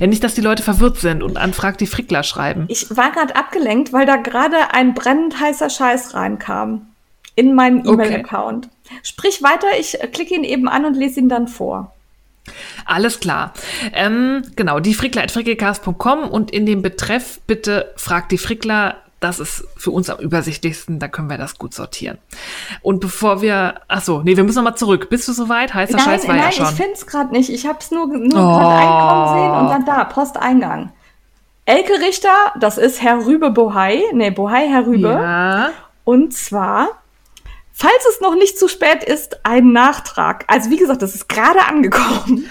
Ja, nicht, dass die Leute verwirrt sind und anfragt die Frickler schreiben. Ich war gerade abgelenkt, weil da gerade ein brennend heißer Scheiß reinkam in meinen E-Mail-Account. Okay. Sprich weiter, ich klicke ihn eben an und lese ihn dann vor. Alles klar. Ähm, genau, die Frickler at frickelcast.com und in dem Betreff bitte fragt die Frickler das ist für uns am übersichtlichsten, da können wir das gut sortieren. Und bevor wir, ach so, nee, wir müssen nochmal zurück. Bist du soweit? Heißer nein, Scheiß war nein, ja schon. Nein, ich finde es gerade nicht. Ich habe es nur, nur oh. gerade einkommen sehen und dann da, Posteingang. Elke Richter, das ist Herr Rübe Bohai, nee, Bohai Herr Rübe. Ja. Und zwar, falls es noch nicht zu spät ist, ein Nachtrag. Also wie gesagt, das ist gerade angekommen.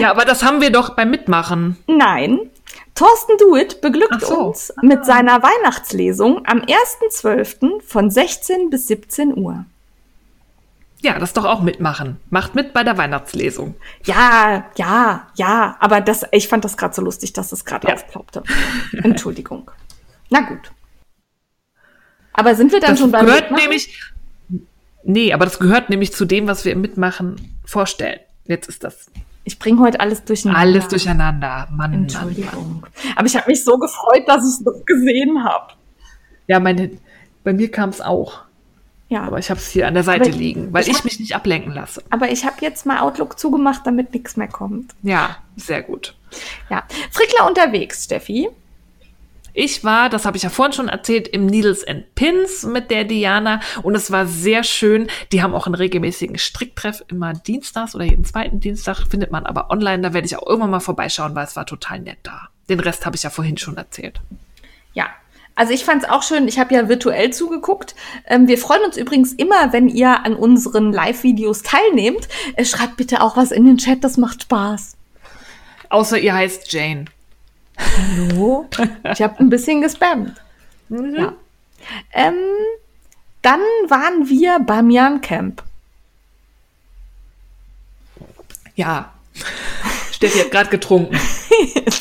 Ja, aber das haben wir doch beim Mitmachen. Nein, Thorsten Duit beglückt so. uns mit seiner Weihnachtslesung am 1.12. von 16 bis 17 Uhr. Ja, das doch auch mitmachen. Macht mit bei der Weihnachtslesung. Ja, ja, ja. Aber das, ich fand das gerade so lustig, dass es gerade ja. aufploppte. Entschuldigung. Na gut. Aber sind wir dann das schon beim gehört Mitmachen? nämlich Nee, aber das gehört nämlich zu dem, was wir im Mitmachen vorstellen. Jetzt ist das ich bringe heute alles durcheinander. Alles durcheinander, Mann. Entschuldigung. Mann. Aber ich habe mich so gefreut, dass ich es noch gesehen habe. Ja, meine, bei mir kam es auch. Ja. Aber ich habe es hier an der Seite aber liegen, weil ich, ich hab, mich nicht ablenken lasse. Aber ich habe jetzt mal Outlook zugemacht, damit nichts mehr kommt. Ja, sehr gut. Ja. Frickler unterwegs, Steffi. Ich war, das habe ich ja vorhin schon erzählt, im Needles and Pins mit der Diana und es war sehr schön. Die haben auch einen regelmäßigen Stricktreff immer dienstags oder jeden zweiten Dienstag, findet man aber online. Da werde ich auch irgendwann mal vorbeischauen, weil es war total nett da. Den Rest habe ich ja vorhin schon erzählt. Ja, Also ich fand es auch schön. Ich habe ja virtuell zugeguckt. Ähm, wir freuen uns übrigens immer, wenn ihr an unseren Live-Videos teilnehmt. Äh, schreibt bitte auch was in den Chat, das macht Spaß. Außer ihr heißt Jane. Hallo? Ich habe ein bisschen gespammt. Mhm. Ja. Ähm, dann waren wir beim Jan Camp. Ja. Steffi hat gerade getrunken.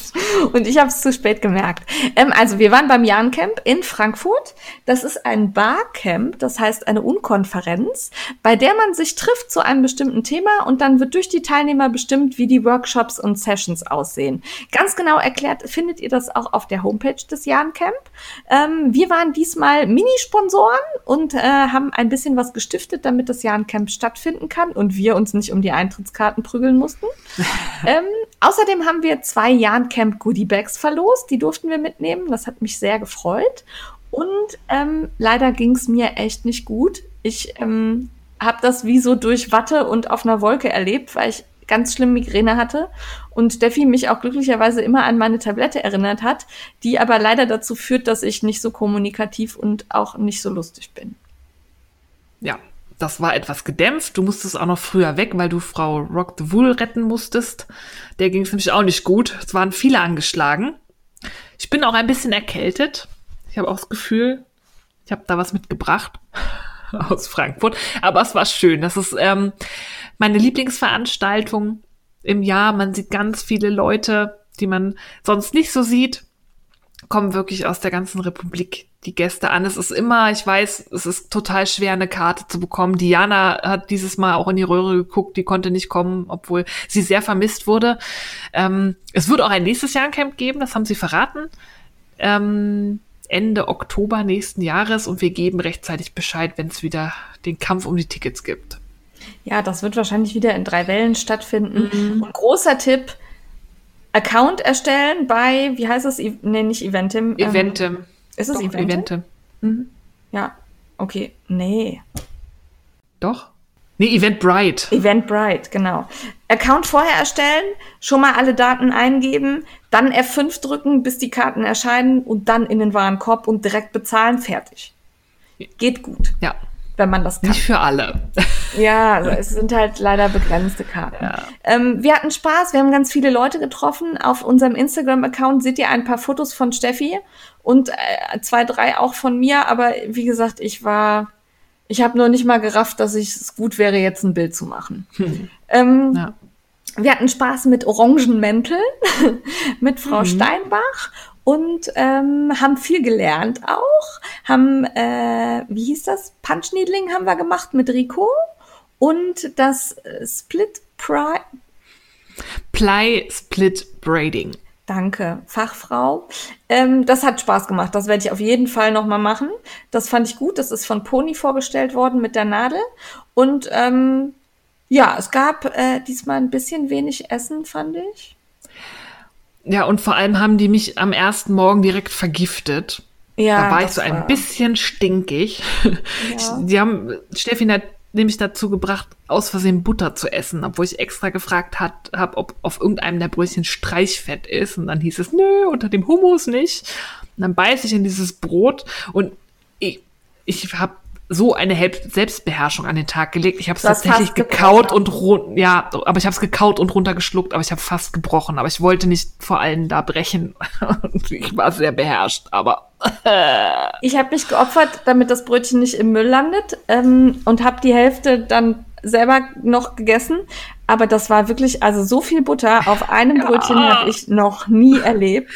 Und ich habe es zu spät gemerkt. Ähm, also wir waren beim Jahrencamp in Frankfurt. Das ist ein Barcamp, das heißt eine Unkonferenz, bei der man sich trifft zu einem bestimmten Thema und dann wird durch die Teilnehmer bestimmt, wie die Workshops und Sessions aussehen. Ganz genau erklärt findet ihr das auch auf der Homepage des Jahrencamp. Ähm, wir waren diesmal Minisponsoren und äh, haben ein bisschen was gestiftet, damit das Jahrencamp stattfinden kann und wir uns nicht um die Eintrittskarten prügeln mussten. ähm, außerdem haben wir zwei Jahrencamp Goodiebags verlost. Die durften wir mitnehmen. Das hat mich sehr gefreut. Und ähm, leider ging es mir echt nicht gut. Ich ähm, habe das wie so durch Watte und auf einer Wolke erlebt, weil ich ganz schlimm Migräne hatte und Steffi mich auch glücklicherweise immer an meine Tablette erinnert hat, die aber leider dazu führt, dass ich nicht so kommunikativ und auch nicht so lustig bin. Ja, das war etwas gedämpft. Du musstest auch noch früher weg, weil du Frau Rock the Wool retten musstest. Der ging es nämlich auch nicht gut. Es waren viele angeschlagen. Ich bin auch ein bisschen erkältet. Ich habe auch das Gefühl, ich habe da was mitgebracht aus Frankfurt. Aber es war schön. Das ist ähm, meine Lieblingsveranstaltung im Jahr. Man sieht ganz viele Leute, die man sonst nicht so sieht kommen wirklich aus der ganzen Republik die Gäste an. Es ist immer, ich weiß, es ist total schwer, eine Karte zu bekommen. Diana hat dieses Mal auch in die Röhre geguckt, die konnte nicht kommen, obwohl sie sehr vermisst wurde. Ähm, es wird auch ein nächstes Jahr ein Camp geben, das haben sie verraten. Ähm, Ende Oktober nächsten Jahres und wir geben rechtzeitig Bescheid, wenn es wieder den Kampf um die Tickets gibt. Ja, das wird wahrscheinlich wieder in drei Wellen stattfinden. Mhm. Und großer Tipp, Account erstellen bei, wie heißt es? Nee, nicht Eventim. Ähm, Eventim. Ähm, ist es Doch, Eventim? Eventim. Mhm. Ja, okay. Nee. Doch? Nee, Eventbrite. Eventbrite, genau. Account vorher erstellen, schon mal alle Daten eingeben, dann F5 drücken, bis die Karten erscheinen und dann in den Warenkorb und direkt bezahlen, fertig. Geht gut. Ja wenn man das kann. Nicht für alle. Ja, also es sind halt leider begrenzte Karten. Ja. Ähm, wir hatten Spaß, wir haben ganz viele Leute getroffen. Auf unserem Instagram-Account seht ihr ein paar Fotos von Steffi und äh, zwei, drei auch von mir. Aber wie gesagt, ich war, ich habe nur nicht mal gerafft, dass es gut wäre, jetzt ein Bild zu machen. Hm. Ähm, ja. Wir hatten Spaß mit Orangenmänteln, mit Frau mhm. Steinbach und ähm, haben viel gelernt auch. Haben, äh, wie hieß das? Punch Needling haben wir gemacht mit Rico und das äh, Split Pry. Ply Split Braiding. Danke, Fachfrau. Ähm, das hat Spaß gemacht. Das werde ich auf jeden Fall nochmal machen. Das fand ich gut. Das ist von Pony vorgestellt worden mit der Nadel. Und ähm, ja, es gab äh, diesmal ein bisschen wenig Essen, fand ich. Ja, und vor allem haben die mich am ersten Morgen direkt vergiftet. Ja, da war ich so ein war... bisschen stinkig. Ja. Die haben, Steffi hat nämlich dazu gebracht, aus Versehen Butter zu essen, obwohl ich extra gefragt habe, ob auf irgendeinem der Brötchen Streichfett ist. Und dann hieß es, nö, unter dem Hummus nicht. Und dann beiße ich in dieses Brot und ich, ich habe so eine Selbstbeherrschung an den Tag gelegt. Ich habe es tatsächlich gekaut und ja, aber ich habe es gekaut und runtergeschluckt, aber ich habe fast gebrochen. Aber ich wollte nicht vor allem da brechen. ich war sehr beherrscht, aber ich habe mich geopfert, damit das Brötchen nicht im Müll landet ähm, und habe die Hälfte dann selber noch gegessen. Aber das war wirklich, also so viel Butter auf einem Brötchen ja. habe ich noch nie erlebt.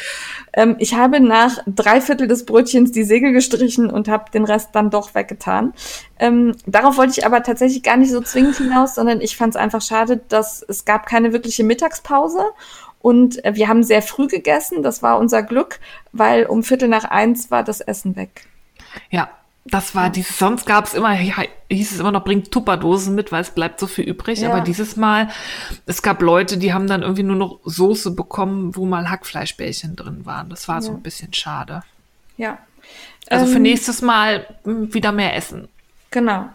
Ähm, ich habe nach drei Viertel des Brötchens die Segel gestrichen und habe den Rest dann doch weggetan. Ähm, darauf wollte ich aber tatsächlich gar nicht so zwingend hinaus, sondern ich fand es einfach schade, dass es gab keine wirkliche Mittagspause. Und äh, wir haben sehr früh gegessen. Das war unser Glück, weil um Viertel nach eins war das Essen weg. Ja, das war dieses, sonst gab es immer, ja, hieß es immer noch, bringt Tupperdosen mit, weil es bleibt so viel übrig. Ja. Aber dieses Mal, es gab Leute, die haben dann irgendwie nur noch Soße bekommen, wo mal Hackfleischbällchen drin waren. Das war ja. so ein bisschen schade. Ja. Also ähm, für nächstes Mal hm, wieder mehr essen. Genau.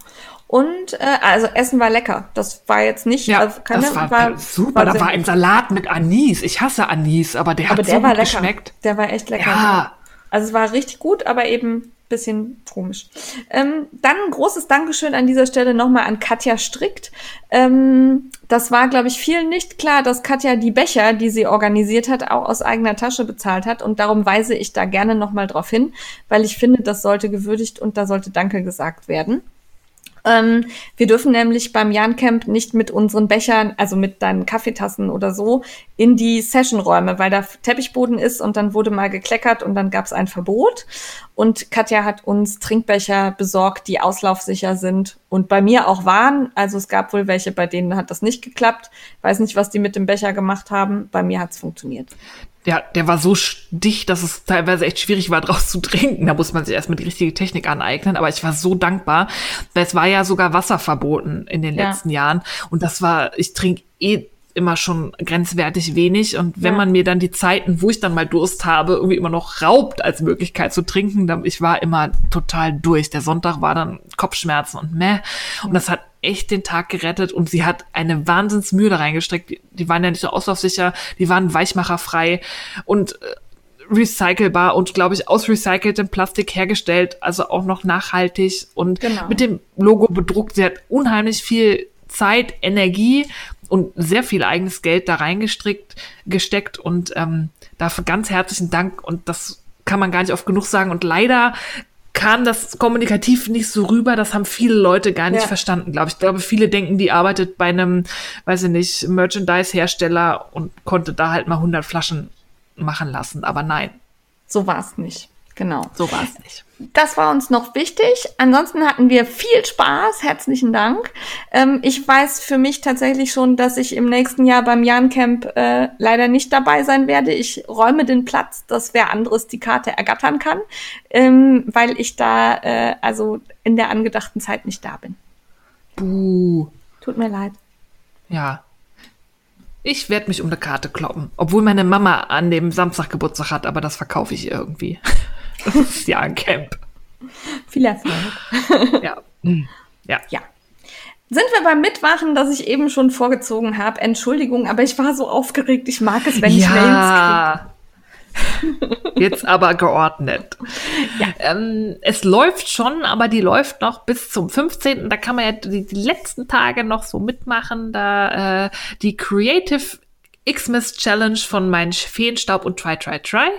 Und äh, also Essen war lecker. Das war jetzt nicht. Ja, also keine, das war, war super. War da war ein Salat mit Anis. Ich hasse Anis, aber der aber hat der so war gut lecker. geschmeckt. Der war echt lecker. Ja. Also es war richtig gut, aber eben bisschen komisch. Ähm, dann ein großes Dankeschön an dieser Stelle nochmal an Katja Strickt. Ähm, das war, glaube ich, vielen nicht klar, dass Katja die Becher, die sie organisiert hat, auch aus eigener Tasche bezahlt hat. Und darum weise ich da gerne nochmal drauf hin, weil ich finde, das sollte gewürdigt und da sollte Danke gesagt werden. Ähm, wir dürfen nämlich beim Jan Camp nicht mit unseren Bechern, also mit deinen Kaffeetassen oder so, in die Sessionräume, weil da Teppichboden ist und dann wurde mal gekleckert und dann gab es ein Verbot. Und Katja hat uns Trinkbecher besorgt, die auslaufsicher sind und bei mir auch waren. Also es gab wohl welche, bei denen hat das nicht geklappt. Weiß nicht, was die mit dem Becher gemacht haben. Bei mir hat es funktioniert. Ja, der war so dicht, dass es teilweise echt schwierig war, draus zu trinken. Da muss man sich erstmal die richtige Technik aneignen. Aber ich war so dankbar, weil es war ja sogar Wasser verboten in den ja. letzten Jahren. Und das war, ich trinke eh immer schon grenzwertig wenig. Und wenn ja. man mir dann die Zeiten, wo ich dann mal Durst habe, irgendwie immer noch raubt als Möglichkeit zu trinken, dann ich war immer total durch. Der Sonntag war dann Kopfschmerzen und meh. Und das hat echt den Tag gerettet und sie hat eine Wahnsinnsmühe da reingesteckt. Die, die waren ja nicht so auslaufsicher, die waren weichmacherfrei und äh, recycelbar und glaube ich aus recyceltem Plastik hergestellt, also auch noch nachhaltig und genau. mit dem Logo bedruckt. Sie hat unheimlich viel Zeit, Energie und sehr viel eigenes Geld da reingestrickt, gesteckt und ähm, dafür ganz herzlichen Dank und das kann man gar nicht oft genug sagen und leider kam das kommunikativ nicht so rüber. Das haben viele Leute gar nicht ja. verstanden, glaube ich. Ich glaube, viele denken, die arbeitet bei einem, weiß ich nicht, Merchandise-Hersteller und konnte da halt mal 100 Flaschen machen lassen. Aber nein. So war es nicht. Genau. So war es nicht. Das war uns noch wichtig. Ansonsten hatten wir viel Spaß. Herzlichen Dank. Ähm, ich weiß für mich tatsächlich schon, dass ich im nächsten Jahr beim Jan Camp äh, leider nicht dabei sein werde. Ich räume den Platz, dass wer anderes die Karte ergattern kann, ähm, weil ich da äh, also in der angedachten Zeit nicht da bin. Buh. Tut mir leid. Ja, ich werde mich um eine Karte kloppen. Obwohl meine Mama an dem Samstag Geburtstag hat, aber das verkaufe ich irgendwie. Das ist ja ein Camp. Viel Erfolg. ja. Ja. Ja. Sind wir beim Mitwachen, das ich eben schon vorgezogen habe? Entschuldigung, aber ich war so aufgeregt. Ich mag es, wenn ich ja. Mails Jetzt aber geordnet. Ja. Ähm, es läuft schon, aber die läuft noch bis zum 15. Da kann man ja die, die letzten Tage noch so mitmachen. Da äh, die Creative Xmas Challenge von meinen Feenstaub und Try Try Try.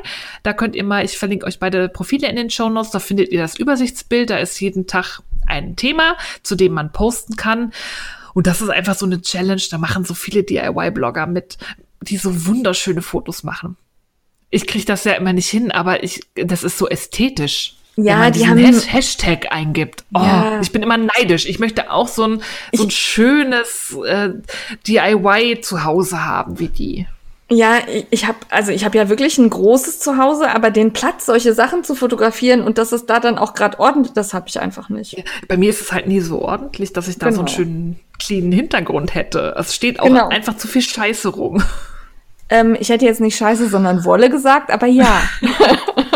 Da könnt ihr mal, ich verlinke euch beide Profile in den Show Notes, da findet ihr das Übersichtsbild. Da ist jeden Tag ein Thema, zu dem man posten kann. Und das ist einfach so eine Challenge. Da machen so viele DIY-Blogger mit, die so wunderschöne Fotos machen. Ich kriege das ja immer nicht hin, aber ich, das ist so ästhetisch. Ja, die haben Hashtag eingibt. Oh, ja. ich bin immer neidisch. Ich möchte auch so ein, so ein schönes äh, DIY zu Hause haben wie die. Ja, ich habe also ich habe ja wirklich ein großes Zuhause, aber den Platz, solche Sachen zu fotografieren und dass es da dann auch gerade ordentlich, das habe ich einfach nicht. Bei mir ist es halt nie so ordentlich, dass ich da genau. so einen genau. schönen cleanen Hintergrund hätte. Es steht auch genau. einfach zu viel Scheiße rum. Ähm, ich hätte jetzt nicht Scheiße, sondern Wolle gesagt, aber ja.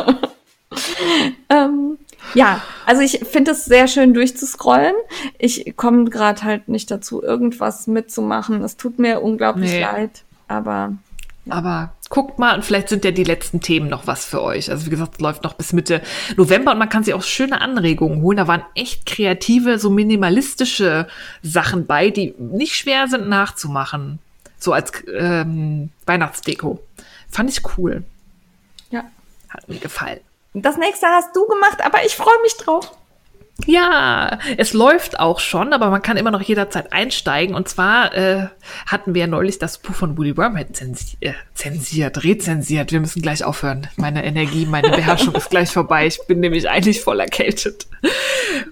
ähm, ja, also ich finde es sehr schön durchzuscrollen. Ich komme gerade halt nicht dazu, irgendwas mitzumachen. Es tut mir unglaublich nee. leid, aber. Ja. Aber guckt mal, und vielleicht sind ja die letzten Themen noch was für euch. Also wie gesagt, es läuft noch bis Mitte November und man kann sich auch schöne Anregungen holen. Da waren echt kreative, so minimalistische Sachen bei, die nicht schwer sind nachzumachen. So als ähm, Weihnachtsdeko. Fand ich cool. Ja. Hat mir gefallen. Das nächste hast du gemacht, aber ich freue mich drauf. Ja, es läuft auch schon, aber man kann immer noch jederzeit einsteigen. Und zwar äh, hatten wir ja neulich das Buch von Woolly Wormhead zensi äh, zensiert, rezensiert. Wir müssen gleich aufhören. Meine Energie, meine Beherrschung ist gleich vorbei. Ich bin nämlich eigentlich voll erkältet.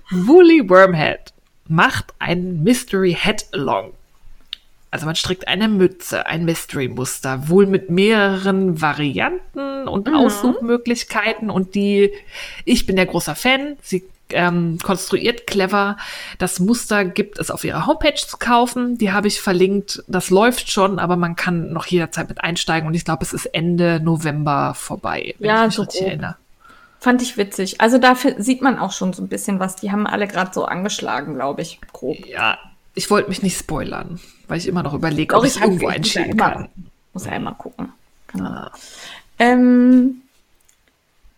Woolly Wormhead macht ein Mystery Head Along. Also man strickt eine Mütze, ein Mystery-Muster, wohl mit mehreren Varianten und mhm. Aussuchmöglichkeiten. Und die, ich bin der großer Fan. Sie ähm, konstruiert clever. Das Muster gibt es auf ihrer Homepage zu kaufen. Die habe ich verlinkt. Das läuft schon, aber man kann noch jederzeit mit einsteigen. Und ich glaube, es ist Ende November vorbei, wenn ja, ich mich richtig erinnere. Fand ich witzig. Also dafür sieht man auch schon so ein bisschen was. Die haben alle gerade so angeschlagen, glaube ich, grob. Ja, ich wollte mich nicht spoilern, weil ich immer noch überlege, ob ich es irgendwo einschieben kann. Muss ja einmal gucken. Genau. Ah. Ähm,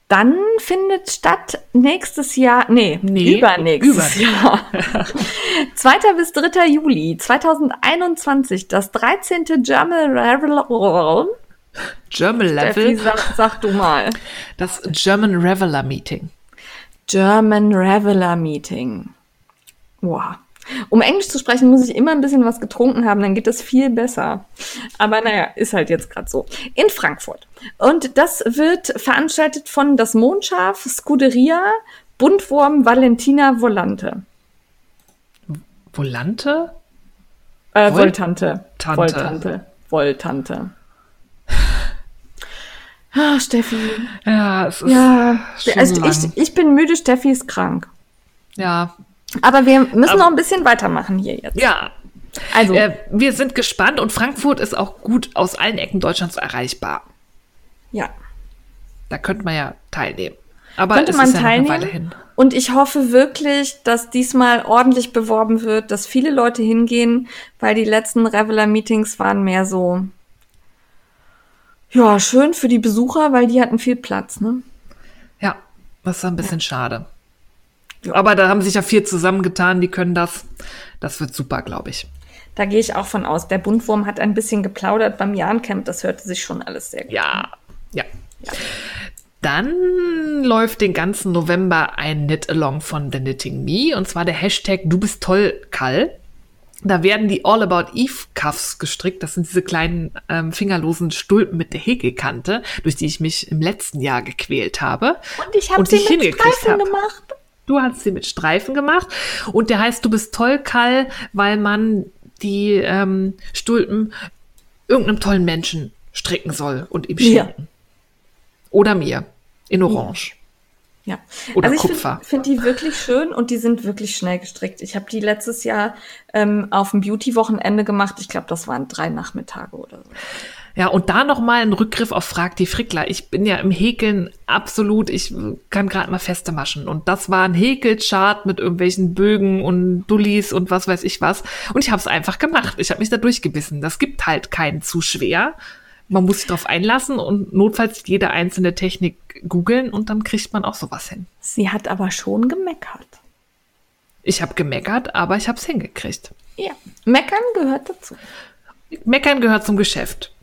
Dann findet statt nächstes Jahr, nee, Nee, übernächstes über- Jahr. 2. bis 3. Juli 2021 das 13. German Revel. German Steffi, Level, sag, sag du mal. das German Reveler Meeting. German Reveler Meeting. Wow. Um Englisch zu sprechen, muss ich immer ein bisschen was getrunken haben, dann geht das viel besser. Aber naja, ist halt jetzt gerade so. In Frankfurt. Und das wird veranstaltet von das Mondschaf, Scuderia, Buntwurm, Valentina, Volante. Volante? Äh, Vol- Voltante. Tante. Voltante. Voltante. Ah, Steffi. Ja, es ist Ja, also ich, ich bin müde, Steffi ist krank. ja, Aber wir müssen noch ein bisschen weitermachen hier jetzt. ja. Also, Äh, wir sind gespannt und Frankfurt ist auch gut aus allen Ecken Deutschlands erreichbar. ja. Da könnte man ja teilnehmen. Aber könnte man ist ja noch eine teilnehmen. Weile hin. Und ich hoffe wirklich, dass diesmal ordentlich beworben wird, dass viele Leute hingehen, weil die letzten Reveler-Meetings waren mehr so, ja, schön für die Besucher, weil die hatten viel Platz, ne? Ja, das ist ein bisschen schade. Ja. Aber da haben sich ja vier zusammengetan, die können das. Das wird super, glaube ich. Da gehe ich auch von aus. Der Buntwurm hat ein bisschen geplaudert beim Jahrencamp, das hörte sich schon alles sehr gut. Ja, ja. Dann läuft den ganzen November ein Knit-Along von The Knitting Me und zwar der Hashtag Du bist toll, Kall. Da werden die All About Eve Cuffs gestrickt. Das sind diese kleinen ähm, fingerlosen Stulpen mit der Häkelkante, durch die ich mich im letzten Jahr gequält habe. Und ich habe sie mit hingekriegt Streifen hab. gemacht. Du hast sie mit Streifen gemacht und der heißt Du bist toll, Kall, weil man die ähm, Stulpen irgendeinem tollen Menschen stricken soll und ihm schenken. Oder mir. In Orange. Ja. Oder also ich Kupfer. finde find die wirklich schön und die sind wirklich schnell gestrickt. Ich habe die letztes Jahr ähm, auf dem Beauty-Wochenende gemacht. Ich glaube, das waren drei Nachmittage oder so. Ja, und da nochmal ein Rückgriff auf Frag die Frickler. Ich bin ja im Häkeln absolut, ich kann gerade mal feste maschen. Und das war ein Häkelchart mit irgendwelchen Bögen und Dullis und was weiß ich was. Und ich habe es einfach gemacht. Ich habe mich da durchgebissen. Das gibt halt keinen zu schwer. Man muss sich darauf einlassen und notfalls jede einzelne Technik googeln und dann kriegt man auch sowas hin. Sie hat aber schon gemeckert. Ich habe gemeckert, aber ich habe es hingekriegt. Ja. Meckern gehört dazu. Meckern gehört zum Geschäft.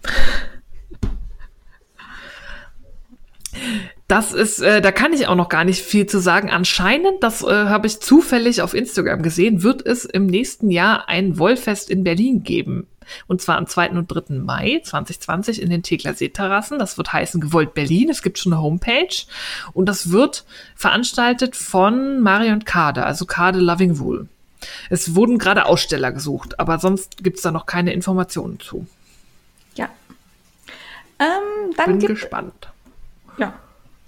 Das ist, äh, da kann ich auch noch gar nicht viel zu sagen. Anscheinend, das äh, habe ich zufällig auf Instagram gesehen, wird es im nächsten Jahr ein Wollfest in Berlin geben. Und zwar am 2. und 3. Mai 2020 in den Tegler Seeterrassen. Das wird heißen Gewollt Berlin. Es gibt schon eine Homepage. Und das wird veranstaltet von Marion Kade, also Kade Loving Wool. Es wurden gerade Aussteller gesucht, aber sonst gibt's da noch keine Informationen zu. Ja. Ähm, dann Bin gibt gespannt. Ja,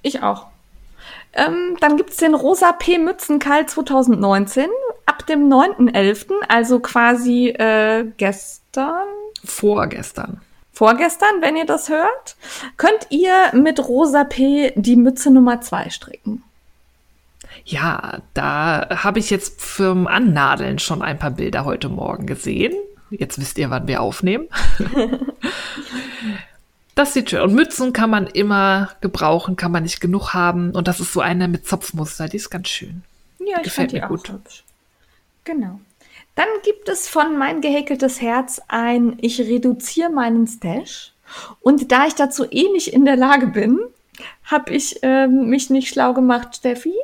ich auch. Ähm, dann gibt's den Rosa P. Mützenkall 2019 ab dem 9.11., also quasi äh, gestern, Vorgestern. vorgestern, wenn ihr das hört, könnt ihr mit Rosa P. die Mütze Nummer 2 stricken. Ja, da habe ich jetzt vom Annadeln schon ein paar Bilder heute Morgen gesehen. Jetzt wisst ihr, wann wir aufnehmen. Das sieht schön. Und Mützen kann man immer gebrauchen, kann man nicht genug haben. Und das ist so eine mit Zopfmuster, die ist ganz schön. Ja, ich Gefällt fand die mir auch gut. hübsch. Genau. Dann gibt es von mein gehäkeltes Herz ein Ich reduziere meinen Stash. Und da ich dazu eh nicht in der Lage bin, habe ich ähm, mich nicht schlau gemacht, Steffi.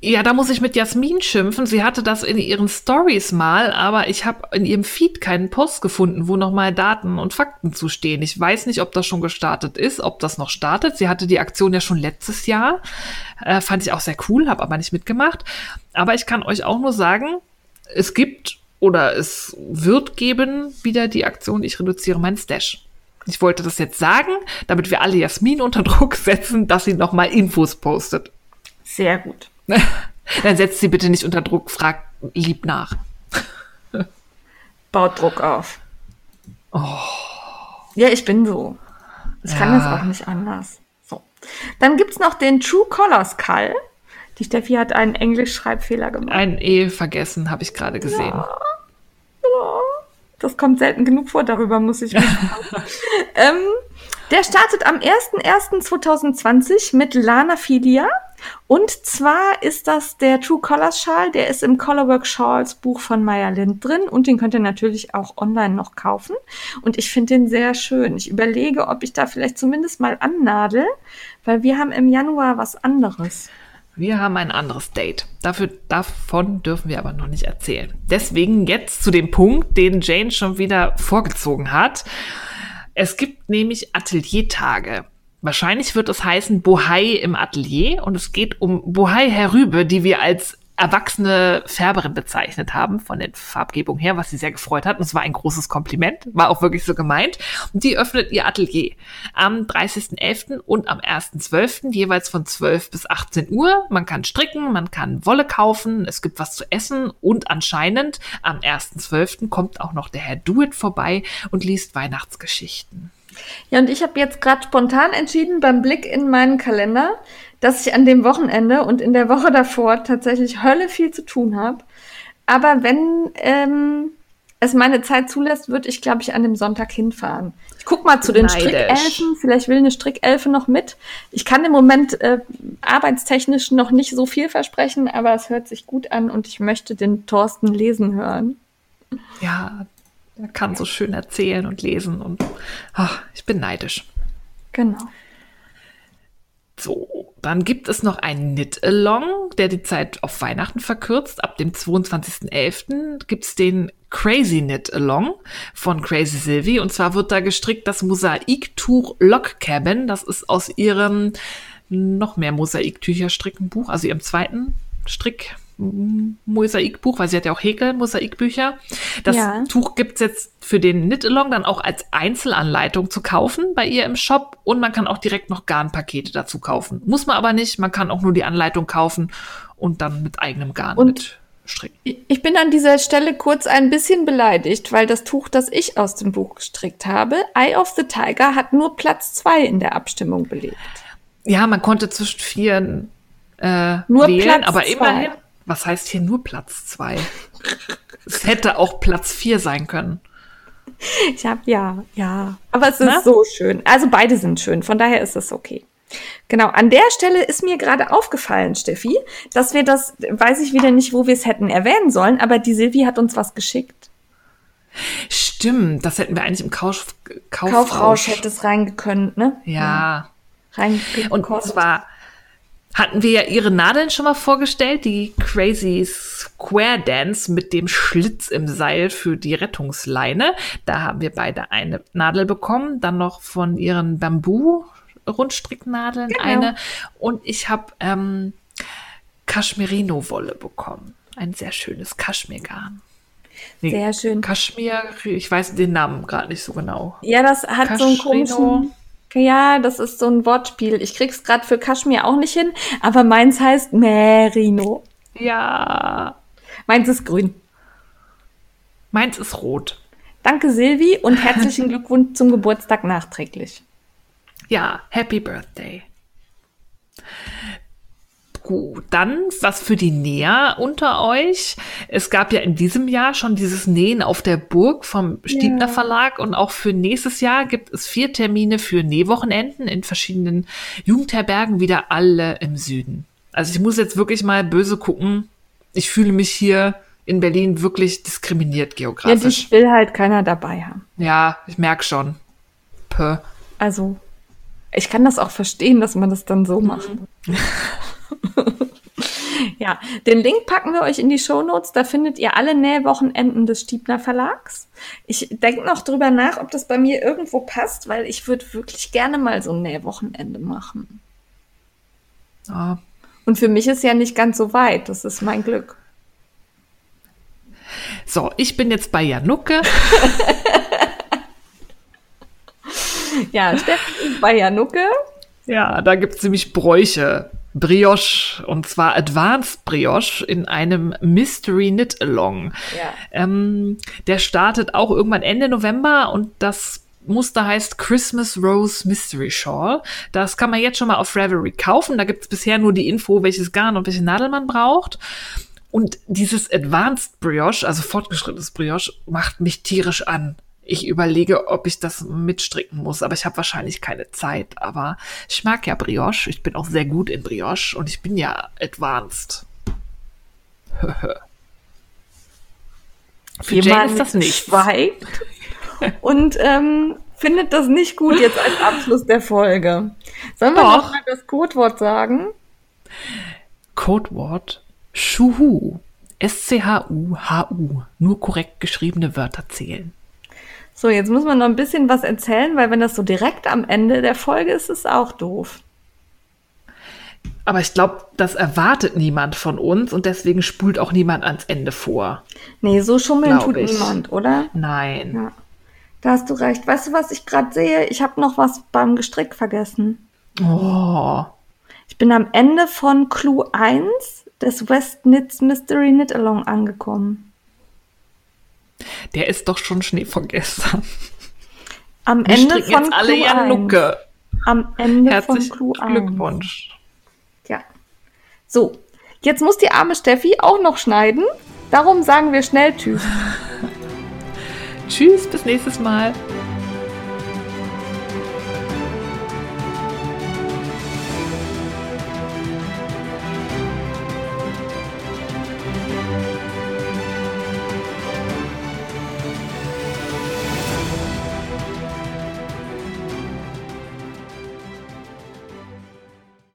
Ja, da muss ich mit Jasmin schimpfen. Sie hatte das in ihren Stories mal, aber ich habe in ihrem Feed keinen Post gefunden, wo nochmal Daten und Fakten zu stehen. Ich weiß nicht, ob das schon gestartet ist, ob das noch startet. Sie hatte die Aktion ja schon letztes Jahr. Äh, fand ich auch sehr cool, habe aber nicht mitgemacht. Aber ich kann euch auch nur sagen, es gibt oder es wird geben wieder die Aktion Ich reduziere meinen Stash. Ich wollte das jetzt sagen, damit wir alle Jasmin unter Druck setzen, dass sie nochmal Infos postet. Sehr gut. Dann setzt sie bitte nicht unter Druck, fragt lieb nach. Baut Druck auf. Ja, ich bin so. Ich kann Ja. das auch nicht anders. So. Dann gibt's noch den True Colors Call. Die Steffi hat einen Englisch-Schreibfehler gemacht. Ein E vergessen, habe ich gerade gesehen. Das kommt selten genug vor, darüber muss ich mich. ähm, Der startet am 01.01.2020 mit Lana Filia. Und zwar ist das der True Colors Schal. Der ist im Colorwork Shawls Buch von Maya Lind drin. Und den könnt ihr natürlich auch online noch kaufen. Und ich finde den sehr schön. Ich überlege, ob ich da vielleicht zumindest mal annadel, weil wir haben im Januar was anderes. Wir haben ein anderes Date. Dafür, davon dürfen wir aber noch nicht erzählen. Deswegen jetzt zu dem Punkt, den Jane schon wieder vorgezogen hat. Es gibt nämlich Ateliertage. Wahrscheinlich wird es heißen Bohai im Atelier und es geht um Bohai Herübe, die wir als erwachsene Färberin bezeichnet haben, von der Farbgebung her, was sie sehr gefreut hat. Und es war ein großes Kompliment, war auch wirklich so gemeint. Und die öffnet ihr Atelier am 30.11. und am 1.12. jeweils von 12 bis 18 Uhr. Man kann stricken, man kann Wolle kaufen, es gibt was zu essen und anscheinend am 1.12. kommt auch noch der Herr Duet vorbei und liest Weihnachtsgeschichten. Ja, und ich habe jetzt gerade spontan entschieden beim Blick in meinen Kalender, dass ich an dem Wochenende und in der Woche davor tatsächlich Hölle viel zu tun habe. Aber wenn ähm, es meine Zeit zulässt, würde ich, glaube ich, an dem Sonntag hinfahren. Ich guck mal zu den Neidisch. Strickelfen. Vielleicht will eine Strickelfe noch mit. Ich kann im Moment äh, arbeitstechnisch noch nicht so viel versprechen, aber es hört sich gut an und ich möchte den Thorsten lesen hören. Ja, er kann so schön erzählen und lesen und ach, ich bin neidisch. Genau. So, dann gibt es noch einen Knit-Along, der die Zeit auf Weihnachten verkürzt. Ab dem 22.11. gibt es den Crazy Knit-Along von Crazy Sylvie. Und zwar wird da gestrickt das Mosaiktuch Lock Cabin. Das ist aus ihrem noch mehr Mosaiktücher-Strickenbuch, also ihrem zweiten Strick Mosaikbuch, weil sie hat ja auch Häkel, Mosaikbücher. Das ja. Tuch gibt's jetzt für den Knit-Along dann auch als Einzelanleitung zu kaufen bei ihr im Shop und man kann auch direkt noch Garnpakete dazu kaufen. Muss man aber nicht, man kann auch nur die Anleitung kaufen und dann mit eigenem Garn und mit stricken. Ich bin an dieser Stelle kurz ein bisschen beleidigt, weil das Tuch, das ich aus dem Buch gestrickt habe, Eye of the Tiger, hat nur Platz zwei in der Abstimmung belegt. Ja, man konnte zwischen vier äh, nur wählen, Platz aber zwei. Was heißt hier nur Platz zwei? es hätte auch Platz vier sein können. Ich habe ja, ja. Aber es ist Na? so schön. Also beide sind schön, von daher ist es okay. Genau, an der Stelle ist mir gerade aufgefallen, Steffi, dass wir das, weiß ich wieder nicht, wo wir es hätten erwähnen sollen, aber die Silvi hat uns was geschickt. Stimmt, das hätten wir eigentlich im Kauf, Kaufrausch. Kaufrausch hätte es reingekönnt, ne? Ja. ja. Und zwar hatten wir ja ihre Nadeln schon mal vorgestellt, die Crazy Square Dance mit dem Schlitz im Seil für die Rettungsleine. Da haben wir beide eine Nadel bekommen, dann noch von ihren Bambu Rundstricknadeln genau. eine und ich habe ähm, Kaschmirino Wolle bekommen. Ein sehr schönes Kaschmirgarn. Nee, sehr schön. Kaschmir, ich weiß den Namen gerade nicht so genau. Ja, das hat so einen komischen ja, das ist so ein Wortspiel. Ich krieg's gerade für Kaschmir auch nicht hin, aber meins heißt Merino. Ja. Meins ist grün. Meins ist rot. Danke, Silvi, und herzlichen Glückwunsch zum Geburtstag nachträglich. Ja, Happy Birthday. Gut, dann was für die Näher unter euch. Es gab ja in diesem Jahr schon dieses Nähen auf der Burg vom Stiebner ja. Verlag und auch für nächstes Jahr gibt es vier Termine für Nähwochenenden in verschiedenen Jugendherbergen, wieder alle im Süden. Also ich muss jetzt wirklich mal böse gucken. Ich fühle mich hier in Berlin wirklich diskriminiert geografisch. Ja, dich will halt keiner dabei haben. Ja, ich merke schon. Pö. Also, ich kann das auch verstehen, dass man das dann so mhm. macht. ja, den Link packen wir euch in die Show Notes. Da findet ihr alle Nähwochenenden des Stiebner Verlags. Ich denke noch drüber nach, ob das bei mir irgendwo passt, weil ich würde wirklich gerne mal so ein Nähwochenende machen. Ja. Und für mich ist ja nicht ganz so weit. Das ist mein Glück. So, ich bin jetzt bei Janucke. ja, Steffen ist bei Janucke. Ja, da gibt es nämlich Bräuche. Brioche und zwar Advanced Brioche in einem Mystery Knit Along. Ja. Ähm, der startet auch irgendwann Ende November und das Muster heißt Christmas Rose Mystery Shawl. Das kann man jetzt schon mal auf Ravelry kaufen. Da gibt es bisher nur die Info, welches Garn und welche Nadel man braucht. Und dieses Advanced Brioche, also fortgeschrittenes Brioche, macht mich tierisch an Ich überlege, ob ich das mitstricken muss, aber ich habe wahrscheinlich keine Zeit. Aber ich mag ja Brioche. Ich bin auch sehr gut in Brioche und ich bin ja advanced. Für Jemand Jane ist das nicht. schweigt und ähm, findet das nicht gut jetzt als Abschluss der Folge. Sollen wir noch mal das Codewort sagen? Codewort Schuhu. S-C-H-U-H-U. Nur korrekt geschriebene Wörter zählen. So, jetzt muss man noch ein bisschen was erzählen, weil wenn das so direkt am Ende der Folge ist, ist es auch doof. Aber ich glaube, das erwartet niemand von uns und deswegen spult auch niemand ans Ende vor. Nee, so schummeln tut ich. niemand, oder? Nein. Ja. Da hast du recht. Weißt du, was ich gerade sehe? Ich habe noch was beim Gestrick vergessen. Oh. Ich bin am Ende von Clue 1 des West Knits Mystery Knit Along angekommen. Der ist doch schon Schnee von gestern. Am Wir Ende von jetzt alle Clue Nucke. Am Ende Herzlichen von Clue Glückwunsch. 1. Ja. So, jetzt muss die arme Steffi auch noch schneiden. Darum sagen wir schnell Tschüss. tschüss, bis nächstes Mal.